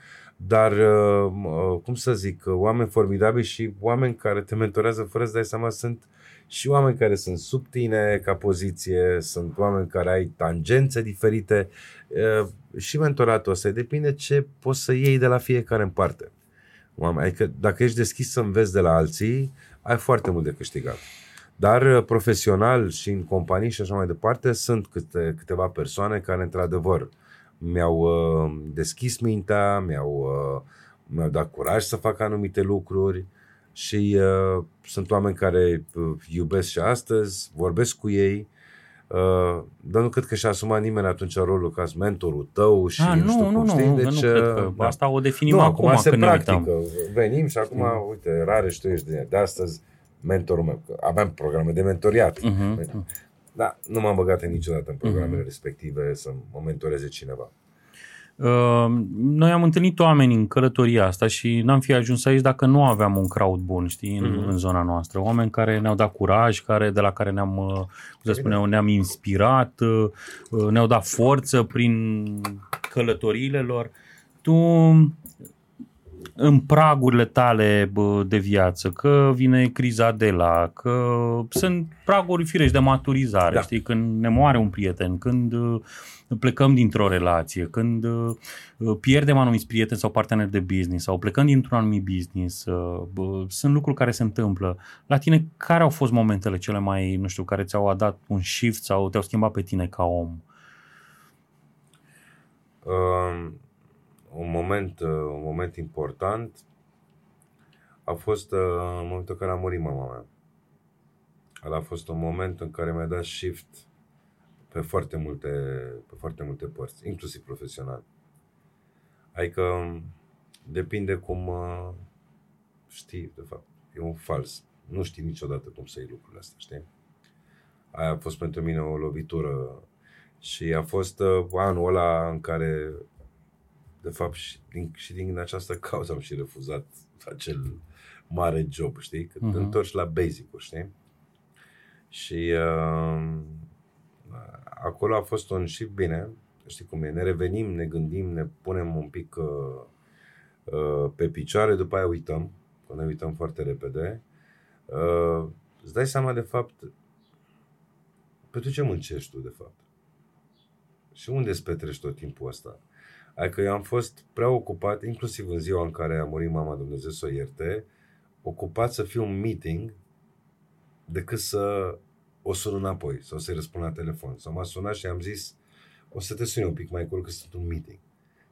dar, uh, uh, cum să zic, oameni formidabili și oameni care te mentorează fără să dai seama sunt și oameni care sunt sub tine ca poziție, sunt oameni care ai tangențe diferite uh, și mentoratul ăsta depinde ce poți să iei de la fiecare în parte oameni. Adică dacă ești deschis să înveți de la alții, ai foarte mult de câștigat. Dar uh, profesional și în companii și așa mai departe sunt câte, câteva persoane care într-adevăr mi-au uh, deschis mintea, mi-au, uh, mi-au dat curaj să fac anumite lucruri și uh, sunt oameni care uh, iubesc și astăzi, vorbesc cu ei Uh, dar nu cred că și-a asumat nimeni atunci rolul ca mentorul tău și A, nu, știu nu, cum, nu, știi? Nu, deci, nu cred că uh, da. asta o definim nu, acum, acum se când practică. ne uităm. Venim și acum, mm. uite, rareș și tu ești de, de astăzi mentorul meu. Că aveam programe de mentoriat. Mm-hmm. Da, nu m-am băgat niciodată în programele mm-hmm. respective să mă mentoreze cineva. Uh, noi am întâlnit oameni în călătoria asta și n-am fi ajuns aici dacă nu aveam un crowd bun, știi, în, mm-hmm. în zona noastră. Oameni care ne-au dat curaj, care, de la care ne-am, uh, cum să spunem, ne-am inspirat, uh, ne-au dat forță prin călătoriile lor. Tu în pragurile tale bă, de viață, că vine criza de la, că sunt praguri firești de maturizare, da. știi, când ne moare un prieten, când uh, plecăm dintr-o relație, când uh, pierdem anumiți prieteni sau parteneri de business sau plecăm dintr-un anumit business, uh, bă, sunt lucruri care se întâmplă. La tine, care au fost momentele cele mai, nu știu, care ți-au dat un shift sau te-au schimbat pe tine ca om? Um un moment, uh, un moment important a fost uh, în momentul în care a murit mama mea. Ăla a fost un moment în care mi-a dat shift pe foarte multe, pe foarte multe părți, inclusiv profesional. Adică depinde cum uh, știi, de fapt, e un fals. Nu știi niciodată cum să iei lucrurile astea, știi? Aia a fost pentru mine o lovitură și a fost uh, anul ăla în care de fapt, și din, și din această cauză am și refuzat acel mare job, știi? Că uh-huh. te mhm. întorci la basic știi? Și uh, acolo a fost un și bine, știi cum e, ne revenim, ne gândim, ne punem un pic uh, uh, pe picioare, după aia uităm, că ne uităm foarte repede. Uh, îți dai seama de fapt pentru ce muncești tu de fapt? Și unde îți petrești tot timpul ăsta? Adică eu am fost prea ocupat, inclusiv în ziua în care a murit mama Dumnezeu să o ierte, ocupat să fiu un meeting decât să o sun înapoi sau să-i răspund la telefon. Sau m-a sunat și am zis, o să te suni un pic mai curând că sunt un meeting.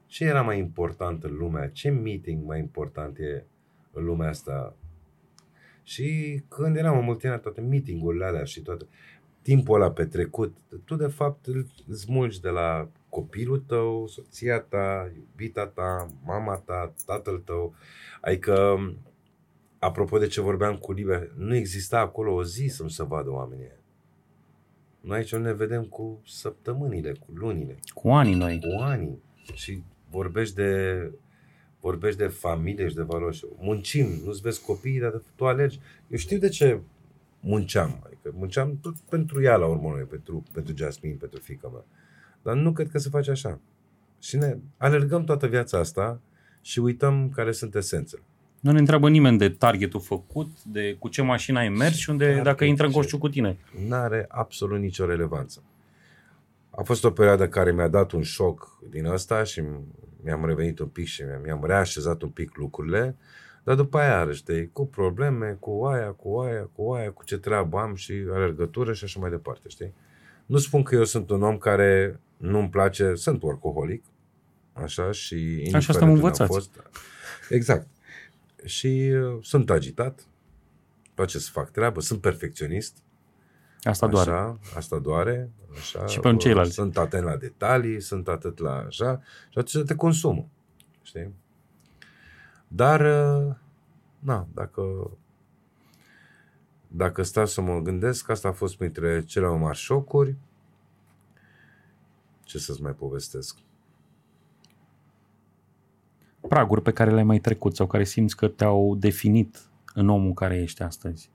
Ce era mai important în lumea? Ce meeting mai important e în lumea asta? Și când eram în multinațional, toate meetingurile alea și toate, timpul ăla petrecut, tu de fapt îl smulgi de la copilul tău, soția ta, iubita ta, mama ta, tatăl tău. Adică, apropo de ce vorbeam cu Liber, nu exista acolo o zi să nu se vadă oamenii Noi aici ne vedem cu săptămânile, cu lunile. Cu anii noi. Cu anii. Și vorbești de vorbești de familie și de valori. Muncim, nu-ți vezi copiii, dar tu alergi. Eu știu de ce munceam. Adică munceam tot pentru ea la urmă, pentru, pentru Jasmine, pentru fica mea. Dar nu cred că se face așa. Și ne alergăm toată viața asta și uităm care sunt esențele. Nu ne întreabă nimeni de targetul făcut, de cu ce mașină ai mers și unde, Dar dacă intră în coșul cu tine. Nu are absolut nicio relevanță. A fost o perioadă care mi-a dat un șoc din ăsta și mi-am revenit un pic și mi-am reașezat un pic lucrurile, dar după aia, știi, cu probleme, cu aia, cu aia, cu aia, cu ce treabă am și alergătură și așa mai departe, știi? Nu spun că eu sunt un om care nu-mi place, sunt alcoholic, așa, și... Așa suntem învățați. Fost, exact. Și uh, sunt agitat, place să fac treabă, sunt perfecționist. Asta așa, doare. Asta doare. Așa, și pe ceilalți. Sunt atent la detalii, sunt atât la așa, și atunci te consumă. Știi? Dar, uh, na, dacă dacă stau să mă gândesc, asta a fost printre cele mai mari șocuri. Ce să-ți mai povestesc? Praguri pe care le-ai mai trecut sau care simți că te-au definit în omul care ești astăzi.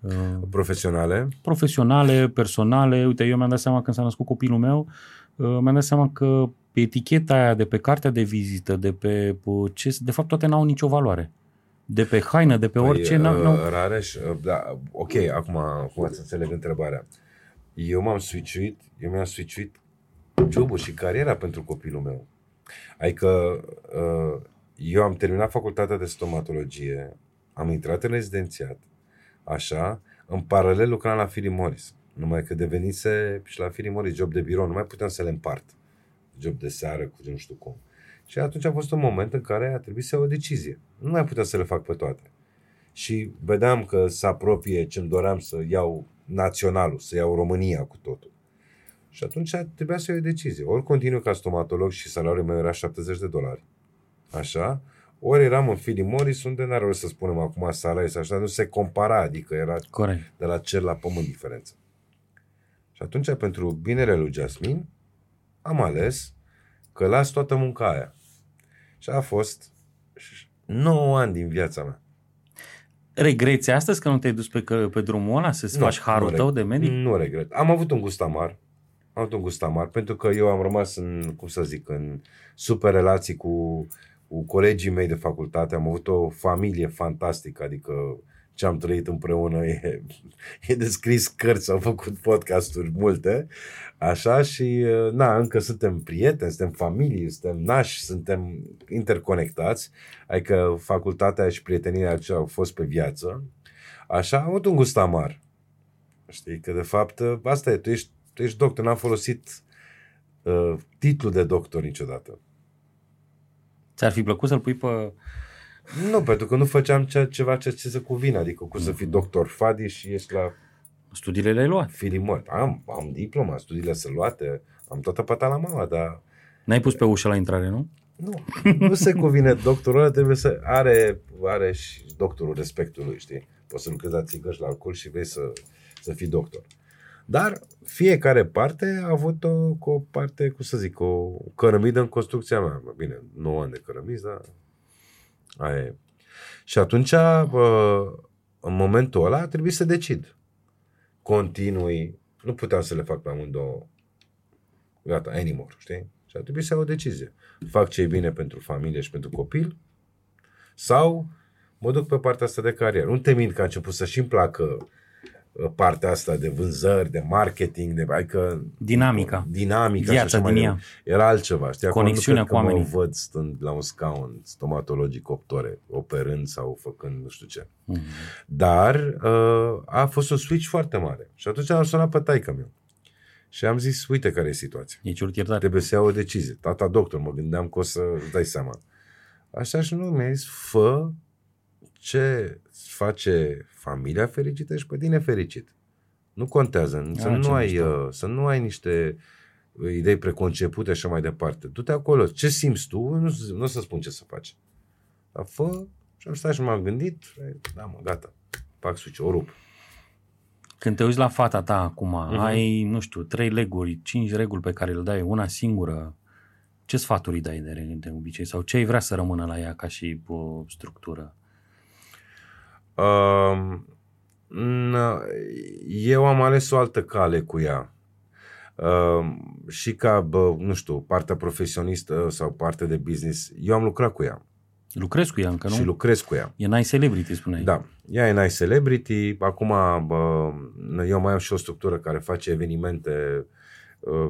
Uh, profesionale? Profesionale, personale. Uite, eu mi-am dat seama când s-a născut copilul meu, uh, mi-am dat seama că pe eticheta aia de pe cartea de vizită, de pe ce, de fapt toate n-au nicio valoare de pe haină, de pe păi, orice. Uh, Rareș, uh, da, ok, acum, acum să înțeleg întrebarea. Eu m-am switchuit, eu mi-am switchuit jobul și cariera pentru copilul meu. Adică uh, eu am terminat facultatea de stomatologie, am intrat în rezidențiat, așa, în paralel lucram la Philip Morris. Numai că devenise și la Philip Morris job de birou, nu mai puteam să le împart. Job de seară cu nu știu cum. Și atunci a fost un moment în care a trebuit să iau o decizie. Nu mai puteam să le fac pe toate. Și vedeam că se apropie ce-mi doream să iau naționalul, să iau România cu totul. Și atunci trebuia să iau o decizie. Ori continuu ca stomatolog și salariul meu era 70 de dolari. Așa. Ori eram în Philip Morris, unde n-are rost să spunem acum salariul și așa, nu se compara, adică era Corect. de la cer la pământ diferență. Și atunci, pentru binele lui Jasmine, am ales că las toată munca aia. Și a fost 9 ani din viața mea. Regreți astăzi că nu te-ai dus pe, pe drumul ăla să-ți Nu, faci harul nu tău reg- de medic? Nu regret. Am avut un gust amar. Am avut un gust amar pentru că eu am rămas în, cum să zic, în super relații cu, cu colegii mei de facultate. Am avut o familie fantastică, adică ce am trăit împreună e, *laughs* e de scris cărți, au făcut podcasturi multe, așa și na, încă suntem prieteni, suntem familie, suntem nași, suntem interconectați, adică facultatea și prietenia aceea au fost pe viață, așa, am avut un gust amar. Știi, că de fapt asta e, tu ești, tu ești doctor, n-am folosit uh, titlul de doctor niciodată. Ți-ar fi plăcut să-l pui pe... Nu, pentru că nu făceam ce, ceva ce, ce se cuvine, adică cum să fii doctor Fadi și ești la Studiile le-ai luat. filimot. Am, am diploma, studiile sunt luate, am toată pata la mama, dar N-ai pus pe ușă la intrare, nu? nu, nu se cuvine doctorul ăla, trebuie să are, are și doctorul respectului, știi? Poți să lucrezi la țigări și la alcool și vrei să, să fii doctor. Dar fiecare parte a avut o, cu o parte, cum să zic, o cărămidă în construcția mea. Bă, Bine, 9 ani de cărămizi, dar aia e. Și atunci, bă, în momentul ăla, a trebuit să decid. Continui, nu puteam să le fac pe amândouă, gata, anymore, știi? Și a trebuit să iau o decizie. Fac ce e bine pentru familie și pentru copil sau mă duc pe partea asta de carieră. Nu te mint că a început să-și-mi placă uh, partea asta de vânzări, de marketing, de adică Dinamica. dinamica Viața și așa mai din ea. departe. Era altceva, știi? Acum Conexiunea nu cred cu că oamenii. mă văd stând la un scaun stomatologic 8 ore, operând sau făcând nu știu ce. Mhm. Dar uh, a fost un switch foarte mare. Și atunci am sunat pe taică meu. Și am zis, uite care e situația. E cerut iertare. Trebuie să iau o decizie. Tata doctor, mă gândeam că o să îți dai seama. Așa și nu mi-a zis, fă ce îți face familia fericită și pe tine fericit. Nu contează. Să, Ah, nu ce ai, mișto. uh, să nu ai niște uh, idei preconcepute și așa mai departe. Du-te acolo. Ce simți tu? Nu, nu o să spun ce să faci. Dar fă și am stat și m-am gândit. Da, mă, gata. Fac suce, o rup. Când te uiți la fata ta acum, Mhm. ai, nu știu, trei leguri, cinci reguli pe care le dai, una singură, ce sfaturi îi dai de, de obicei? Sau ce ai vrea să rămână la ea ca și uh, structură? Uh, n- eu am ales o altă cale cu ea. Uh, și ca, bă, nu știu, partea profesionistă sau partea de business, eu am lucrat cu ea Lucrezi cu ea încă, nu? și lucrez cu ea. E Nice Celebrity, spuneai. Da, ea e Nice Celebrity, acum bă, eu mai am și o structură care face evenimente uh,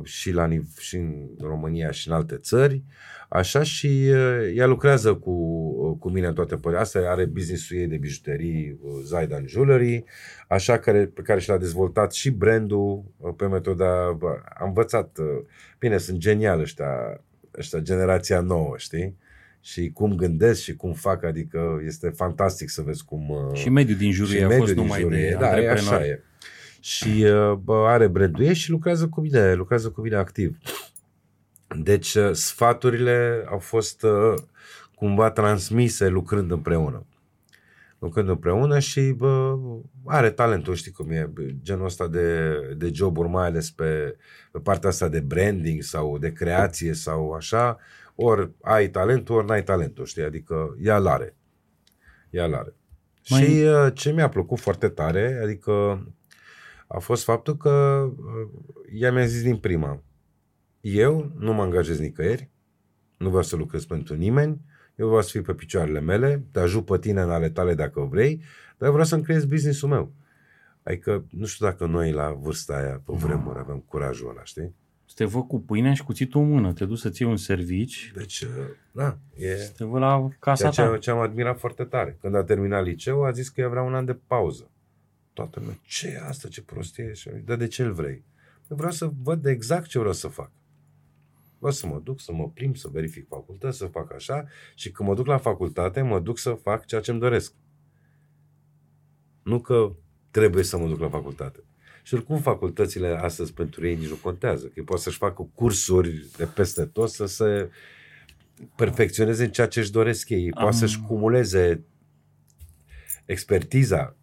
și, la, niv- și în România și în alte țări, așa și uh, ea lucrează cu, uh, cu mine în toate părțile. Asta are business-ul ei de bijuterii uh, Zaidan Jewelry, așa care, pe care și l-a dezvoltat și brandul uh, pe metoda, bă, am învățat, uh, bine, sunt genial ăștia, ăștia generația nouă, știi? Și cum gândesc și cum fac, adică este fantastic să vezi cum... uh, Și mediul din jurul și ei a mediul fost din numai jurul de ei, da, e așa antreprenori. e. Și uh, bă, are brandul ei și lucrează cu mine, lucrează cu mine activ. Deci uh, sfaturile au fost uh, cumva transmise lucrând împreună. Lucrând împreună și bă, are talentul, știi cum e, bă, genul ăsta de, de joburi, mai ales pe, pe partea asta de branding sau de creație sau așa, ori ai talentul, ori n-ai talentul, știi, adică ea l-are. Ea l-are. Mai- Și uh, ce mi-a plăcut foarte tare, adică a fost faptul că uh, ea mi-a zis din prima, eu nu mă angajez nicăieri, nu vreau să lucrez pentru nimeni, eu vreau să fiu pe picioarele mele, te ajut pe tine în ale tale dacă vrei, dar vreau să-mi creez business-ul meu. Adică nu știu dacă noi la vârsta aia, pe vremuri, aveam curajul ăla, știi? Să te văd cu pâinea și cuțitul în mână, te duci să-ți iei un servici, Deci, uh, da, e să te văd la casa ceea ce, ta. ce am admirat foarte tare. Când a terminat liceu, a zis că ea vrea un an de pauză. Toată lumea, ce e asta, ce prostie? Și am zis, dar de ce îl vrei? Păi vreau să văd exact ce vreau să fac. Vreau să mă duc, să mă plimb, să verific facultăți, să fac așa și când mă duc la facultate, mă duc să fac ceea ce îmi doresc. Nu că trebuie să mă duc la facultate. Și oricum facultățile astăzi pentru ei nici nu contează. Că ei pot să-și facă cursuri de peste tot, să se perfecționeze în ceea ce își doresc ei. Poate Am- să-și cumuleze expertiza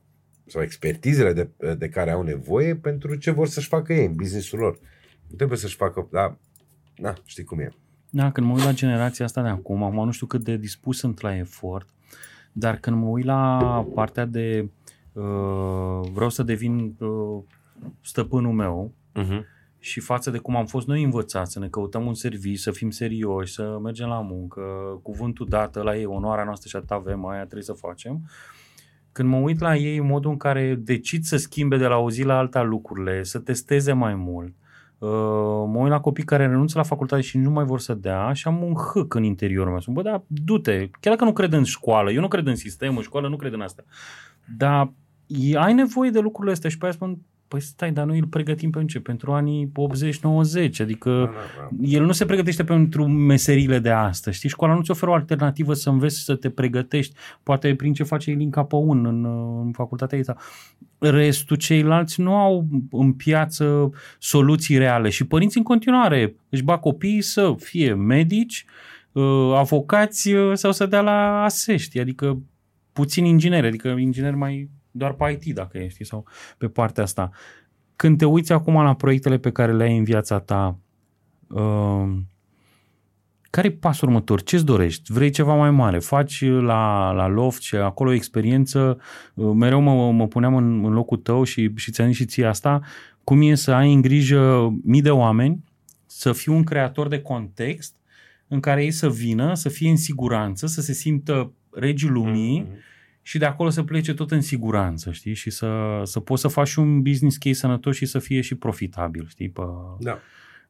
sau expertizele de, de care au nevoie pentru ce vor să-și facă ei în businessul lor. Nu trebuie să-și facă, da, na, știi cum e. Da, când mă uit la generația asta de acum, acum nu știu cât de dispus sunt la efort, dar când mă uit la partea de uh, vreau să devin uh, stăpânul meu uh-huh. și față de cum am fost noi învățați să ne căutăm un serviciu, să fim serioși, să mergem la muncă, cuvântul dat la ei, onoarea noastră și atât avem, aia trebuie să facem. Când mă uit la ei, modul în care decid să schimbe de la o zi la alta lucrurile, să testeze mai mult, Uh, mă uit la copii care renunță la facultate și nu mai vor să dea și am un hâc în interiorul meu. Spun, bă, da, du-te. Chiar dacă nu cred în școală, eu nu cred în sistem, în școală nu cred în asta. Dar ai nevoie de lucrurile astea și pe aia spun, Păi stai, dar noi îl pregătim pentru ce? Pentru anii 80-90, adică da, da, da. el nu se pregătește pentru meserile de astăzi, știi? Școala nu-ți oferă o alternativă să înveți să te pregătești, poate prin ce face Ilin Capăun în, în facultatea ei. Restul ceilalți nu au în piață soluții reale și părinții în continuare își bag copiii să fie medici, uh, avocați uh, sau să dea la asești, adică puțin ingineri, adică ingineri mai doar pe IT dacă ești sau pe partea asta. Când te uiți acum la proiectele pe care le ai în viața ta, uh, care e pasul următor? Ce-ți dorești? Vrei ceva mai mare? Faci la, la loft și acolo o experiență, uh, mereu mă, mă puneam în, în locul tău și, și ți-am zis și ție asta, cum e să ai în grijă mii de oameni, să fii un creator de context în care ei să vină, să fie în siguranță, să se simtă regii lumii, mm-hmm și de acolo să plece tot în siguranță, știi? Și să, să poți să faci un business case sănătos și să fie și profitabil, știi? Pe, da.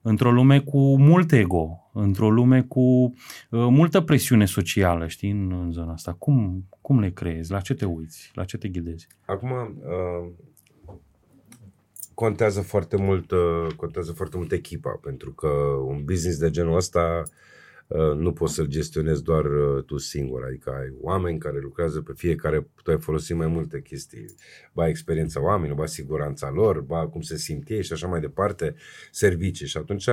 Într-o lume cu mult ego, într-o lume cu uh, multă presiune socială, știi, în, în zona asta. Cum, cum le creezi? La ce te uiți? La ce te ghidezi? Acum, uh, contează foarte mult, uh, contează foarte mult echipa, pentru că un business de genul ăsta uh, Uh, nu poți să-l gestionezi doar uh, tu singur, adică ai oameni care lucrează pe fiecare, tu ai folosit mai multe chestii, ba experiența oamenilor, ba siguranța lor, ba cum se simt ei și așa mai departe, servicii și atunci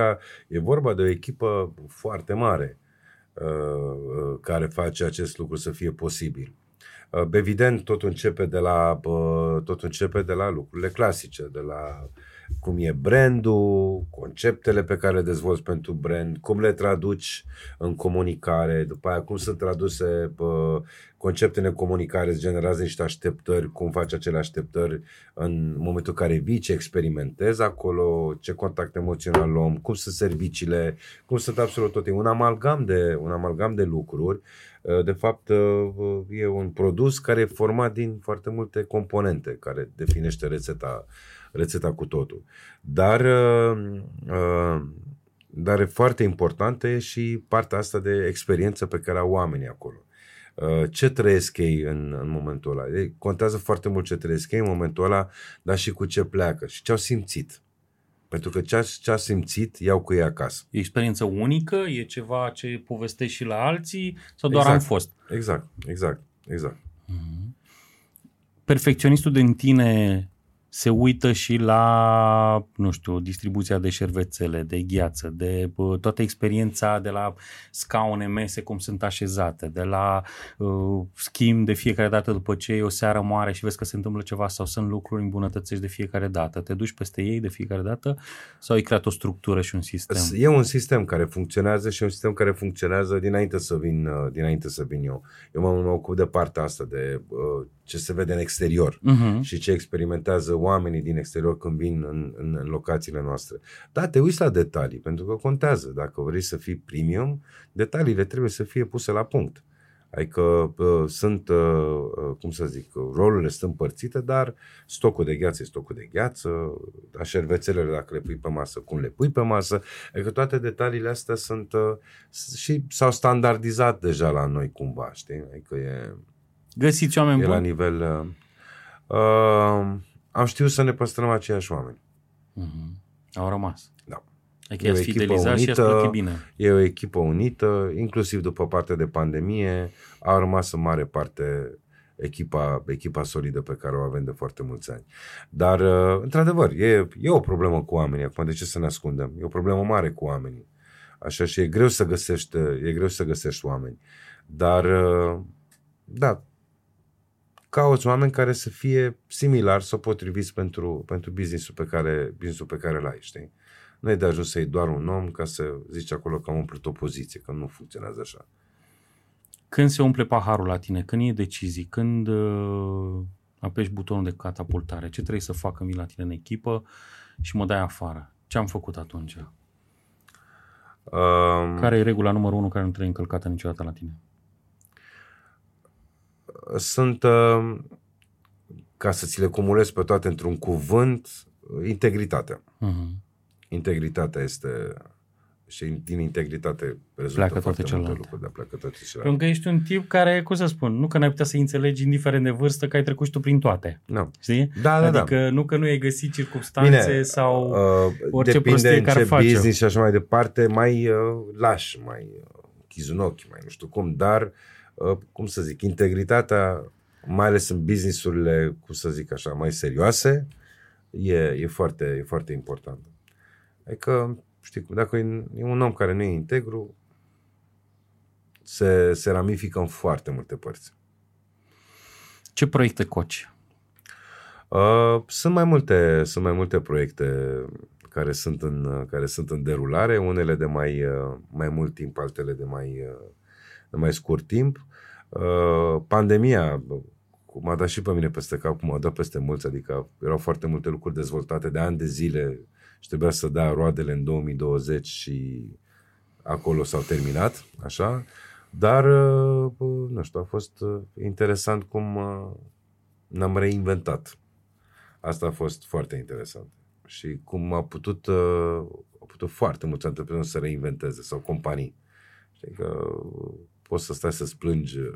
e vorba de o echipă foarte mare uh, care face acest lucru să fie posibil. Evident, tot începe de la, tot începe de la lucrurile clasice, de la uh, cum e brandul, conceptele pe care le dezvolți pentru brand, cum le traduci în comunicare, după aia cum sunt traduse bă, conceptele în comunicare, îți generează niște așteptări, cum faci acele așteptări în momentul în care vii, ce experimentezi acolo, ce contact emoțional luăm, cum sunt serviciile, cum sunt absolut toate. Un amalgam de, un amalgam de lucruri de fapt, e un produs care e format din foarte multe componente care definește rețeta rețeta cu totul. Dar, uh, uh, dar e foarte importantă e și partea asta de experiență pe care au oamenii acolo. Uh, ce trăiesc ei în, în momentul ăla? Ei, contează foarte mult ce trăiesc ei în momentul ăla, dar și cu ce pleacă și ce au simțit. Pentru că ce a, ce a simțit, iau cu ei acasă. E experiență unică? E ceva ce povestești și la alții? Sau doar exact, am fost? Exact, exact, exact. Mm-hmm. Perfecționistul din tine se uită și la, nu știu, distribuția de șervețele, de gheață, de uh, toată experiența de la scaune, mese, cum sunt așezate, de la uh, schimb de fiecare dată după ce e o seară mare și vezi că se întâmplă ceva sau sunt lucruri îmbunătățești de fiecare dată. Te duci peste ei de fiecare dată sau ai creat o structură și un sistem? E un sistem care funcționează și un sistem care funcționează dinainte să vin, uh, dinainte să vin eu. Eu mă, mă ocup de partea asta de uh, ce se vede în exterior uh-huh. și ce experimentează oamenii din exterior când vin în, în, în locațiile noastre. Da, te uiți la detalii, pentru că contează. Dacă vrei să fii premium, detaliile trebuie să fie puse la punct. Adică uh, sunt, uh, uh, cum să zic, rolurile sunt împărțite, dar stocul de gheață e stocul de gheață, așervețelele dacă le pui pe masă, cum le pui pe masă, adică toate detaliile astea sunt uh, și s-au standardizat deja la noi cumva, știi? Adică e... Găsiți oameni e buni? la nivel... Uh, uh, am știut să ne păstrăm aceiași oameni. Uh-huh. Au rămas. Da. Adică i-ați fidelizat unită, și i bine. E o echipă unită, inclusiv după partea de pandemie, a rămas în mare parte echipa, echipa solidă pe care o avem de foarte mulți ani. Dar, uh, într-adevăr, e, e o problemă cu oamenii. Acum, de ce să ne ascundem? E o problemă mare cu oamenii. Așa și e greu să găsești, e greu să găsești oameni. Dar, uh, da, cauți oameni care să fie similar sau potriviți pentru, pentru businessul pe care, businessul pe care îl ai, știi? Nu e de ajuns să iei doar un om ca să zici acolo că am umplut o poziție, că nu funcționează așa. Când se umple paharul la tine? Când e decizii? Când uh, apeși butonul de catapultare? Ce trebuie să facă mi la tine în echipă și mă dai afară? Ce am făcut atunci? Um, Care e regula numărul unu care nu trebuie încălcată niciodată la tine? Sunt, uh, ca să ți le cumulez pe toate într-un cuvânt, integritatea. Uh-huh. Integritatea este și din integritate rezultă Pleacă toate foarte multe celelalte. lucruri, dar pleacă toate celelalte. Pentru că ești un tip care, cum să spun, nu că n-ai putea să înțelegi, indiferent de vârstă, că ai trecut și tu prin toate. Nu. Știi? Da, da, da. adică nu că nu ai găsit circunstanțe Bine, sau... uh, orice depinde prostie în care ce face. business și așa mai departe, mai uh, lași, mai uh, chizi un ochi, mai nu știu cum, dar, uh, cum să zic, integritatea, mai ales în businessurile, cum să zic așa, mai serioase, e, e, foarte, e foarte importantă. Adică, știi, cum, dacă e e un om care nu e integru, se, se ramifică în foarte multe părți. Ce proiecte coci? Uh, sunt mai multe, sunt mai multe proiecte care sunt în, care sunt în derulare, unele de mai, uh, mai mult timp, altele de mai, uh, de mai scurt timp. Uh, pandemia cum a dat și pe mine peste cap, cum a dat peste mulți, adică erau foarte multe lucruri dezvoltate de ani de zile și trebuia să dea roadele în 2020 și acolo s-au terminat, așa. Dar, uh, nu știu, a fost uh, interesant cum uh, ne-am reinventat. Asta a fost foarte interesant. Și cum a putut, uh, a putut foarte mulți antreprenori să reinventeze sau companii. Știi că uh, poți să stai să-ți plângi uh,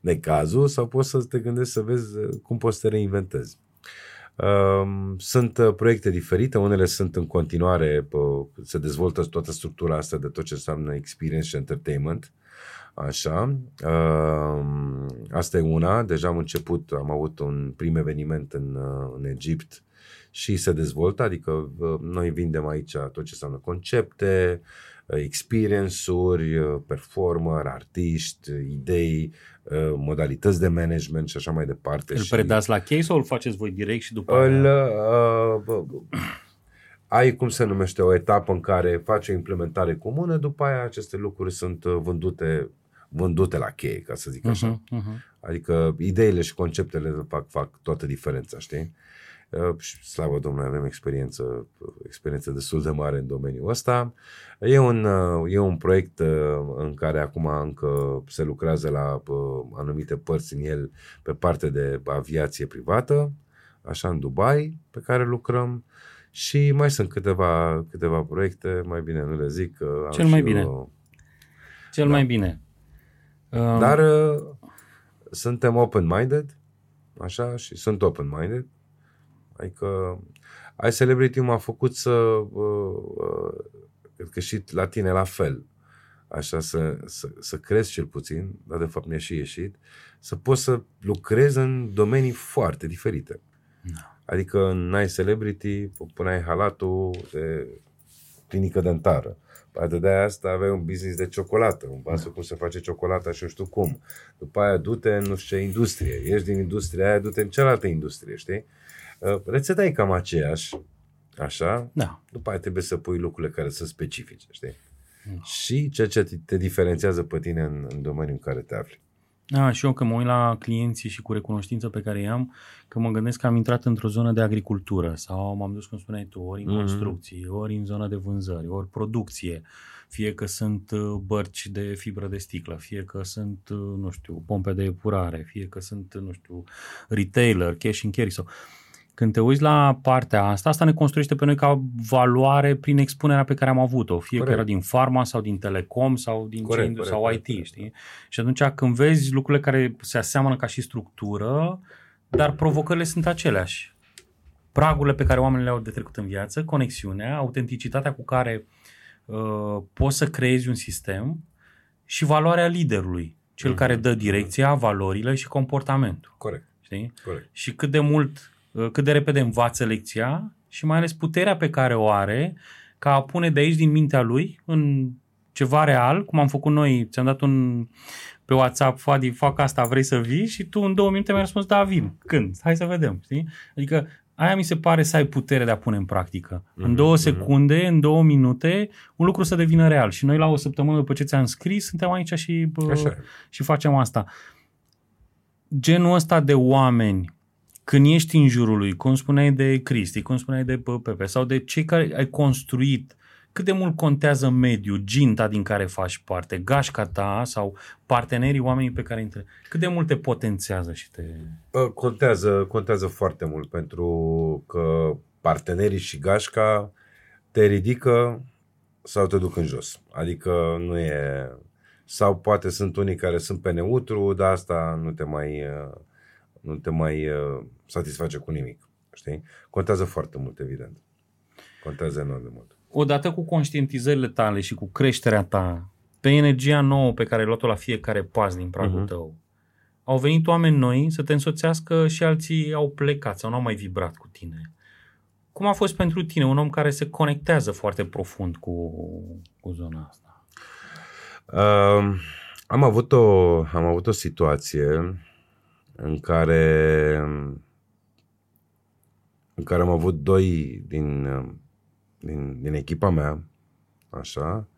necazul sau poți să te gândești să vezi uh, cum poți să te reinventezi. Um, Sunt uh, proiecte diferite, unele sunt în continuare, pă, se dezvoltă toată structura asta de tot ce înseamnă experience și entertainment. Așa. Um, Asta e una. Deja am început, am avut un prim eveniment în, uh, în Egipt și se dezvoltă, adică uh, noi vindem aici tot ce înseamnă concepte, uh, experience-uri, uh, performer, artiști, uh, idei, uh, modalități de management și așa mai departe. Îl și predați la chei sau îl faceți voi direct și după îl, aia? uh, bă, ai, cum se numește, o etapă în care faci o implementare comună, după aia aceste lucruri sunt uh, vândute, vândute la cheie, ca să zic așa. Uh-huh, uh-huh. Adică ideile și conceptele fac, fac toată diferența, știi? Uh, și slavă Domnului, avem experiență, experiență destul de mare în domeniul ăsta. E un, uh, e un proiect uh, în care acum încă se lucrează la uh, anumite părți în el pe parte de aviație privată, așa în Dubai, pe care lucrăm. Și mai sunt câteva, câteva proiecte, mai bine nu le zic. că am Cel mai și bine. eu- Cel da. mai bine. Uh, Dar uh, suntem open-minded, așa, și sunt open-minded. Adică iCelebrity m-a făcut să, uh, uh, cred că și la tine la fel, așa, să, să, să crezi cel puțin, dar de fapt mi-a și ieșit, să poți să lucrezi în domenii foarte diferite. Da. Adică în iCelebrity puneai halatul de clinică dentară. Poate de aia asta aveai un business de ciocolată, un basul cum se face ciocolata și nu știu cum. După aia du-te în nu știu ce industrie, ieși din industria aia, du-te în cealaltă industrie, știi? Uh, Rețeta e cam aceeași, așa, Da. după aia trebuie să pui lucrurile care sunt specifice, știi? Da. Și ceea ce te- te diferențiază pe tine în, în domeniul în care te afli. Da, și eu când mă uit la clienții și cu recunoștință pe care i-am, că mă gândesc că am intrat într-o zonă de agricultură sau m-am dus, cum spuneai tu, ori în Mhm. construcții, ori în zona de vânzări, ori producție, fie că sunt uh, bărci de fibră de sticlă, fie că sunt, uh, nu știu, pompe de epurare, fie că sunt, nu știu, retailer, cash and carry sau... Când te uiți la partea asta, asta ne construiește pe noi ca valoare prin expunerea pe care am avut-o, fie Corect. că era din farma sau din telecom sau din Corect, ce, corect, sau corect, IT, corect. știi? Și atunci când vezi lucrurile care se aseamănă ca și structură, dar provocările sunt aceleași. Pragurile pe care oamenii le-au de trecut în viață, conexiunea, autenticitatea cu care uh, poți să creezi un sistem și valoarea liderului, cel Mhm. care dă direcția, valorile și comportamentul. Corect, Știi? corect. și cât de mult, uh, cât de repede învață lecția și mai ales puterea pe care o are ca a pune de aici din mintea lui în ceva real, cum am făcut noi, ți-am dat un pe WhatsApp, Fadi, fac asta, vrei să vii? Și tu în două minute mi-ai răspuns, da, vin. Când? Hai să vedem, știi? Adică aia mi se pare să ai putere de a pune în practică. Mm-hmm, în două secunde, mm-hmm. în două minute, un lucru să devină real. Și noi la o săptămână după ce ți-am scris, suntem aici și, bă, și facem asta. Genul ăsta de oameni, când ești în jurul lui, cum spuneai de Cristi, cum spuneai de Pepe, sau de cei care ai construit cât de mult contează mediul, ginta din care faci parte, gașca ta sau partenerii, oamenii pe care intră, cât de mult te potențează și te... Contează, contează foarte mult pentru că partenerii și gașca te ridică sau te duc în jos. Adică nu e... Sau poate sunt unii care sunt pe neutru, dar asta nu te mai, nu te mai satisface cu nimic. Știi? Contează foarte mult, evident. Contează enorm de mult odată cu conștientizările tale și cu creșterea ta, pe energia nouă pe care ai luat-o la fiecare pas din pragul uh-huh. tău, au venit oameni noi să te însoțească și alții au plecat sau nu au mai vibrat cu tine. Cum a fost pentru tine, un om care se conectează foarte profund cu, cu zona asta? Uh, am, avut o, am avut o situație în care în care am avut doi din din, din echipa mea, așa,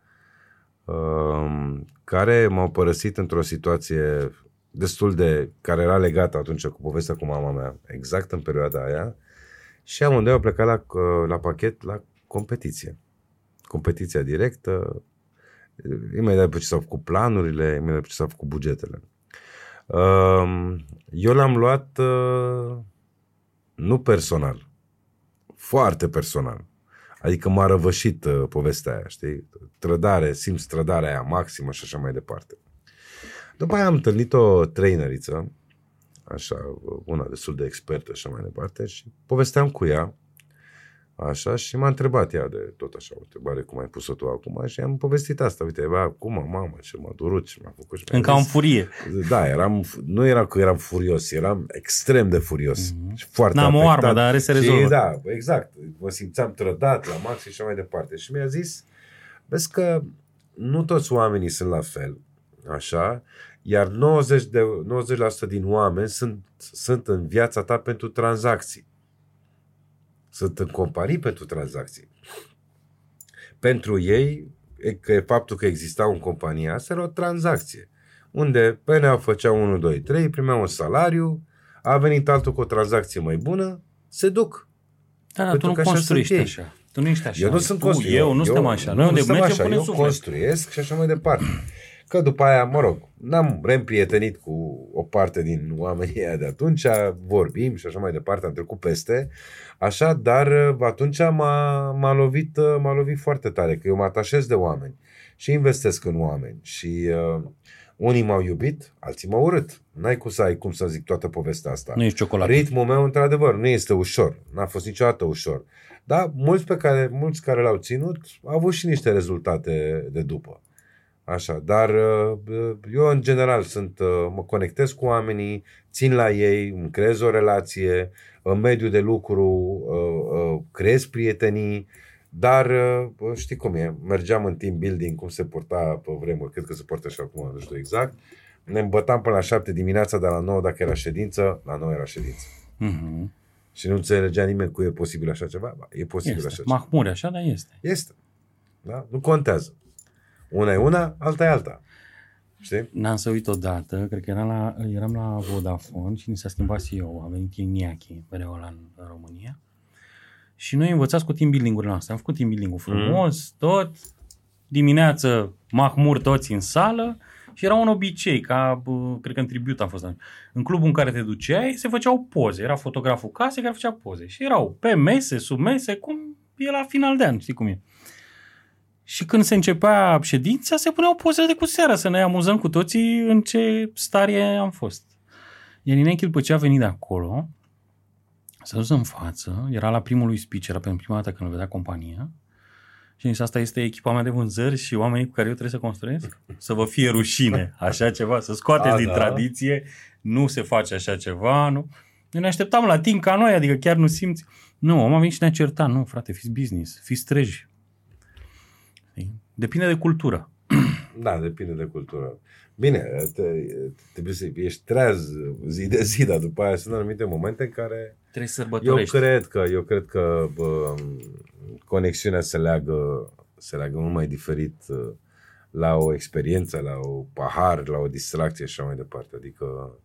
um, care m-au părăsit într-o situație destul de, care era legată atunci cu povestea cu mama mea, exact în perioada aia, și amândoi au plecat la, la pachet la competiție. Competiția directă, imediat după ce s-au făcut planurile, imediat după ce s-au făcut bugetele. Um, eu l-am luat uh, nu personal, foarte personal. Adică m-a răvășit uh, povestea aia, știi? Trădare, simți trădarea aia maximă și așa mai departe. După aia am întâlnit o traineriță, așa, una destul de expertă și așa mai departe și povesteam cu ea Așa, și m-a întrebat ea de tot așa, o întrebare cum ai pus-o tu acum și am povestit asta, uite, bă, cum, mamă, ce m-a durut, ce m-a făcut. Și Încă am furie. Da, eram, nu era că eram furios, eram extrem de furios. Mm-hmm. Și foarte N-am o armă, dar are să rezolvă. Și, da, exact, mă simțeam trădat la max și așa mai departe. Și mi-a zis, vezi că nu toți oamenii sunt la fel, așa, iar 90%, de, 90% din oameni sunt, sunt în viața ta pentru tranzacții sunt în companii pentru tranzacții. Pentru ei, că faptul că exista în compania asta era o tranzacție, unde PNA făcea 1, 2, 3, primea un salariu, a venit altul cu o tranzacție mai bună, se duc. Da, dar tu nu construiești așa. Tu nu ești așa. Eu nu sunt construit. Eu, eu nu suntem așa. Noi unde mergem așa. Eu suflet. construiesc și așa mai departe. Că după aia, mă rog, n-am reîmprietenit cu o parte din oamenii aia de atunci, vorbim și așa mai departe, am trecut peste, așa, dar uh, atunci m-a, m-a, lovit, uh, m-a lovit foarte tare, că eu mă atașez de oameni și investesc în oameni și uh, unii m-au iubit, alții m-au urât. N-ai cum să ai cum să zic toată povestea asta. Nu ești ciocolată. Ritmul meu, într-adevăr, nu este ușor. N-a fost niciodată ușor. Dar mulți, pe care, mulți care l-au ținut au avut și niște rezultate de după. Așa, dar uh, eu în general sunt, uh, mă conectez cu oamenii, țin la ei, îmi creez o relație, în mediul de lucru uh, creez prietenii, dar știi cum e, mergeam în team building, cum se porta pe vremuri, cred că se poartă și acum, nu știu exact, ne îmbătam până la 7 dimineața, dar la 9 dacă era ședință, la 9 era ședință. Uh-huh. Și nu înțelegea nimeni cu e posibil așa ceva? Ba, e posibil este. așa ceva. Mahmure, așa, dar este. Este. Da? Nu contează. Una e una, alta e alta. Știi? N-am să uit odată, cred că eram la, eram la Vodafone și ni s-a schimbat CEO, a venit Iniachi, mereu la în, în România. Și noi învățați cu team building-urile noastre. Am făcut team building-ul frumos, mm. tot. Dimineață, mahmur toți în sală și era un obicei, ca, cred că în tribut am fost. În clubul în care te duceai, se făceau poze. Era fotograful casei care făcea poze. Și erau pe mese, sub mese, cum e la final de an, știi cum e. Și când se începea ședința, se puneau pozele de cu seara să ne amuzăm cu toții în ce stare am fost. Iar Inechi, după ce a venit de acolo, s-a dus în față, era la primul lui speech, era pentru prima dată când îl vedea compania, și zis, asta este echipa mea de vânzări și oamenii cu care eu trebuie să construiesc? Să vă fie rușine, așa ceva, să scoateți a, din da. tradiție, nu se face așa ceva, nu? Noi ne așteptam la timp ca noi, adică chiar nu simți. Nu, om a venit și ne-a certat, nu, frate, fiți business, fiți treji, Depinde de cultură. *clears throat* Da, depinde de cultură. Bine, te, trebuie să ești treaz zi de zi, dar după aia sunt anumite momente în care trebuie să sărbătorești. Eu cred că, eu cred că bă, conexiunea se leagă, se leagă mult mai diferit uh, la o experiență, la o pahar, la o distracție și așa mai departe. Adică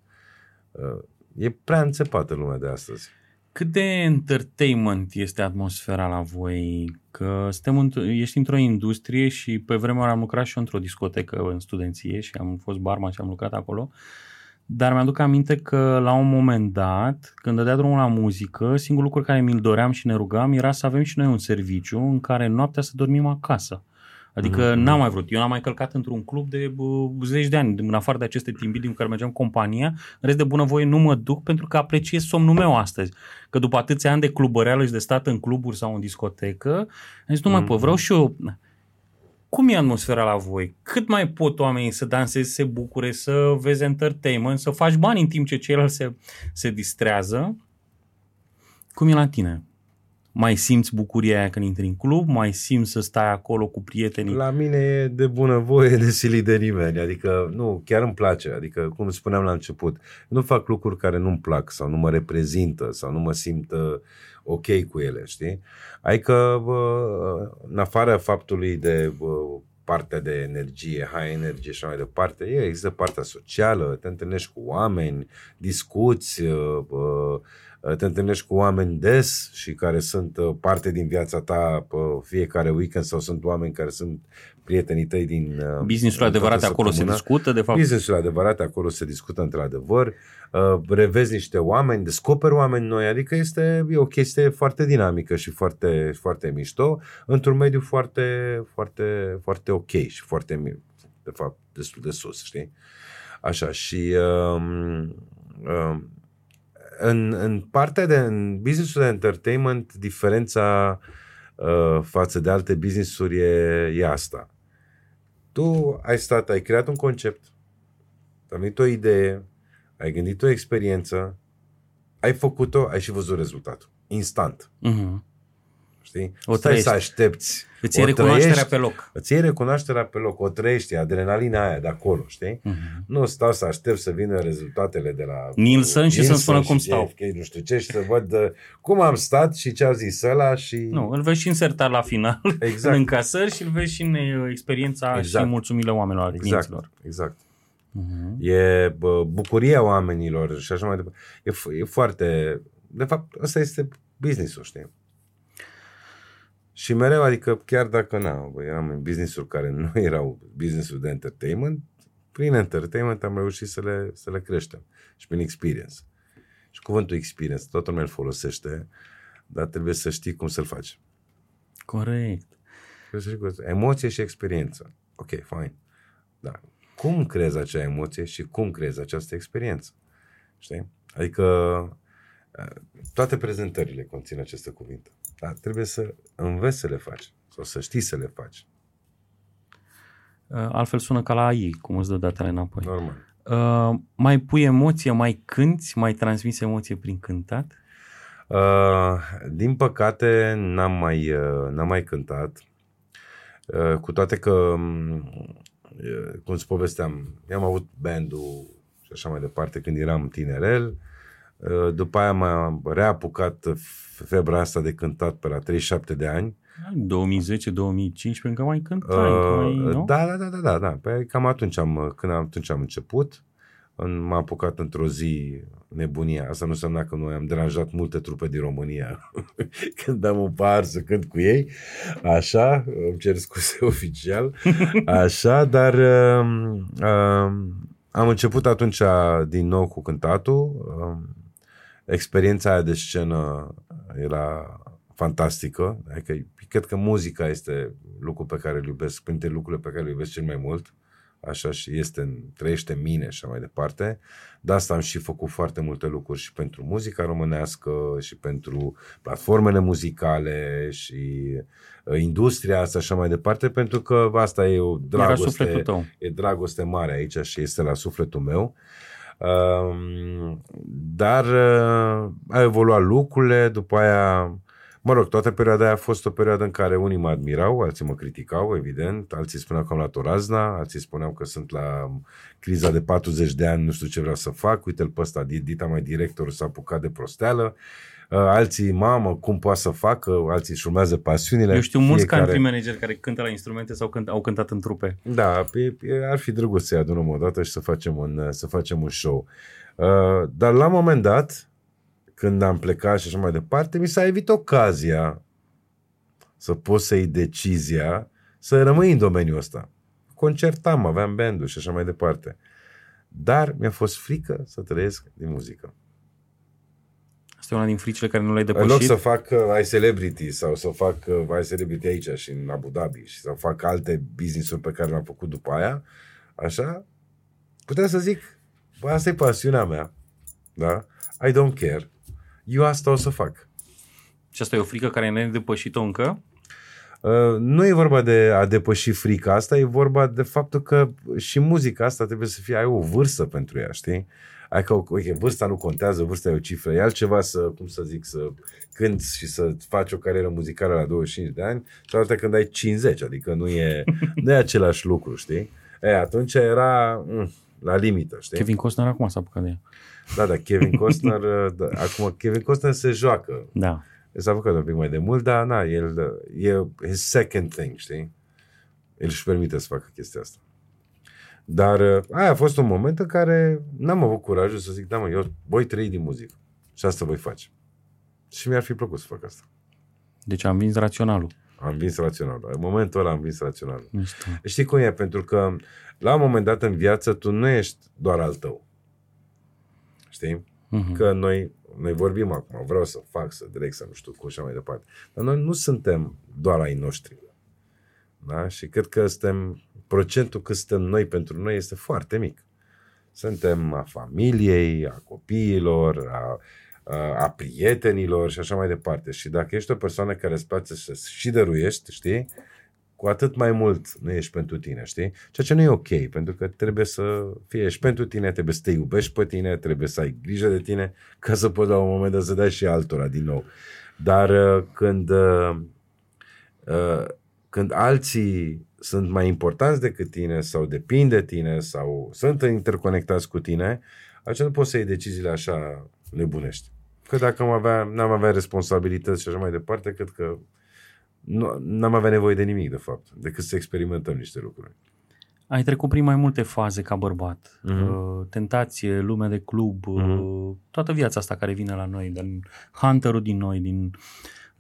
uh, e prea înțepată lumea de astăzi. Cât de entertainment este atmosfera la voi? Că suntem în, ești într-o industrie și pe vremea am lucrat și eu într-o discotecă în studenție și am fost barman și am lucrat acolo. Dar mi-aduc aminte că la un moment dat, când dădea drumul la muzică, singurul lucru care mi-l doream și ne rugam era să avem și noi un serviciu în care noaptea să dormim acasă. Adică mm-hmm. n-am mai vrut. Eu n-am mai călcat într-un club de uh, zeci de ani, în afară de aceste timbili în care mergeam compania, în rest de bunăvoie nu mă duc pentru că apreciez somnul meu astăzi. Că după atâția ani de clubăreală și de stat în cluburi sau în discotecă, am zis, nu mai mm-hmm. pot, vreau și eu... Cum e atmosfera la voi? Cât mai pot oamenii să danseze, să se bucure, să vezi entertainment, să faci bani în timp ce ceilalți se, se distrează? Cum e la tine? Mai simți bucuria aia când intri în club, mai simți să stai acolo cu prietenii. La mine e de bunăvoie de silit de nimeni, adică nu, chiar îmi place, adică cum spuneam la început, nu fac lucruri care nu-mi plac sau nu mă reprezintă sau nu mă simt uh, ok cu ele, știi? Adică în afară faptului de partea de energie, high energie și mai departe, există partea socială, te întâlnești cu oameni, discuți, uh, Uh, te întâlnești cu oameni des și care sunt uh, parte din viața ta fiecare weekend sau sunt oameni care sunt prietenii tăi din... Uh, Businessul adevărat acolo se discută, de fapt? Businessul adevărat acolo se discută într-adevăr, revezi niște oameni, descoperi oameni noi, adică este e o chestie foarte dinamică și foarte, foarte mișto, într-un mediu foarte, foarte, foarte ok și foarte, de fapt, destul de sus, știi? Așa, și um, um, în, în partea de în businessul de entertainment, diferența uh, față de alte businessuri e, e asta. Tu ai stat, ai creat un concept, ai venit o idee, ai gândit o experiență, ai făcut-o, ai și văzut rezultatul. Instant. Uh-huh. Știi? O Stai să aștepți. Îți iei recunoașterea trăiești, pe loc. Îți iei recunoașterea pe loc, o trăiești, adrenalina aia de acolo, știi? Uh-huh. Nu stau să aștept să vină rezultatele de la Nielsen și să-mi spună cum stau. FK, nu știu ce, și să văd uh, cum am stat și ce au zis ăla și... Nu, îl vezi și insertat la final *laughs* exact. în încasări și îl vezi și în uh, experiența exact. și mulțumirile oamenilor, exact. clienților. Exact. Uh-huh. E bă, bucuria oamenilor și așa mai departe. E, e foarte... De fapt, ăsta este business-ul, știi? Și mereu, adică chiar dacă na, eram în business-uri care nu *laughs* erau business-uri de entertainment, prin entertainment am reușit să le, să le creștem și prin experience. Și cuvântul experience, toată lumea îl folosește, dar trebuie să știi cum să-l faci. Corect. Emoție și experiență. Ok, fine. Da. Cum crezi acea emoție și cum crezi această experiență? Știi? Adică toate prezentările conțin aceste cuvinte. Dar trebuie să înveți să le faci sau să știi să le faci. Uh, altfel sună ca la AI, cum îți dă datele înapoi. Normal. Uh, mai pui emoție, mai cânti, mai transmiți emoție prin cântat? Uh, din păcate n-am mai, uh, n-am mai cântat. Uh, cu toate că, um, uh, cum îți povesteam, am avut bandul și așa mai departe când eram tinerel. Uh, Uh, după aia m-a reapucat febra asta de cântat pe la 37 de ani. 2010-2015 încă mai cântai, uh, mai, nu? Da, da, da, da, da, da. Pe cam atunci am, când am, atunci am început. M-a apucat într-o zi nebunia. Asta nu înseamnă că noi am deranjat multe trupe din România *laughs* când am un par să cânt cu ei. Așa, îmi cer scuze *laughs* oficial. Așa, dar uh, uh, am început atunci din nou cu cântatul. Uh, experiența aia de scenă era fantastică. Adică cred că muzica este lucrul pe care îl iubesc, printre lucrurile pe care le iubesc cel mai mult. Așa și este, trăiește în mine și mai departe. De asta am și făcut foarte multe lucruri și pentru muzica românească și pentru platformele muzicale și uh, industria asta și mai departe, pentru că asta e o dragoste, e dragoste mare aici și este la sufletul meu. Uh, dar uh, a evoluat lucrurile, după aia Mă rog, toată perioada aia a fost o perioadă în care unii mă admirau, alții mă criticau, evident, alții spuneau că am luat o razna, alții spuneau că sunt la criza de 40 de ani, nu știu ce vreau să fac, uite-l pe ăsta, Dita mai directorul s-a apucat de prosteală, uh, alții, mamă, cum poate să facă, alții își urmează pasiunile. Eu știu mulți fiecare... country manageri care cântă la instrumente sau cânt, au cântat în trupe. Da, ar fi drăguț să-i adunăm o dată și să facem un, să facem un show. Uh, dar la un moment dat, când am plecat și așa mai departe, mi s-a evit ocazia să pot să iei decizia să rămâi în domeniul ăsta. Concertam, aveam bandul și așa mai departe. Dar mi-a fost frică să trăiesc din muzică. Asta e una din fricile care nu le-ai depășit? În loc să fac uh, I Celebrity sau să fac uh, I Celebrity aici și în Abu Dhabi și să fac alte business-uri pe care le-am făcut după aia, așa, puteam să zic, bă, asta e pasiunea mea, da? I don't care eu asta o să fac. Și asta e o frică care ne-ai depășit-o încă? Uh, nu e vorba de a depăși frica asta, e vorba de faptul că și muzica asta trebuie să fie, ai o vârstă pentru ea, știi? Ai că, okay, vârsta nu contează, vârsta e o cifră. E altceva să, cum să zic, să cânti și să faci o carieră muzicală la 25 de ani și altă când ai 50, adică nu e, *laughs* nu e același lucru, știi? E, atunci era mm, la limită, știi? Kevin Costner acum s-a apucat de ea. Da, da, Kevin Costner, uh, *laughs* da, acum Kevin Costner se joacă. Da. S-a făcut un pic mai de mult, dar na, el e his second thing, știi? El își permite să facă chestia asta. Dar uh, aia a fost un moment în care n-am avut curajul să zic, da mă, eu voi trăi din muzică și asta voi face. Și mi-ar fi plăcut să fac asta. Deci am vins raționalul. Am vins raționalul. În momentul ăla am vins raționalul. Mișto. Știi cum e? Pentru că la un moment dat în viață tu nu ești doar al tău. Știi? Uh-huh. Că noi, noi vorbim acum, vreau să fac, să direct, să nu știu cum și mai departe. Dar noi nu suntem doar ai noștri. Da? Și cred că suntem, procentul cât suntem noi pentru noi este foarte mic. Suntem a familiei, a copiilor, a, a, a prietenilor și așa mai departe. Și dacă ești o persoană care îți place să și dăruiești, știi, cu atât mai mult nu ești pentru tine, știi? Ceea ce nu e ok, pentru că trebuie să fie ești pentru tine, trebuie să te iubești pe tine, trebuie să ai grijă de tine, ca să poți la un moment dat să dai și altora din nou. Dar uh, când, uh, uh, când alții sunt mai importanți decât tine sau depind de tine sau sunt interconectați cu tine, atunci nu poți să iei deciziile așa nebunești. Că dacă am avea, n-am avea responsabilități și așa mai departe, cred că nu, n-am avea nevoie de nimic, de fapt, decât să experimentăm niște lucruri. Ai trecut prin mai multe faze ca bărbat. Uh-huh. Tentație, lume de club, uh-huh. toată viața asta care vine la noi, din hunterul din noi, din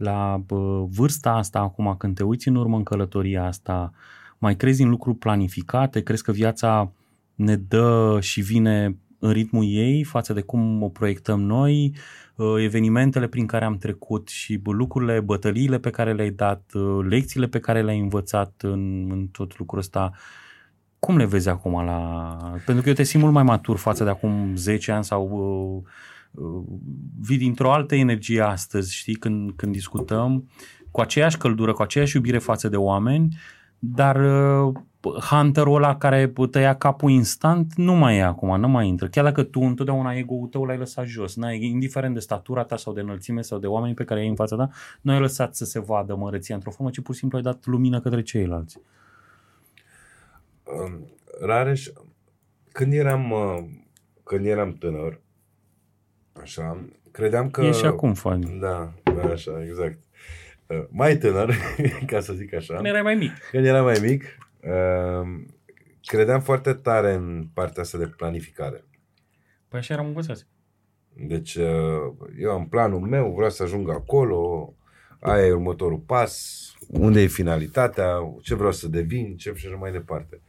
la vârsta asta acum, când te uiți în urmă în călătoria asta, mai crezi în lucruri planificate? Crezi că viața ne dă și vine în ritmul ei față de cum o proiectăm noi? Uh, evenimentele prin care am trecut și lucrurile, bătăliile pe care le-ai dat, uh, lecțiile pe care le-ai învățat în, în tot lucrul ăsta, cum le vezi acum la... Pentru că eu te simt mult mai matur față de acum 10 ani sau uh, uh, vii dintr-o altă energie astăzi, știi, când, când discutăm, cu aceeași căldură, cu aceeași iubire față de oameni, dar uh, hunterul ăla care tăia capul instant nu mai e acum, nu mai intră. Chiar dacă tu întotdeauna ego-ul tău l-ai lăsat jos, n-ai, indiferent de statura ta sau de înălțime sau de oamenii pe care ai în fața ta, nu ai lăsat să se vadă mărăția într-o formă, ci pur și simplu ai dat lumină către ceilalți. Um, Rareș, când eram, uh, când eram tânăr, așa, credeam că... E și acum, Fanny. Da, da, așa, exact. Uh, mai tânăr, *laughs* ca să zic așa. Când erai mai mic. Când eram mai mic, Ehm, credeam foarte tare în partea asta de planificare. Păi așa eram învățați. Deci eh, eu am planul meu, vreau să ajung acolo, aia e următorul pas, unde e finalitatea, ce vreau să devin, ce și mai departe.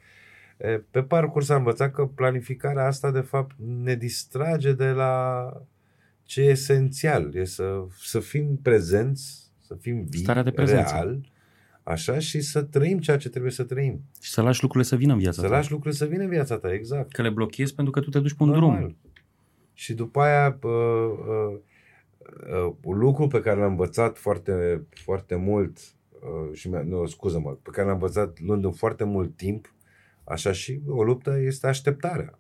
Pe parcurs am învățat că planificarea asta de fapt ne distrage de la ce e esențial, e să, să fim prezenți, să fim vii, Starea de prezență. real, așa, și să trăim ceea ce trebuie să trăim. Și să lași lucrurile să vină în viața să ta. Să lași lucrurile să vină în viața ta, exact. Că le blochezi pentru că tu te duci pe un Normal. drum. Și după aia, uh, uh, uh, un lucru pe care l-am învățat foarte, foarte mult, uh, și nu, scuză-mă, pe care l-am învățat luând în foarte mult timp, așa și o luptă este așteptarea.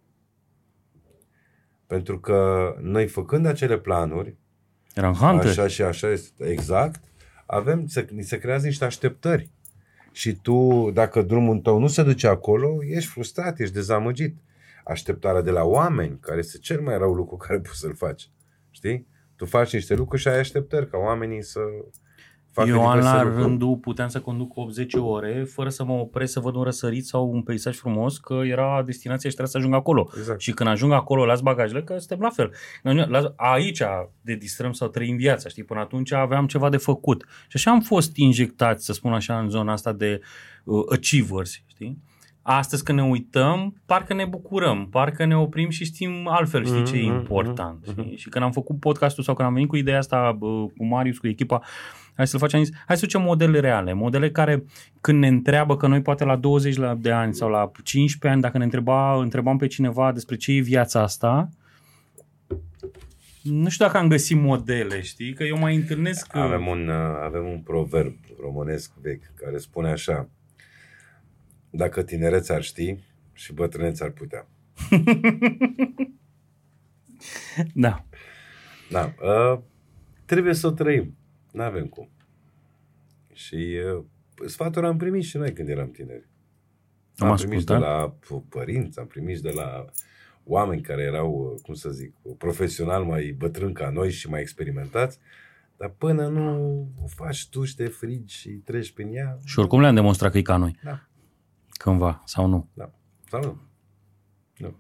Pentru că noi făcând acele planuri, Eram hunter. așa și așa, exact, avem, se, ni se creează niște așteptări. Și tu, dacă drumul tău nu se duce acolo, ești frustrat, ești dezamăgit. Așteptarea de la oameni, care este cel mai rău lucru care poți să-l faci. Știi? Tu faci niște lucruri și ai așteptări ca oamenii să facă Eu an diverse la lucruri. rândul puteam să conduc 80 ore fără să mă opresc să văd un răsărit sau un peisaj frumos că era destinația și trebuia să ajung acolo. Exact. Și când ajung acolo, las bagajele, că suntem la fel. Când ajung- las- Aici de distrăm sau trăim viața, știi? Până atunci aveam ceva de făcut. Și așa am fost injectați, să spun așa, în zona asta de uh, achievers, știi? Astăzi când ne uităm, parcă ne bucurăm, parcă ne oprim și știm altfel, știi ce e Mhm, important. mhm, știi? Și când am făcut podcastul sau când am venit cu ideea asta bă, cu Marius, cu echipa, hai să-l facem, am zis, hai să ducem modele reale, modele care când ne întreabă că noi poate la 20 la- de ani sau la 15 ani, dacă ne întreba, întrebam pe cineva despre ce e viața asta, nu știu dacă am găsit modele, știi? Că eu mai întâlnesc că... Avem un, uh, avem un proverb românesc vechi care spune așa Dacă tinereți ar ști și bătrâneți ar putea. *laughs* Da. Da, uh, trebuie să o trăim. Nu avem cum. Și uh, sfaturi am primit și noi când eram tineri. Am am primit de ascultat. la p- părinți, am primit de la oameni care erau, uh, cum să zic, profesional mai bătrâni ca noi și mai experimentați, dar până nu o faci tu și te frigi și treci prin ea, Și oricum le-am demonstrat că e ca noi. Da. Cândva, sau nu. da. Sau nu? Nu.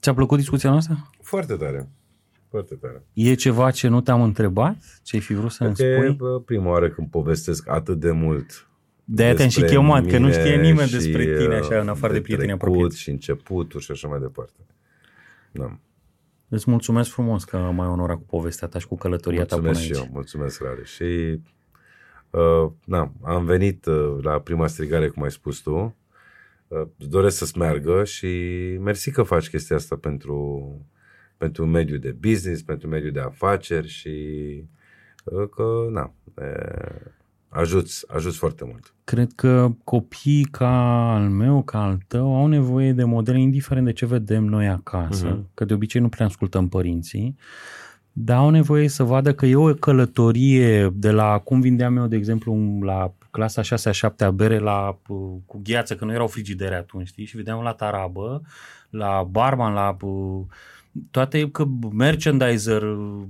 Ți-a plăcut discuția noastră? Foarte tare. Foarte tare. E ceva ce nu te-am întrebat? Ce-ai fi vrut să ne Cred că e spui? bă, prima oară când povestesc atât de mult De-aia te-am și despre chemat, că nu mine știe nimeni și, despre tine așa, în uh, afară de prieteni trecut apropiați. și începuturi și așa mai departe. Da. Îți mulțumesc frumos că m-ai onorat cu povestea ta și cu călătoria ta până Mulțumesc și aici. eu, mulțumesc, Rare. Și uh, na, am venit uh, la prima strigare, cum ai spus tu. Uh, îți doresc să-ți meargă și mersi că faci chestia asta pentru, pentru mediul de business, pentru mediul de afaceri și uh, că, na, e, ajuți, ajuți foarte mult. Cred că copiii ca al meu, ca al tău, au nevoie de modele, indiferent de ce vedem noi acasă, Mhm. că de obicei nu prea ascultăm părinții, dar au nevoie să vadă că e o călătorie de la cum vindeam eu, de exemplu, la clasa 6-a, 7-a bere la, uh, cu gheață, că nu erau frigidere atunci, știi? Și vedeam la tarabă, la barman, la uh, toate că merchandiser, uh,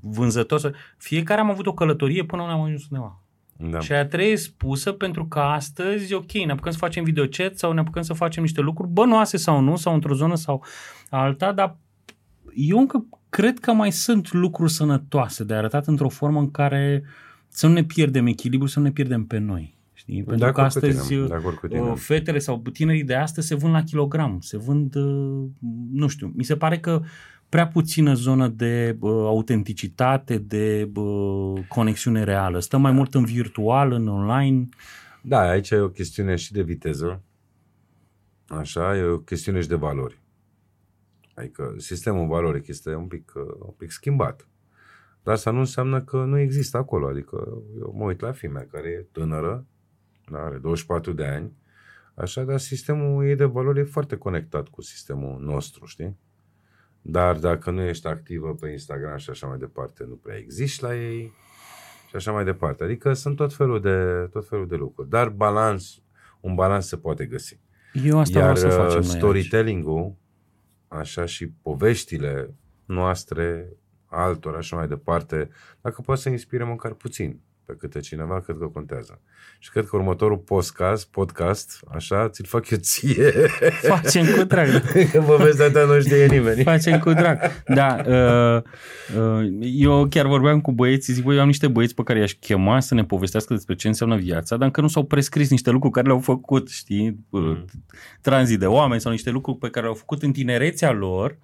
vânzător, fiecare am avut o călătorie până unde am ajuns undeva. Da. Și aia trebuie spusă pentru că astăzi, ok, ne apucăm să facem videochat sau ne apucăm să facem niște lucruri bănoase sau nu, sau într-o zonă sau alta, dar eu încă cred că mai sunt lucruri sănătoase de arătat într-o formă în care să nu ne pierdem echilibru, să nu ne pierdem pe noi. Știi? Pentru De că acord cu tine, astăzi de acord cu tine. uh, fetele sau tinerii de astăzi se vând la kilogram, se vând, uh, nu știu, mi se pare că prea puțină zonă de uh, autenticitate, de uh, conexiune reală. Stăm mai mult în virtual, în online. Da, aici e o chestiune și de viteză, așa, e o chestiune și de valori. Adică sistemul valoric este un pic, uh, un pic schimbat. Dar asta nu înseamnă că nu există acolo. Adică eu mă uit la fimea care e tânără, da, are 24 de ani, așa, dar sistemul ei de valori e foarte conectat cu sistemul nostru, știi? Dar dacă nu ești activă pe Instagram și așa mai departe, nu prea existi la ei și așa mai departe. Adică sunt tot felul de, tot felul de lucruri. Dar balans, un balans se poate găsi. Eu asta Iar vreau să facem uh, noi aici. storytelling-ul, așa și poveștile noastre, altora, așa mai departe, dacă poate să inspire măcar puțin pe câte cineva, cred că contează. Și cred că următorul podcast, podcast, așa, ți-l fac eu ție. Facem cu drag. *laughs* Că povestea ta nu știe nimeni. Facem cu drag. Da, uh, uh, eu chiar vorbeam cu băieții, zic, băi, eu am niște băieți pe care i-aș chema să ne povestească despre ce înseamnă viața, dar încă nu s-au prescris niște lucruri care le-au făcut, știi, mm. tranzit de oameni sau niște lucruri pe care le-au făcut în tinerețea lor,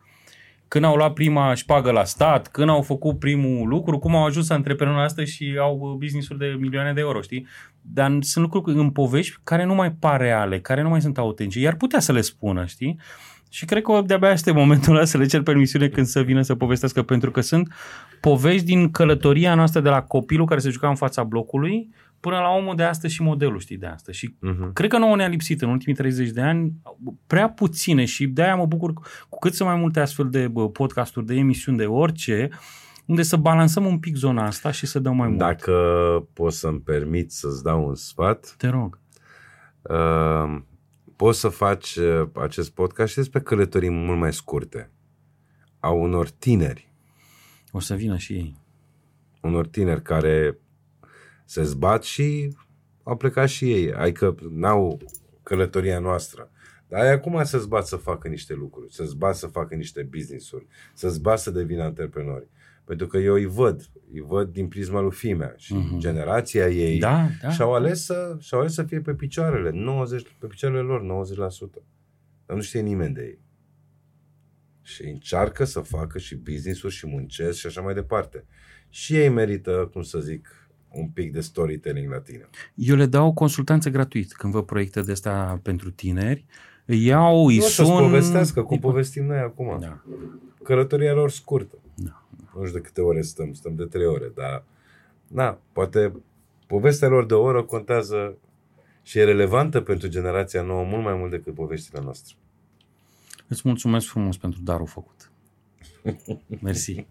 când au luat prima șpagă la stat, când au făcut primul lucru, cum au ajuns antreprenori astăzi și au business-uri de milioane de euro, știi? Dar sunt lucruri în povești care nu mai par reale, care nu mai sunt autentice, iar putea să le spună, știi? Și cred că de-abia este momentul ăla să le cer permisiune când să vină să povestească, pentru că sunt povești din călătoria noastră de la copilul care se juca în fața blocului până la omul de astăzi și modelul, știi, de astăzi. Și Mhm. Cred că nouă ne-a lipsit în ultimii 30 de ani prea puține și de-aia mă bucur cu cât sunt mai multe astfel de bă, podcasturi, de emisiuni, de orice, unde să balansăm un pic zona asta și să dăm mai mult. Dacă poți să-mi permit să-ți dau un sfat, Te rog. uh, poți să faci uh, acest podcast și despre călătorii mult mai scurte. A unor tineri, O să vină și ei. unor tineri care se zbat și au plecat și ei. Adică n-au călătoria noastră. Dar ai acum să zbat să facă niște lucruri, să zbat să facă niște business-uri, să zbat să devină antreprenori. Pentru că eu îi văd, îi văd din prisma lui Fimea și Mhm. generația ei Da, da. și-au ales, să, și-au ales să fie pe picioarele, 90, pe picioarele lor, 90%. Dar nu știe nimeni de ei. Și încearcă să facă și business-uri și muncesc și așa mai departe. Și ei merită, cum să zic, un pic de storytelling la tine. Eu le dau consultanță gratuit când văd proiecte de astea pentru tineri. Îi iau, îi nu o să-ți sun... povestească cum îi- povestim noi acum. Da. Călătoria lor scurtă. Da. Nu știu de câte ore stăm, stăm de trei ore, dar na, poate povestea lor de o oră contează și e relevantă pentru generația nouă mult mai mult decât poveștile noastre. Îți mulțumesc frumos pentru darul făcut. *laughs* Mersi.